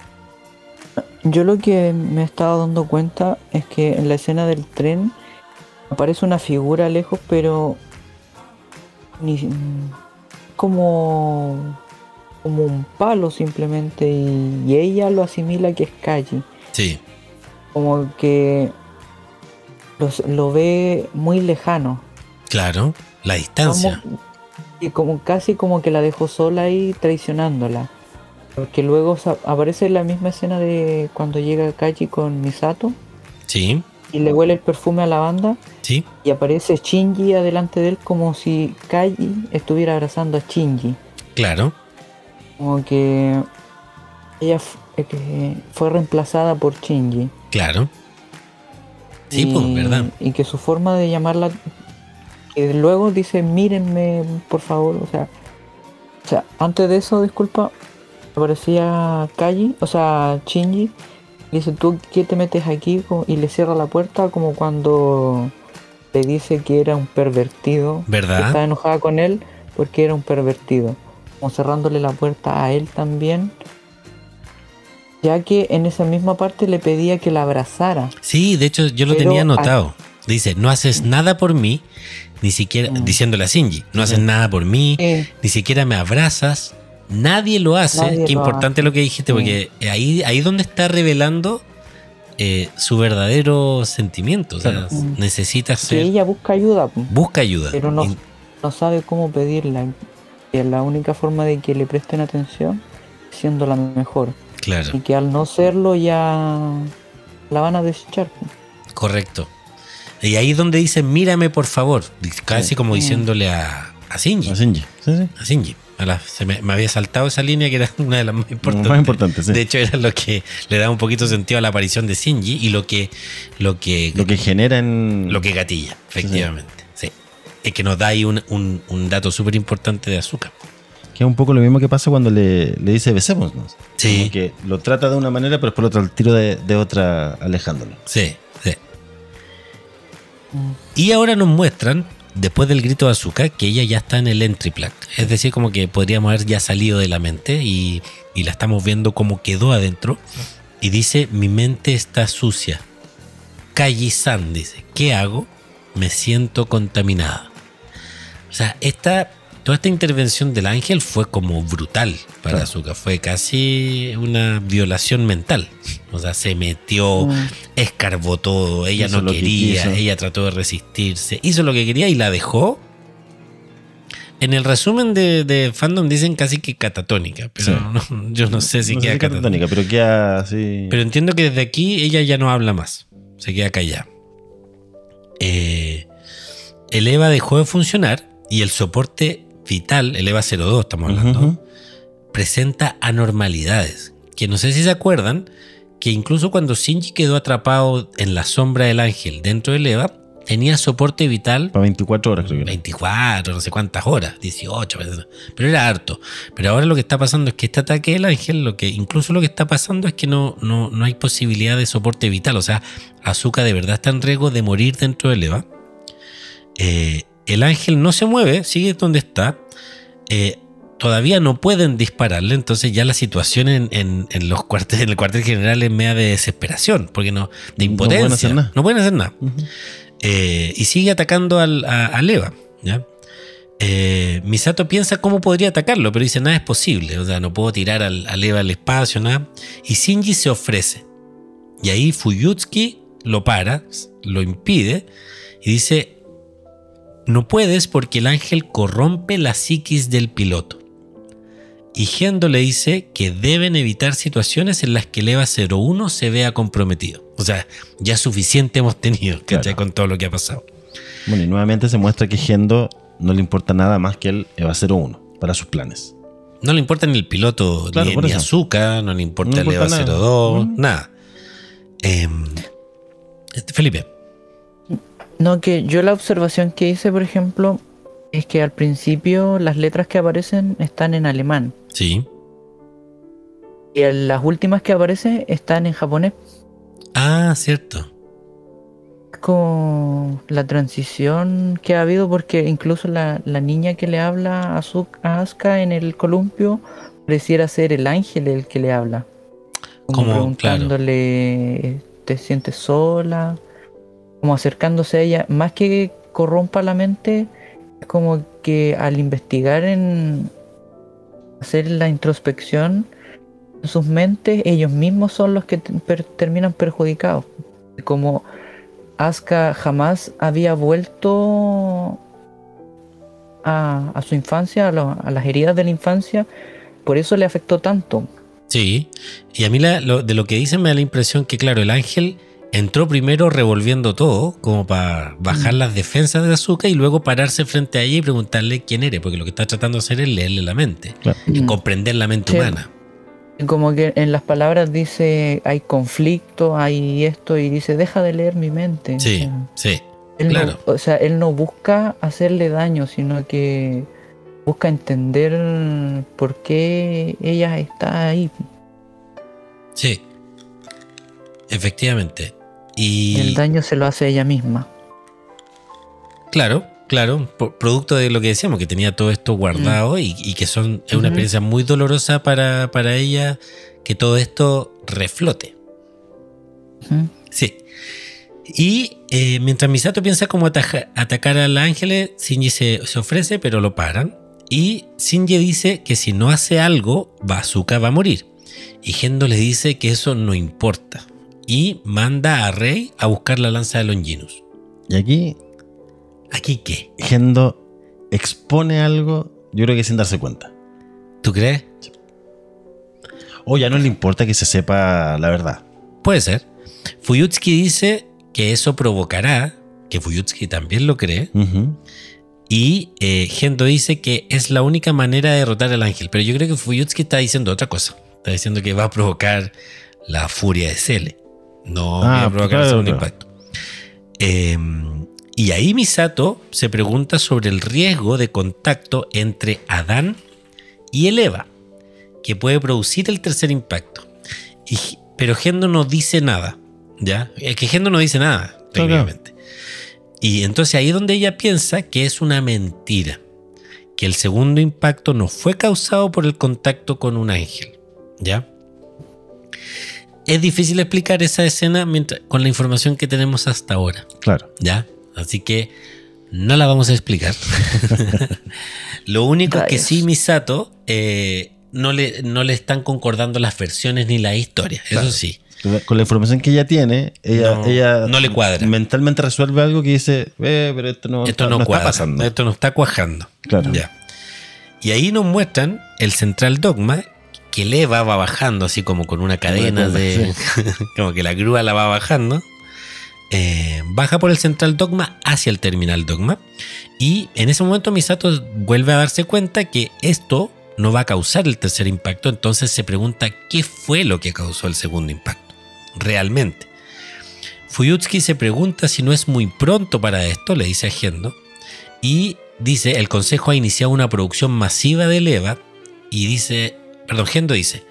Yo lo que me he estado dando cuenta es que en la escena del tren aparece una figura lejos, pero ni, como como un palo simplemente y, y ella lo asimila que es Kaji. Sí, Como que los- lo ve muy lejano. claro. La distancia. Como, y como casi como que la dejó sola ahí traicionándola. Porque luego aparece la misma escena de cuando llega Kaji con Misato Sí, y le huele el perfume a lavanda sí, y aparece Shinji adelante de él como si Kaji estuviera abrazando a Shinji. claro. Como que ella eh, que fue reemplazada por Shinji. Claro. Sí, y, pues, ¿verdad? Y que su forma de llamarla, que luego dice, mírenme, por favor, o sea, o sea, antes de eso, disculpa, aparecía Kaji, o sea, Shinji, y dice, ¿tú qué te metes aquí? Y le cierra la puerta como cuando le dice que era un pervertido, que ¿Verdad? estaba enojada con él porque era un pervertido, como cerrándole la puerta a él también. Ya que en esa misma parte le pedía que la abrazara. Sí, de hecho yo lo Pero tenía anotado. Dice, no haces nada por mí, ni siquiera, Mm. diciéndole a Shinji, no haces Sí. nada por mí, Eh, ni siquiera me abrazas, nadie lo hace. Nadie Qué lo importante hace. lo que dijiste, Sí. porque ahí, ahí donde está revelando eh, su verdadero sentimiento. O sea. Mm. necesita que ser, ella busca ayuda, busca ayuda. pero no, Y- no sabe cómo pedirla. Y es la única forma de que le presten atención siendo la mejor. claro, Y que al no serlo ya la van a desechar. correcto. Y ahí donde dice, mírame por favor, casi Sí. como Mm. diciéndole a, a Shinji. A Shinji. Sí, sí. A Shinji. A la- se me, me había saltado esa línea que era una de las más importantes. Más importante, sí. De hecho, era lo que le da un poquito sentido a la aparición de Shinji y lo que, lo que, Lo que genera en. lo que gatilla, efectivamente. Sí. Es que nos da ahí un, un- un dato súper importante de Azúcar. Que es un poco lo mismo que pasa cuando le, le dice besémonos. Sí. Que lo trata de una manera, pero después lo trata al tiro de, de otra, alejándolo. Sí, sí. Y ahora nos muestran, después del grito de Azúcar, que ella ya está en el entry plaque. Es decir, como que podríamos haber ya salido de la mente y, la estamos viendo como quedó adentro. Y dice, mi mente está sucia. Kaji-san dice, ¿qué hago? Me siento contaminada. O sea, esta, toda esta intervención del ángel fue como brutal para Claro. Azúcar. Fue casi una violación mental. O sea, se metió, Mm. escarbó todo, ella Hizo no que quería, ella trató de resistirse, hizo lo que quería y la dejó. En el resumen de, de fandom dicen casi que catatónica, pero Sí. no- yo no sé si no sé queda si catatónica. catatónica, pero queda así. Pero entiendo que desde aquí ella ya no habla más, se queda callada. Eh, el EVA dejó de funcionar y el soporte vital, el EVA 02 estamos hablando, presenta anormalidades. Que no sé si se acuerdan que incluso cuando Shinji quedó atrapado en la sombra del ángel dentro del EVA, tenía soporte vital Para 24 horas, creo que era. 24, no sé cuántas horas, 18, parece, pero era harto. Pero ahora lo que está pasando es que este ataque del ángel, lo que incluso lo que está pasando es que no, no, no hay posibilidad de soporte vital. O sea, Azuka de verdad está en riesgo de morir dentro del EVA. Eh, el ángel no se mueve, sigue donde está. Eh, todavía no pueden dispararle, entonces ya la situación en, en- en los cuarteles, en el cuartel general es media de desesperación, porque no, de No impotencia. pueden hacer nada. No pueden hacer nada. Eh, y sigue atacando al, a, al Eva. ¿ya? Eh, Misato piensa cómo podría atacarlo, pero dice nada es posible. O sea, no puedo tirar al, al Eva al espacio, nada. Y Shinji se ofrece. Y ahí Fuyutsuki lo para, lo impide y dice: No puedes porque el ángel corrompe la psiquis del piloto. Y Gendo le dice que deben evitar situaciones en las que el EVA 01 se vea comprometido. O sea, ya suficiente hemos tenido, ¿cachai? Claro. Con todo lo que ha pasado. Bueno, y nuevamente se muestra que Gendo no le importa nada más que el EVA 01 para sus planes. No le importa ni el piloto, Claro, ni, ni. Azúcar, no le importa No el EVA nada. 02, Mm. nada. Em, Felipe, No, que yo la observación que hice, por ejemplo, es que al principio las letras que aparecen están en alemán. sí. Y las últimas que aparecen están en japonés. Ah, cierto. Con la transición que ha habido, porque incluso la, la niña que le habla a, Su- a Asuka en el columpio pareciera ser el ángel el que le habla. como Como, preguntándole, ¿te sientes sola? Como acercándose a ella, más que corrompa la mente, como que al investigar en hacer la introspección en sus mentes, ellos mismos son los que terminan perjudicados. Como Asuka jamás había vuelto a, a su infancia, a, lo- a las heridas de la infancia, por eso le afectó tanto. Sí, y a mí la- lo- de lo que dicen me da la impresión que, claro, el ángel entró primero revolviendo todo, como para bajar Mm. las defensas de Azúcar y luego pararse frente a ella y preguntarle quién eres, porque lo que está tratando de hacer es leerle la mente y Mm. comprender la mente Sí. humana. Como que en las palabras dice hay conflicto, hay esto, y dice deja de leer mi mente. O Sí, sea, sí, él claro. no, o sea, él no busca hacerle daño, sino que busca entender por qué ella está ahí. sí. Efectivamente. Y El daño se lo hace ella misma. Claro, claro, producto de lo que decíamos, que tenía todo esto guardado y, y que son, es una experiencia muy dolorosa para, para ella que todo esto reflote. Sí. Y eh, mientras Misato piensa cómo ataja- atacar al ángel, Shinji se, se ofrece, pero lo paran. Y Shinji dice que si no hace algo, Bazooka va a morir. Y Gendo le dice que eso no importa. Y manda a Rey a buscar la lanza de Longinus. Y aquí ¿Aquí qué? Gendo expone algo, yo creo que sin darse cuenta. ¿Tú crees? O ya no le importa que se sepa la verdad. Puede ser. Fuyutsuki dice que eso provocará, que Fuyutsuki también lo cree, y eh, Gendo dice que es la única manera de derrotar al ángel. Pero yo creo que Fuyutsuki está diciendo otra cosa. Está diciendo que va a provocar la furia de Cele. No Ah, va a provocar claro, el segundo claro. impacto. Eh, y ahí Misato se pregunta sobre el riesgo de contacto entre Adán y el Eva, que puede producir el tercer impacto. Y, pero Gendo no dice nada, ¿ya? Es que Gendo no dice nada, técnicamente. Y entonces ahí es donde ella piensa que es una mentira, que el segundo impacto no fue causado por el contacto con un ángel, ¿ya? Es difícil explicar esa escena mientras- con la información que tenemos hasta ahora. Claro. ¿Ya? Así que no la vamos a explicar. Lo único que sí, Misato, eh, no, le, no le están concordando las versiones ni la historia. Eso Claro. sí. Con la información que ella tiene, ella, No, ella no le cuadra. mentalmente resuelve algo que dice, eh, pero esto no, esto está, no, no está cuadra, pasando. Esto no está cuajando. Claro. Ya. Y ahí nos muestran el central dogma que el Eva va bajando así como con una cadena Una de... como que la grúa la va bajando. Eh, baja por el central dogma hacia el terminal dogma. Y en ese momento Misato vuelve a darse cuenta que esto no va a causar el tercer impacto. Entonces se pregunta qué fue lo que causó el segundo impacto. Realmente. Fuyutsuki se pregunta si no es muy pronto para esto, le dice a Gendo. Y dice, el Consejo ha iniciado una producción masiva de Leva. Y dice, perdón, Gendo dice,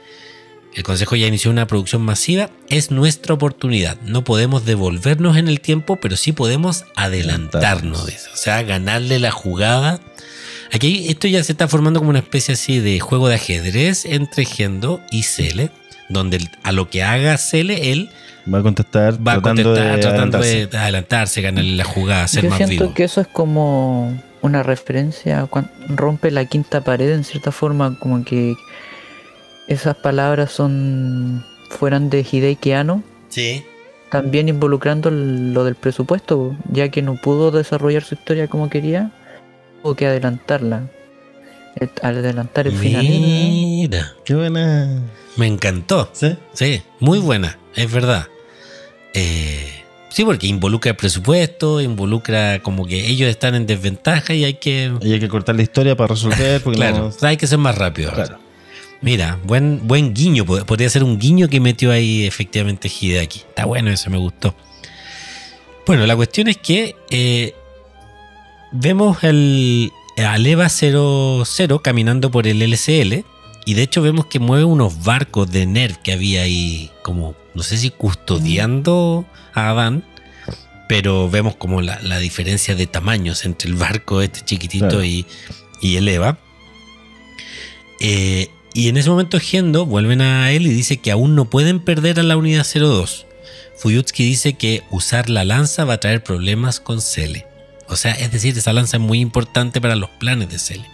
el Consejo ya inició una producción masiva, es nuestra oportunidad. No podemos devolvernos en el tiempo, pero sí podemos adelantarnos. O sea, ganarle la jugada. Aquí esto ya se está formando como una especie así de juego de ajedrez entre Gendo y Cele, donde a lo que haga Cele, él Va a contestar va a tratando contestar, de tratando adelantarse. de adelantarse, ganarle la jugada, ser Yo más siento vivo. que eso es como una referencia, cuando rompe la quinta pared en cierta forma, como que esas palabras son fueran de Hideki Anno, Sí. también involucrando lo del presupuesto, ya que no pudo desarrollar su historia como quería, tuvo que adelantarla. El- Al adelantar el final. Mira, Qué buena. me encantó. ¿Sí? Sí, muy buena, es verdad. Eh, sí, porque involucra el presupuesto, involucra como que ellos están en desventaja y hay que. Y hay que cortar la historia para resolver. Porque Claro, no- hay que ser más rápido. Claro. Mira, buen, buen guiño. pod- Podría ser un guiño que metió ahí efectivamente Hideaki. Está bueno eso, me gustó. Bueno, la cuestión es que eh, vemos el, al EVA 00 caminando por el LCL y de hecho vemos que mueve unos barcos de Nerv que había ahí como, no sé si custodiando a Adán, pero vemos como la, la diferencia de tamaños entre el barco este chiquitito Claro. y, y el EVA. Eh, y en ese momento Gendo vuelven a él y dice que aún no pueden perder a la unidad 02. Fuyutsuki dice que usar la lanza va a traer problemas con Cele. O sea, es decir, esa lanza es muy importante para los planes de Cele.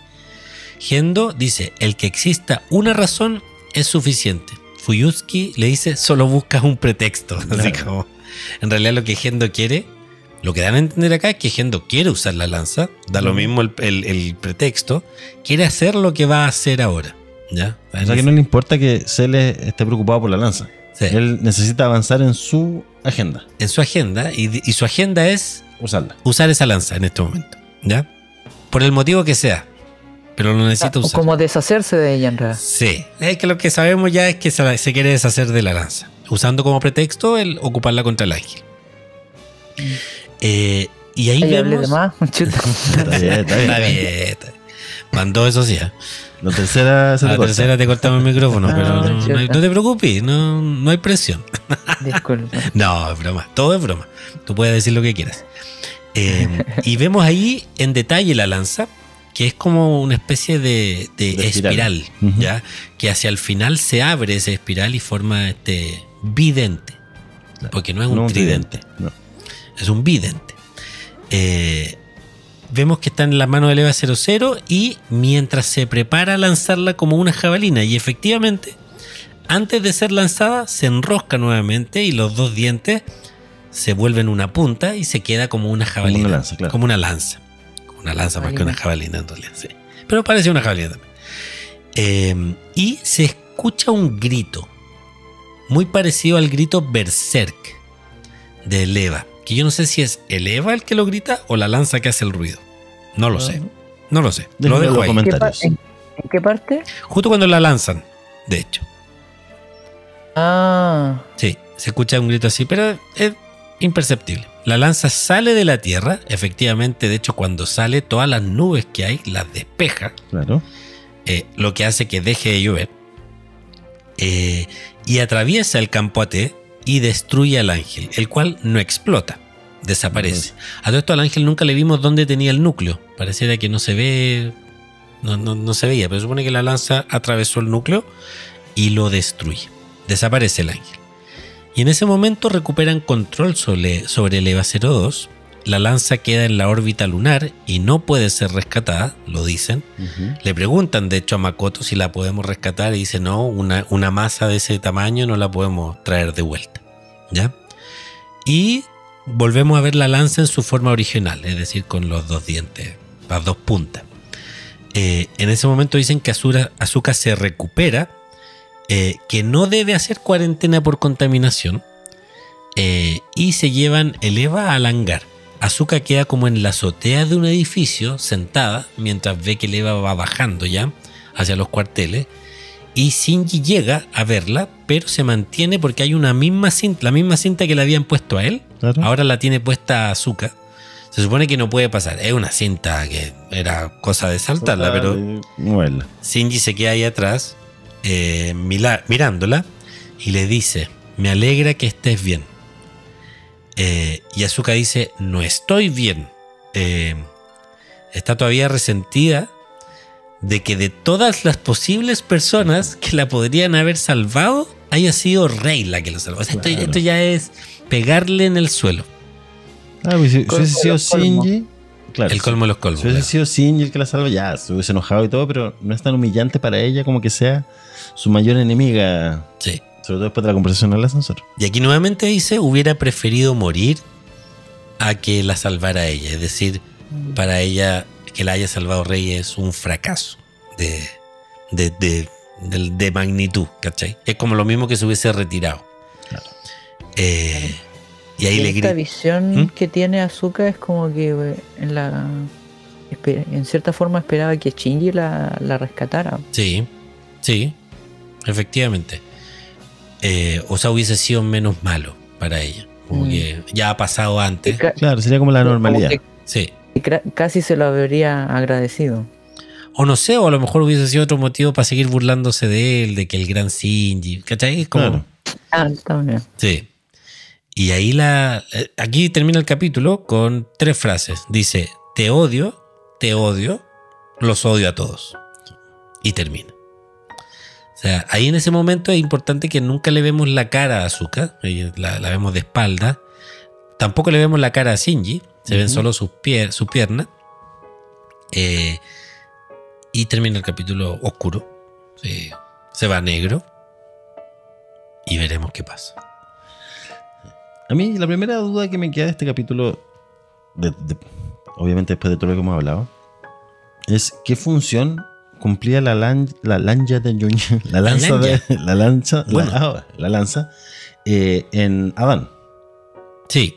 Gendo dice, el que exista una razón es suficiente. Fuyutsuki le dice, solo buscas un pretexto. Así como, en realidad lo que Gendo quiere, lo que dan a entender acá es que Gendo quiere usar la lanza, da lo mismo el, el- el pretexto, quiere hacer lo que va a hacer ahora. ¿Ya? O sea que no le importa que Cele esté preocupado por la lanza. Sí. Él necesita avanzar en su agenda. En su agenda, y, y su agenda es Usarla. usar esa lanza en este momento. ¿Ya? Por el motivo que sea. Pero lo necesita O usar. como deshacerse de ella en realidad. Sí, es que lo que sabemos ya es que se, quiere deshacer de la lanza, usando como pretexto el ocuparla contra el ángel. Eh, y ahí Ay, hablé de más. Chuta. Está bien, está bien. Está bien, está bien. Mandó eso sí. ¿eh? La tercera se te la corta. tercera te cortamos el micrófono, Ah, pero no, no hay- chuta. no te preocupes, no, no hay presión. Disculpa. No, es broma, todo es broma. Tú puedes decir lo que quieras. Eh, y vemos ahí en detalle la lanza, que es como una especie de, de De espiral. espiral, Ujú. ¿ya? Que hacia el final se abre ese espiral y forma este vidente. Porque no es un No tridente, No. es un vidente. Eh, vemos que está en la mano del EVA 00 y mientras se prepara a lanzarla como una jabalina, y efectivamente, antes de ser lanzada, se enrosca nuevamente y los dos dientes se vuelven una punta y se queda como una jabalina. una lanza, claro. Como una lanza. Como una lanza más que una jabalina en realidad, sí. Pero parece una jabalina también. Eh, y se escucha un grito, muy parecido al grito Berserk de Eleva. Que yo no sé si es Eleva el que lo grita o la lanza que hace el ruido. No lo sé. No lo sé. Lo dejo los ahí. ¿Qué pa- comentarios. ¿En, en qué parte? Justo cuando la lanzan, de hecho. Ah, Sí, se escucha un grito así, pero es imperceptible. La lanza sale de la tierra, efectivamente, de hecho cuando sale todas las nubes que hay las despeja, Claro. eh, lo que hace que deje de llover, eh, y atraviesa el campo AT y destruye al ángel, el cual no explota, desaparece. A todo esto al ángel nunca le vimos dónde tenía el núcleo, pareciera que no se ve, no, no- no se veía, pero supone que la lanza atravesó el núcleo y lo destruye, desaparece el ángel. Y en ese momento recuperan control sobre, sobre el EVA 02. La lanza queda en la órbita lunar y no puede ser rescatada, lo dicen. Le preguntan, de hecho, a Makoto si la podemos rescatar y dice, no, una, una masa de ese tamaño no la podemos traer de vuelta. ¿Ya? Y volvemos a ver la lanza en su forma original, es decir, con los dos dientes, las dos puntas. Eh, en ese momento dicen que Azura- se recupera, eh, que no debe hacer cuarentena por contaminación, eh, y se llevan el Eva al hangar. Azuka queda como en la azotea de un edificio, sentada, mientras ve que el Eva va bajando ya hacia los cuarteles. Y Shinji llega a verla, pero se mantiene porque hay una misma cinta, la misma cinta que le habían puesto a él, Claro. ahora la tiene puesta Azuka. Se supone que no puede pasar. Es una cinta que era cosa de saltarla, pero moverla. Shinji se queda ahí atrás, eh, mila- mirándola, y le dice: Me alegra que estés bien. Eh, y Azuka dice: No estoy bien. Eh, está todavía resentida de que de todas las posibles personas que la podrían haber salvado, haya sido Rey la que lo salvó. O sea, esto, Claro. esto ya es pegarle en el suelo. Ah, pues si, hubiese sido. Shinji. Claro. el colmo de los colmos. Si hubiese claro. sido Shinji el que la salva, ya se hubiese enojado y todo, pero no es tan humillante para ella como que sea su mayor enemiga. Sí. Sobre todo después de la conversación en el ascensor. Y aquí nuevamente dice, hubiera preferido morir a que la salvara a ella. Es decir, para ella que la haya salvado Rey es un fracaso de, de, de, de- de magnitud, ¿cachai? Es como lo mismo que se hubiese retirado. Claro. Eh, y ahí Y le esta visión ¿Mm? que tiene Azuka es como que eh, en la en cierta forma esperaba que Shinji la, la rescatara. Sí, sí, efectivamente. Eh, o sea, hubiese sido menos malo para ella. Como Mm. que ya ha pasado antes. Claro, sería como la como normalidad. que- Sí. Y casi se lo habría agradecido. O no sé, o a lo mejor hubiese sido otro motivo para seguir burlándose de él, de que el gran Shinji, ¿cachai? Es como, Claro. Ah, también. Sí. Y ahí la. eh, Aquí termina el capítulo con tres frases. Dice: Te odio, te odio, los odio a todos. Y termina. O sea, ahí en ese momento es importante que nunca le vemos la cara a Azuka, la, la vemos de espalda. Tampoco le vemos la cara a Shinji, se ven solo sus pier su pierna. Eh, y termina el capítulo oscuro. Se va a negro. Y veremos qué pasa. A mí la primera duda que me queda de este capítulo, de- de- obviamente después de todo lo que hemos hablado, es qué función cumplía la, lan- la lanza de Yuñ- la lanza de la lanza, la- Bueno. ah, la lanza eh, en Adán. Sí.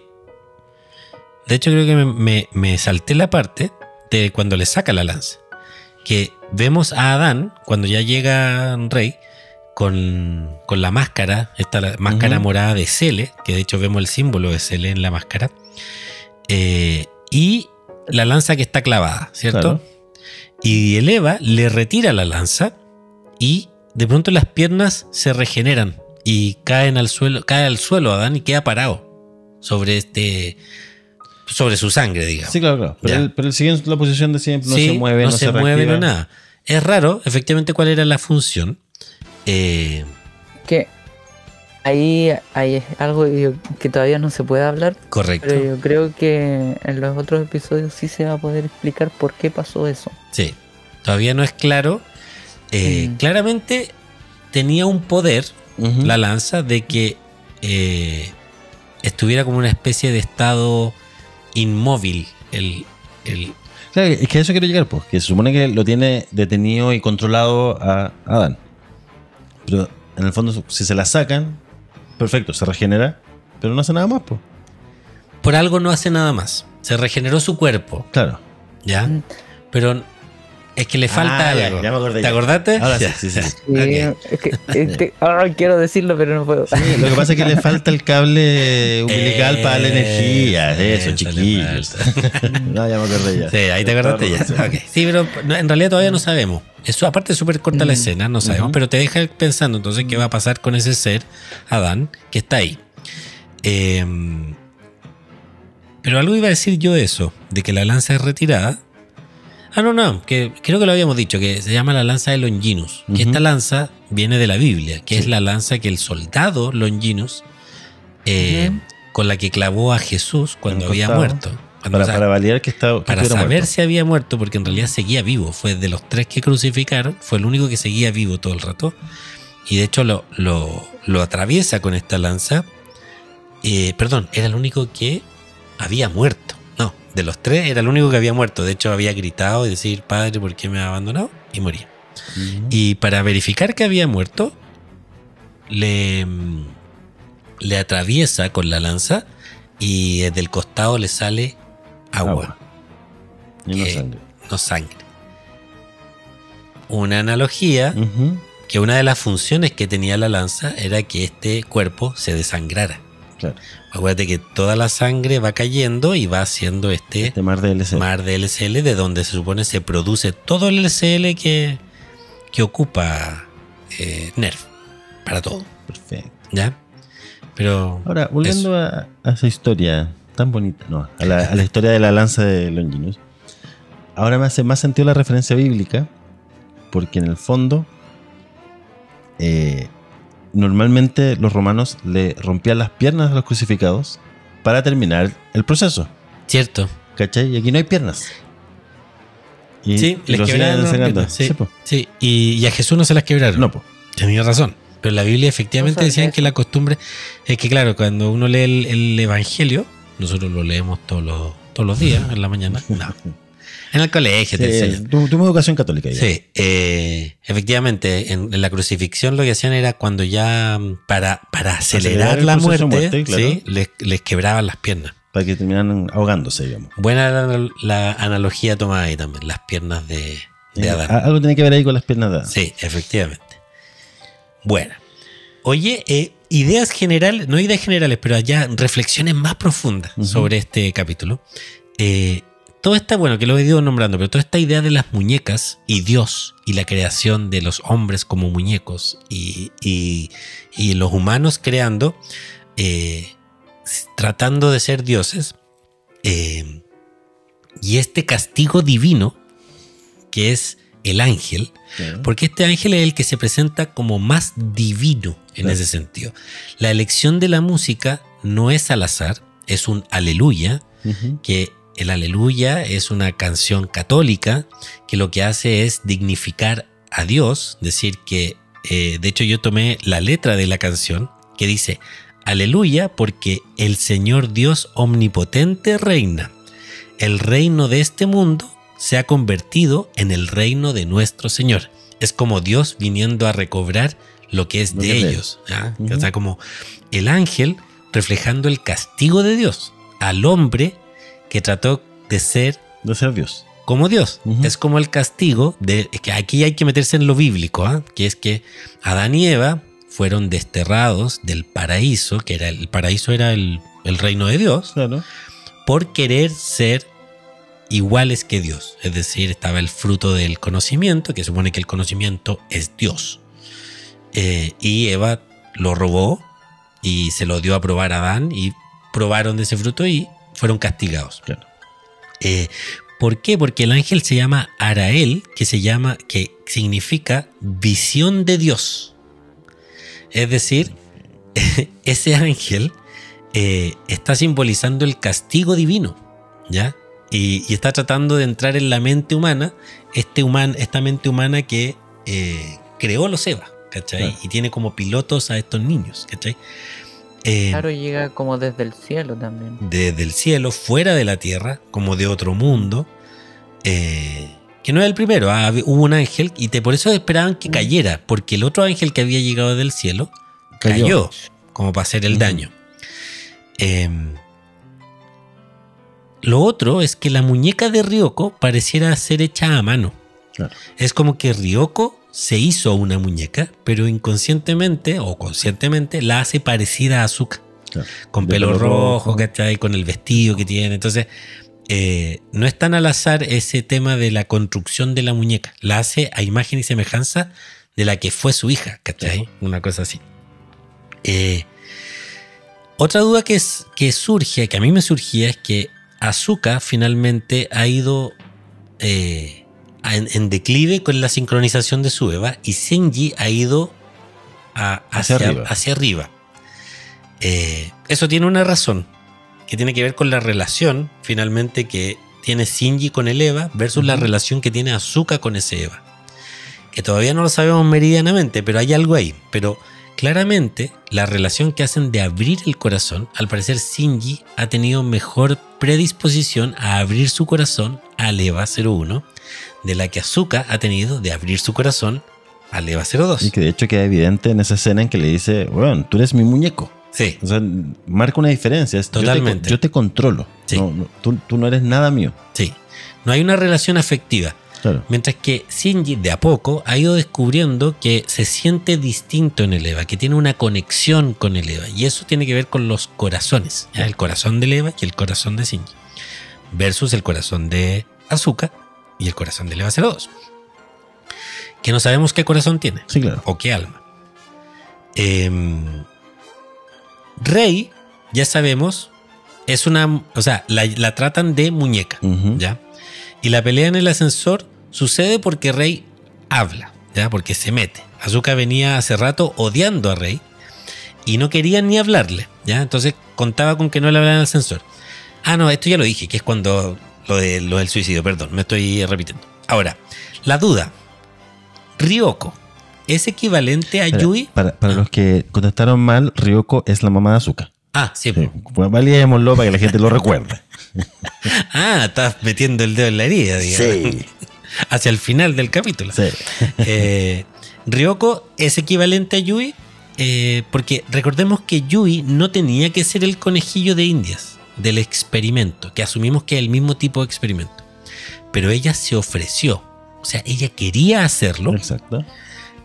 De hecho, creo que me, me- me salté la parte de cuando le saca la lanza. Que vemos a Adán, cuando ya llega Rey, con, con la máscara, esta la máscara morada de Cele, que de hecho vemos el símbolo de Cele en la máscara, eh, y la lanza que está clavada, ¿cierto? Claro. Y el Eva le retira la lanza y de pronto las piernas se regeneran y caen al suelo, cae al suelo Adán y queda parado sobre este sobre su sangre, digamos. Sí, claro, claro. Pero, él, pero él sigue en la posición de siempre, no Sí, se mueve, no, se, mueve, reactiva. no nada. Es raro, efectivamente, cuál era la función. Eh, Que ahí, ahí es algo que todavía no se puede hablar, correcto. pero yo creo que en los otros episodios sí se va a poder explicar por qué pasó eso. Sí. Todavía no es claro. Eh, Mm. Claramente tenía un poder, la lanza, de que eh, estuviera como una especie de estado inmóvil. El, el, Claro, es que a eso quiero llegar, pues, que se supone que lo tiene detenido y controlado a Adán. Pero en el fondo, si se la sacan, perfecto, se regenera, pero no hace nada más, pues. por algo no hace nada más. Se regeneró su cuerpo, Claro. ¿ya? Mm. Pero es que le falta Ah, ya, algo. ya me acordé ¿Te ya. acordaste? Ahora sí, Ya, sí, sí. es que, este, ay, quiero decirlo, pero no puedo. Sí, lo que pasa es que le falta el cable umbilical para la energía. Eso, Eso chiquillos. no, ya me acordé ya. Sí, ahí te acordaste ya. Sí, pero no, en realidad todavía no sabemos. Eso, aparte es súper corta la Mm. escena, no sabemos, pero te deja pensando entonces qué va a pasar con ese ser, Adán, que está ahí. Eh, pero algo iba a decir yo de eso, de que la lanza es retirada. Ah, no, no, que creo que lo habíamos dicho, que se llama la lanza de Longinus. Que esta lanza viene de la Biblia, que Sí. es la lanza que el soldado Longinus, eh, con la que clavó a Jesús cuando había muerto. Cuando, Para, o sea, para validar que está que para estuviera saber muerto. si había muerto, porque en realidad seguía vivo. Fue de los tres que crucificaron, fue el único que seguía vivo todo el rato. Y de hecho lo, lo, lo atraviesa con esta lanza. Eh, perdón, era el único que había muerto. De los tres era el único que había muerto. De hecho había gritado y decir, Padre, ¿por qué me ha abandonado? Y moría. Y para verificar que había muerto, le, mm, le atraviesa con la lanza y eh, del costado le sale agua Agua. Y no Eh, sangre. no sangre. Una analogía que una de las funciones que tenía la lanza era que este cuerpo se desangrara. Claro. Acuérdate que toda la sangre va cayendo y va haciendo este, Este mar de LC. mar de LCL de donde se supone se produce todo el LCL que, que ocupa eh, Nerf para todo. Perfecto. ¿Ya? Pero Ahora, volviendo a, a esa historia tan bonita, no, a la, a la historia de la lanza de Longinus. Ahora me hace más sentido la referencia bíblica, porque en el fondo, eh, normalmente los romanos le rompían las piernas a los crucificados para terminar el proceso. cierto. ¿Cachai? Y aquí no hay piernas. Y, Sí, y les quebraron las enseñando. piernas, sí. Sí. Sí, y, y a Jesús no se las quebraron. No, pues. Tenía razón. Pero la Biblia efectivamente No decían que la costumbre es que, claro, cuando uno lee el, el Evangelio, nosotros lo leemos todos los, todos los días en la mañana. No. En el colegio te enseñan. tu, tu educación católica. ya. Sí, eh, efectivamente, en, en la crucifixión lo que hacían era cuando ya mm, para, para acelerar, Acelerar el la muerte, claro. sí, les, les quebraban las piernas. Para que terminaran ahogándose, digamos. Buena la, la analogía tomada ahí también, las piernas de, de Eh, Adán. Algo tiene que ver ahí con las piernas de Adán. Sí, efectivamente. Bueno. Oye, eh, ideas generales, no ideas generales, pero ya reflexiones más profundas sobre este capítulo. Eh, todo está, bueno, que lo he ido nombrando, pero toda esta idea de las muñecas y Dios y la creación de los hombres como muñecos y, y- y los humanos creando, eh, tratando de ser dioses, eh, y este castigo divino que es el ángel, Claro. porque este ángel es el que se presenta como más divino en Claro. ese sentido. La elección de la música no es al azar, es un aleluya, que el aleluya es una canción católica que lo que hace es dignificar a Dios, decir que, eh, de hecho yo tomé la letra de la canción que dice, aleluya porque el Señor Dios omnipotente reina. El reino de este mundo se ha convertido en el reino de nuestro Señor. Es como Dios viniendo a recobrar lo que es de ellos. O sea, como el ángel reflejando el castigo de Dios al hombre que trató de ser De ser Dios. como Dios. Es como el castigo de es que aquí hay que meterse en lo bíblico, ¿ah? que es que Adán y Eva fueron desterrados del paraíso, que era el paraíso era el, el reino de Dios, Claro. por querer ser iguales que Dios. Es decir, estaba el fruto del conocimiento, que supone que el conocimiento es Dios. Eh, y Eva lo robó y se lo dio a probar a Adán y probaron de ese fruto y fueron castigados. Claro. Eh, ¿Por qué? Porque el ángel se llama Arael, que se llama, que significa visión de Dios. Es decir, ese ángel eh, está simbolizando el castigo divino, ¿ya? Y, y está tratando de entrar en la mente humana, este human, esta mente humana que eh, creó los Eva, ¿cachai? Claro. Y tiene como pilotos a estos niños, ¿cachai? Eh, Claro, llega como desde el cielo también. desde el cielo, fuera de la tierra, como de otro mundo, eh, que no es el primero, ah, hubo un ángel y te, por eso esperaban que cayera, porque el otro ángel que había llegado del cielo cayó, Cayó. como para hacer el Ujú. daño. Eh, lo otro es que la muñeca de Ryoko pareciera ser hecha a mano. Claro. Es como que Ryoko se hizo una muñeca, pero inconscientemente o conscientemente la hace parecida a Claro. con De pelo pelo rojo, rojo. ¿cachai? Con el vestido que tiene. Entonces, eh, no es tan al azar ese tema de la construcción de la muñeca. La hace a imagen y semejanza de la que fue su hija, ¿cachai? Una cosa así. Eh, otra duda que, es, que surge, que a mí me surgía, es que Azuka finalmente ha ido eh, en, en declive con la sincronización de su Eva y Senji ha ido a- Hacia hacia, arriba. hacia arriba. Eh, eso tiene una razón que tiene que ver con la relación finalmente que tiene Shinji con el Eva versus la relación que tiene Azuka con ese Eva. Que todavía no lo sabemos meridianamente, pero hay algo ahí. Pero claramente la relación que hacen de abrir el corazón, al parecer Shinji ha tenido mejor predisposición a abrir su corazón al Eva 01 de la que Azuka ha tenido de abrir su corazón al Eva 02. Y que de hecho queda evidente en esa escena en que le dice, bueno, tú eres mi muñeco. Sí, O sea, marca una diferencia. Es, yo te- Totalmente. Yo te, controlo. Sí. No, no, tú, tú no eres nada mío. sí. No hay una relación afectiva. Claro. Mientras que Shinji de a poco ha ido descubriendo que se siente distinto en el Eva, que tiene una conexión con el Eva. Y eso tiene que ver con los corazones. El corazón del Eva y el corazón de Shinji. Versus el corazón de Azuka y el corazón del Eva 02. Que no sabemos qué corazón tiene Sí, claro. o qué alma. Em, Rey, ya sabemos, es una. O sea, la, la tratan de muñeca. ¿ya? Y la pelea en el ascensor sucede porque Rey habla, ¿ya? Porque se mete. Azuka venía hace rato odiando a Rey y no quería ni hablarle, ¿ya? Entonces contaba con que no le hablara en el ascensor. Ah, no, esto ya lo dije, que es cuando lo, de, lo del suicidio, perdón, me estoy repitiendo. Ahora, la duda. Ryoko, ¿es equivalente a Yui? Para, para Ah. los que contestaron mal, Ryoko es la mamá de Azuka. Ah, sí. Sí. Pues para que la gente lo recuerde. Ah, estás metiendo el dedo en la herida, digamos. Sí. Hacia el final del capítulo. Sí. Eh, Ryoko es equivalente a Yui eh, porque recordemos que Yui no tenía que ser el conejillo de indias del experimento, que asumimos que es el mismo tipo de experimento. Pero ella se ofreció, o sea, ella quería hacerlo, Exacto.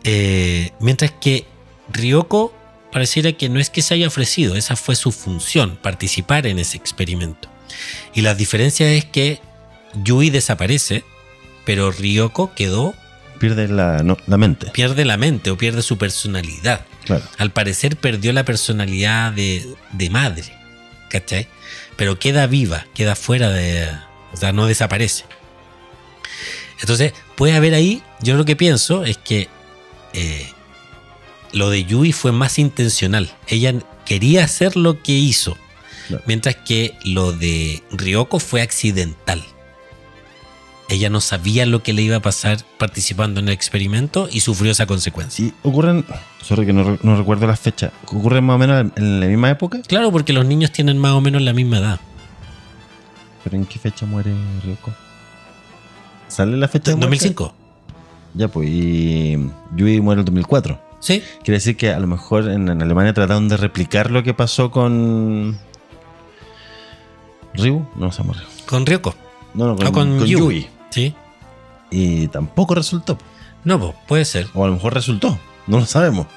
eh, mientras que Ryoko pareciera que no es que se haya ofrecido, esa fue su función, participar en ese experimento. Y la diferencia es que Yui desaparece, pero Ryoko quedó Pierde la, no, la mente. pierde la mente o pierde su personalidad. Claro. Al parecer perdió la personalidad de, de madre, ¿cachai? Pero queda viva, queda fuera de... O sea, no desaparece. Entonces, puede haber ahí, yo lo que pienso es que eh, lo de Yui fue más intencional. Ella quería hacer lo que hizo, mientras que lo de Ryoko fue accidental. Ella no sabía lo que le iba a pasar participando en el experimento y sufrió esa consecuencia. Y ocurren, sorry que no, re- no recuerdo las fechas, ocurren más o menos en la misma época. Claro, porque los niños tienen más o menos la misma edad. ¿Pero en qué fecha muere Ryoko? ¿Sale la fecha de muerte? 2005. Ya, pues, y Yui muere en el 2004. Sí, Quiere decir que a lo mejor en, en Alemania trataron de replicar lo que pasó con. Ryu, no se llama con Ryoko. No, no, con, O con, con Yui. Yui. Sí. Y tampoco resultó. No, pues, puede ser. O a lo mejor resultó. No lo sabemos.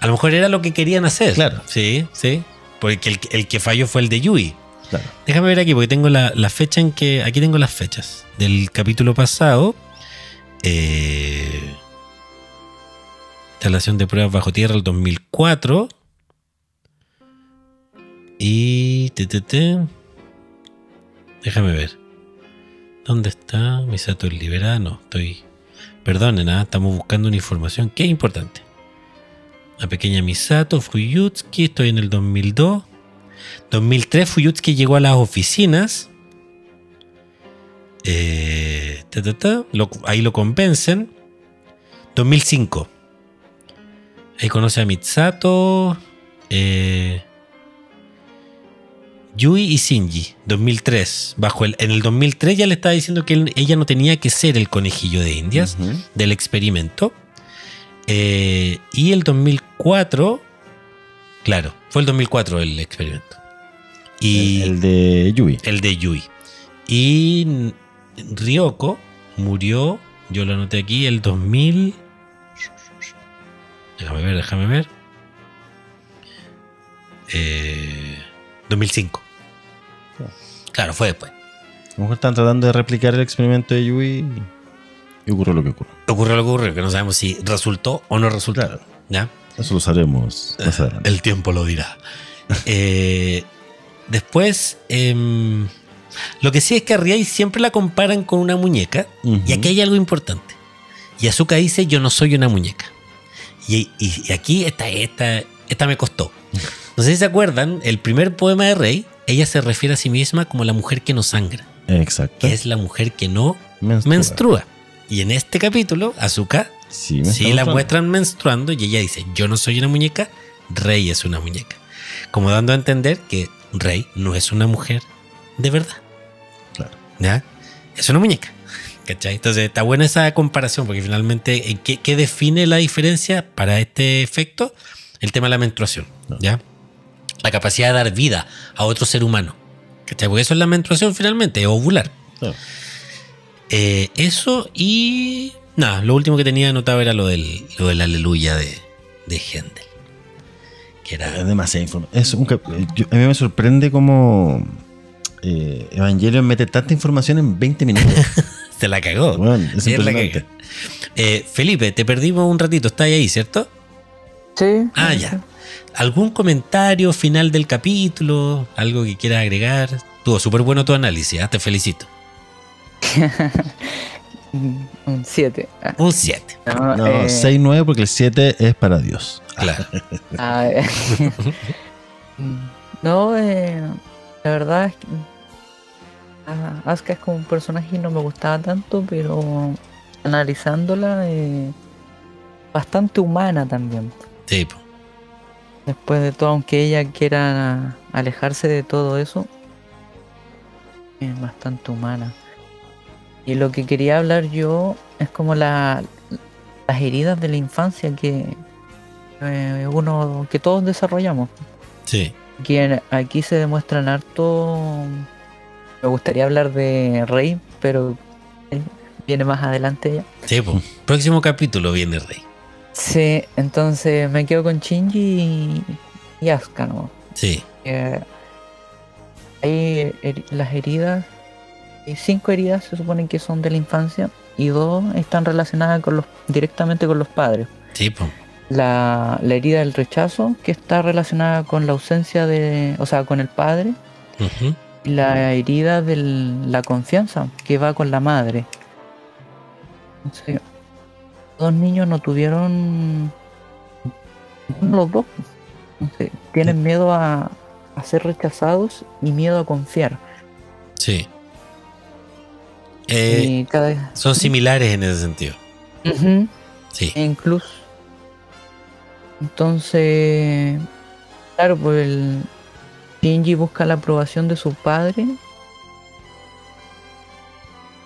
A lo mejor era lo que querían hacer. Claro. Sí, sí. Porque el, el que falló fue el de Yui. Claro. Déjame ver aquí, porque tengo la, la fecha en que. Aquí tengo las fechas. Del capítulo pasado. Eh, instalación de pruebas bajo tierra el 2004. Y. te, te, te. Déjame ver. ¿Dónde está? Misato liberada. No, estoy. Perdonen, ¿ah? estamos buscando una información que es importante. La pequeña Misato, Fuyutsuki, estoy en el 2002. 2003 Fuyutsuki llegó a las oficinas. Eh, ta, ta, ta, lo- ahí lo convencen. 2005. Ahí conoce a Mitsato. eh, Yui y Shinji. 2003. Bajo el, en el 2003 ya le estaba diciendo que él- ella no tenía que ser el conejillo de indias Ujú. del experimento. Eh, y el 2004, claro, fue el 2004 el experimento. Y El, el, el de Yui. de Yui. Y Ryoko murió, yo lo anoté aquí, el 2000. Déjame ver, déjame ver. Eh, 2005. Claro, fue después. A lo mejor están tratando de replicar el experimento de Yui y ocurrió lo que ocurrió. Ocurrió lo que ocurrió, que no sabemos si resultó o no resultó. Claro. ¿Ya? Eso lo sabremos más adelante. El tiempo lo dirá. Eh, después, em, lo que sí es que a Riai siempre la comparan con una muñeca. Y aquí hay algo importante. Y Azuka dice, yo no soy una muñeca. Y, y- y aquí esta, esta, esta me costó. No sé si se acuerdan, el primer poema de Rey, ella se refiere a sí misma como la mujer que no sangra, Exacto. que es la mujer que no Menstrua. menstrua. Y en este capítulo, Azuka Sí, Sí, la mostrando. muestran menstruando y ella dice, yo no soy una muñeca, Rey es una muñeca. Como dando a entender que Rey no es una mujer de verdad. Claro. ¿Ya? Es una muñeca. ¿Cachai? Entonces está buena esa comparación porque finalmente, ¿en ¿qué, qué define la diferencia para este efecto? El tema de la menstruación. No. La capacidad de dar vida a otro ser humano. ¿Cachai? Porque eso es la menstruación finalmente, es ovular. Claro. Eh, eso y. Nada, lo último que tenía anotado era lo del, lo del aleluya de, de Händel. Que Es era. demasiada información. Eh, a mí me sorprende cómo eh, Evangelion mete tanta información en 20 minutos. Se la cagó. Bueno, es Es la. Eh, Felipe, te perdimos un ratito. ¿Estás ahí, cierto? Sí. Ah, ya. ¿Algún comentario final del capítulo? ¿Algo que quieras agregar? Tuvo súper bueno tu análisis. ah, Te felicito. Un 7. Un 7. No, No, eh, 6-9 porque el 7 es para Dios. Claro. ah, eh, no, eh, la verdad es que ah, Asuka es como un personaje y no me gustaba tanto, pero analizándola, eh, bastante humana también. Sí. Después de todo, aunque ella quiera alejarse de todo eso, es bastante humana. Y lo que quería hablar yo es como la, las heridas de la infancia que eh, uno que todos desarrollamos. Sí. Que aquí se demuestran harto. Me gustaría hablar de Rey, pero viene más adelante ya. Sí, po. Próximo capítulo viene Rey. Sí, entonces me quedo con Shinji y, Asuka, ¿no? Sí. Eh, hay las heridas, hay cinco heridas se suponen que son de la infancia y dos están relacionadas con los directamente con los padres. Sí, po. La, la herida del rechazo, que está relacionada con la ausencia de, o sea, con el padre, y la herida de la confianza, que va con la madre. Entonces, dos niños no tuvieron los dos. Tienen miedo a, a ser rechazados y miedo a confiar. Sí. Eh, y cada vez. son similares en ese sentido. Sí. E incluso. Entonces, claro, pues el Shinji busca la aprobación de su padre.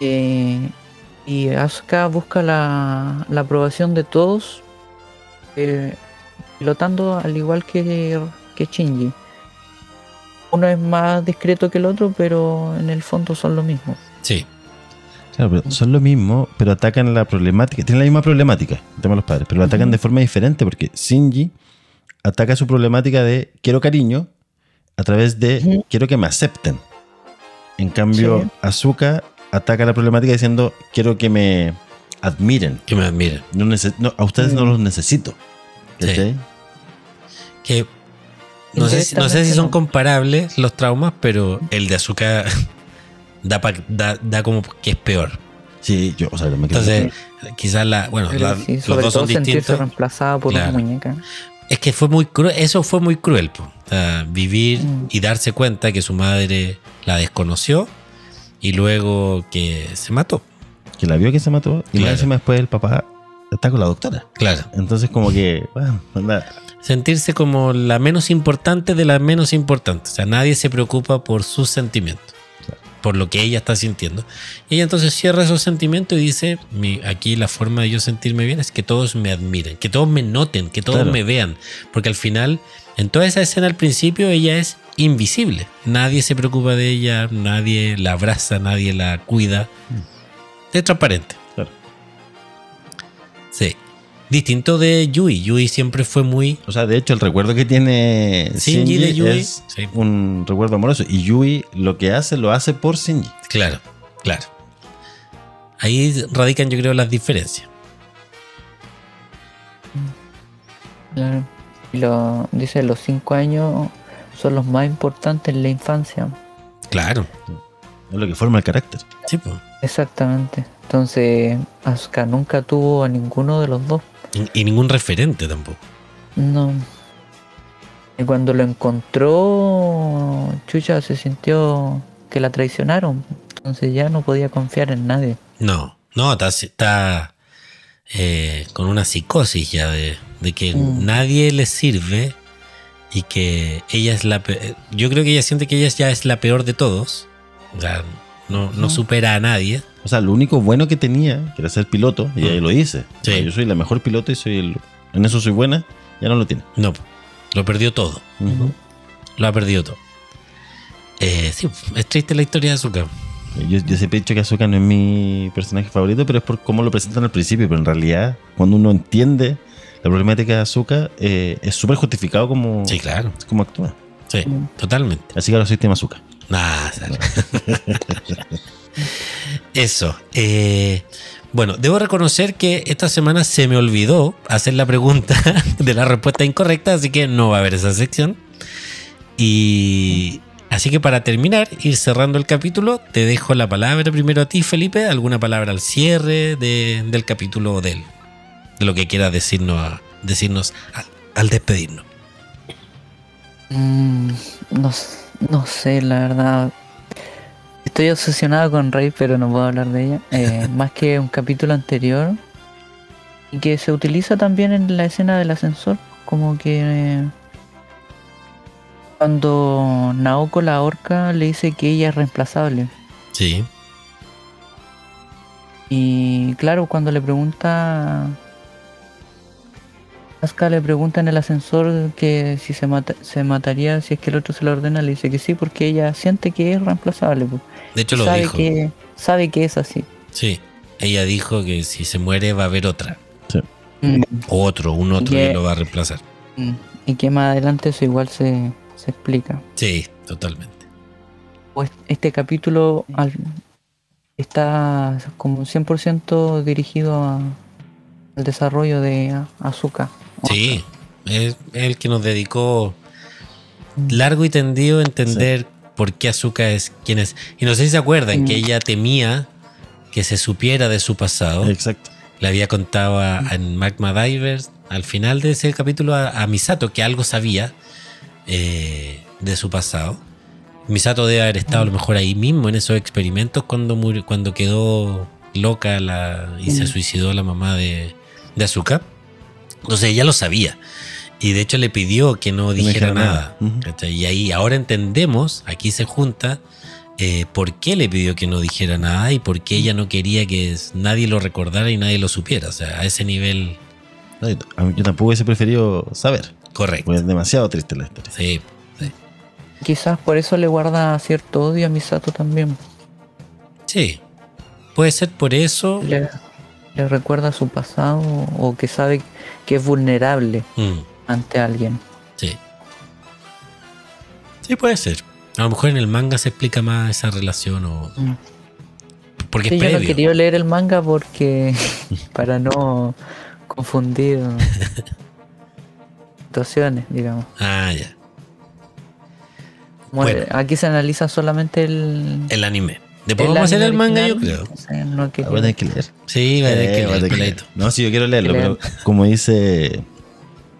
eh, y Asuka busca la, la aprobación de todos, eh, pilotando al igual que, que Shinji. Uno es más discreto que el otro, pero en el fondo son lo mismo. Sí. Claro, pero son lo mismo, pero atacan la problemática. Tienen la misma problemática, el tema de los padres, pero lo atacan de forma diferente porque Shinji ataca su problemática de quiero cariño a través de quiero que me acepten. En cambio, Sí. Azuka ataca la problemática diciendo quiero que me admiren. Que me admiren. No a ustedes no Mm. los necesito. Que no sé, si- no sé si son comparables los traumas, pero el de azúcar da, pa- da, da como que es peor. Sí, yo, o sea, me quedo- Entonces, quizás la, bueno, Pero la- sí, los dos todo son distintos. reemplazada por Claro. una muñeca. Es que fue muy cruel, eso fue muy cruel. po. O sea, vivir Mm. y darse cuenta que su madre la desconoció y luego que se mató. que la vio que se mató y Claro. encima después el papá está con la doctora. Claro. Entonces, como que, bueno, Sentirse como la menos importante de las menos importantes. O sea, nadie se preocupa por sus sentimientos. Por lo que ella está sintiendo. Y ella entonces cierra esos sentimientos y dice, "Mi- aquí la forma de yo sentirme bien es que todos me admiren, que todos me noten, que todos Claro. me vean. Porque al final, en toda esa escena al principio, ella es invisible. Nadie se preocupa de ella, nadie la abraza, nadie la cuida. Es transparente. Claro. Sí. Distinto de Yui. Yui siempre fue muy O sea, de hecho, el recuerdo que tiene Shinji Shinji, de Yui. es Sí. un recuerdo amoroso. Y Yui lo que hace, lo hace por Shinji. Claro, claro. Ahí radican, yo creo, las diferencias. Claro. Lo, dice, los cinco años son los más importantes en la infancia. Claro. Es lo que forma el carácter. Sí, pues. Exactamente. Entonces, Asuka nunca tuvo a ninguno de los dos. Y, y ningún referente tampoco. No. Y cuando lo encontró, Chucha se sintió que la traicionaron. Entonces ya no podía confiar en nadie. No, no, está, está, eh, con una psicosis ya de, de que Mm. nadie le sirve y que ella es la pe- Yo creo que ella siente que ella ya es la peor de todos. O sea, no, no supera a nadie. O sea, lo único bueno que tenía, que era ser piloto, y ahí Mm. lo dice. Sí. O sea, Yo soy la mejor piloto y soy el, en eso soy buena, ya no lo tiene. No, lo perdió todo. Lo ha perdido todo. Eh, sí, es triste la historia de Azúcar. Yo, yo siempre he dicho que Azoka no es mi personaje favorito, pero es por cómo lo presentan al principio. Pero en realidad, cuando uno entiende la problemática de Azuka, es súper justificado como, Sí, claro. como actúa. Sí, Mm. totalmente. Así que ahora soy tema Azuka. Nah, sale. Eso. eh, bueno, debo reconocer que esta semana se me olvidó hacer la pregunta de la respuesta incorrecta, así que no va a haber esa sección. Y así que para terminar, ir cerrando el capítulo, te dejo la palabra primero a ti, Felipe. ¿Alguna palabra al cierre de- del capítulo o del, de lo que quieras decirnos, decirnos al despedirnos? Mm, no sé, la verdad. Estoy obsesionado con Rey, pero no puedo hablar de ella. Eh, más que un capítulo anterior. Y que se utiliza también en la escena del ascensor. Como que eh, cuando Naoko la ahorca le dice que ella es reemplazable. Sí, Y claro, cuando le pregunta. Asuka le pregunta en el ascensor que si se, mata- se mataría si es que el otro se lo ordena, le dice que sí, porque ella siente que es reemplazable. pues. de hecho lo sabe dijo. que sabe que es así. Sí, ella dijo que si se muere va a haber otra. Mm, O otro, un otro que lo va a reemplazar. mm. Y que más adelante eso igual se, se explica. Sí, totalmente. Pues este capítulo al- está como 100% dirigido a- al desarrollo de Azuka. Sí, es el que nos dedicó largo y tendido a entender por qué Azuka es quien es. Y no sé si se acuerdan Mm. que ella temía que se supiera de su pasado. Exacto. Le había contado a, Magma Divers al final de ese capítulo a, a Misato que algo sabía eh, de su pasado. Misato debe haber estado a lo mejor ahí mismo en esos experimentos cuando, murió, cuando quedó loca la, y se suicidó la mamá de, de Azuka. Entonces ella lo sabía. Y de hecho le pidió que no dijera nada. Y ahí ahora entendemos, aquí se junta, eh, por qué le pidió que no dijera nada y por qué ella no quería que nadie lo recordara y nadie lo supiera. O sea, a ese nivel No, yo tampoco hubiese preferido saber. Correcto. Porque es demasiado triste la historia. Sí, sí. Quizás por eso le guarda cierto odio a Misato también. Sí. Puede ser por eso. Le, le recuerda su pasado o que sabe que es vulnerable Mm, ante alguien. sí. Sí, puede ser. A lo mejor en el manga se explica más esa relación o. Mm. Porque Sí, es yo no previo. quería leer el manga porque para no confundir situaciones, digamos. Ah, ya. Bueno. Aquí se analiza solamente el, El anime. Después el vamos a hacer el manga, yo creo. no Ah, voy a tener que leer. Sí, va a tener Eh, que leer, que. No, sí, yo quiero leerlo, Que pero como dice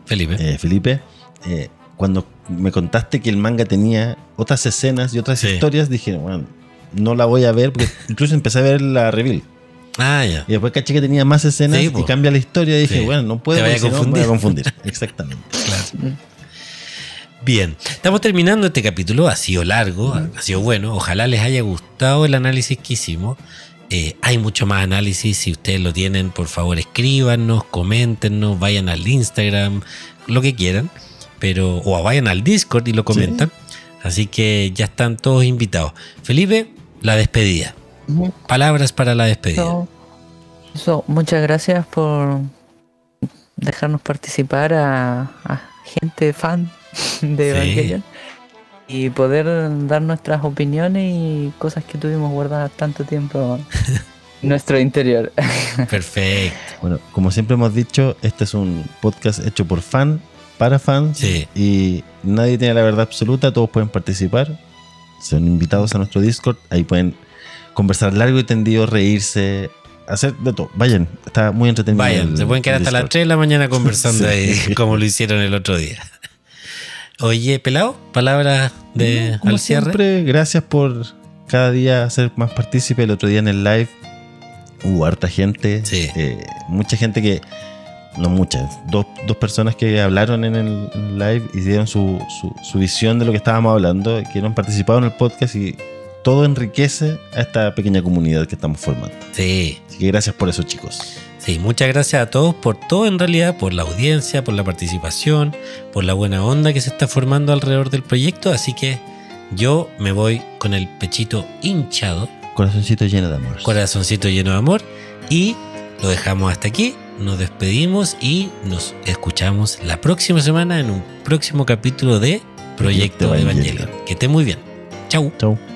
Felipe. eh, Felipe, eh, cuando me contaste que el manga tenía otras escenas y otras Sí. historias, dije, bueno, no la voy a ver, porque incluso empecé a ver la reveal. Ah, ya. Y después caché que tenía más escenas Sí, y cambia la historia. Y dije, Sí. bueno, no puedo Te vaya porque a si no me voy a confundir. confundir. Exactamente. Claro. Bien, estamos terminando este capítulo, ha sido largo, ha sido bueno, ojalá les haya gustado el análisis que hicimos. Eh, hay mucho más análisis, si ustedes lo tienen, por favor escríbanos, coméntenos, vayan al Instagram, lo que quieran, pero o vayan al Discord y lo comentan. Así que ya están todos invitados. Felipe, la despedida. Palabras para la despedida. Muchas gracias por dejarnos participar a, a gente fan de Sí. Evangelion y poder dar nuestras opiniones y cosas que tuvimos guardadas tanto tiempo en nuestro interior. Perfecto. Bueno, como siempre hemos dicho, este es un podcast hecho por fan, para fans. Sí. Y nadie tiene la verdad absoluta, todos pueden participar. Son invitados a nuestro Discord, ahí pueden conversar largo y tendido, reírse, hacer de todo. Vayan, está muy entretenido. Vayan, el- se pueden quedar hasta las Discord. 3 de la mañana conversando Sí. ahí, como lo hicieron el otro día. Oye, pelado, palabras de Como al cierre. siempre, gracias por cada día ser más partícipe. El otro día en el live hubo harta gente. Sí. eh, mucha gente que. No muchas, dos, dos personas que hablaron en el, live y dieron su, su, su visión de lo que estábamos hablando, que han participado en el podcast y todo enriquece a esta pequeña comunidad que estamos formando. Sí, Así que gracias por eso, chicos. sí, muchas gracias a todos por todo en realidad, por la audiencia, por la participación, por la buena onda que se está formando alrededor del proyecto. Así que yo me voy con el pechito hinchado, Corazoncito lleno de amor. corazoncito lleno de amor y lo dejamos hasta aquí. Nos despedimos y nos escuchamos la próxima semana en un próximo capítulo de Proyecto. Evangelion. Que esté muy bien. Chau. Chau.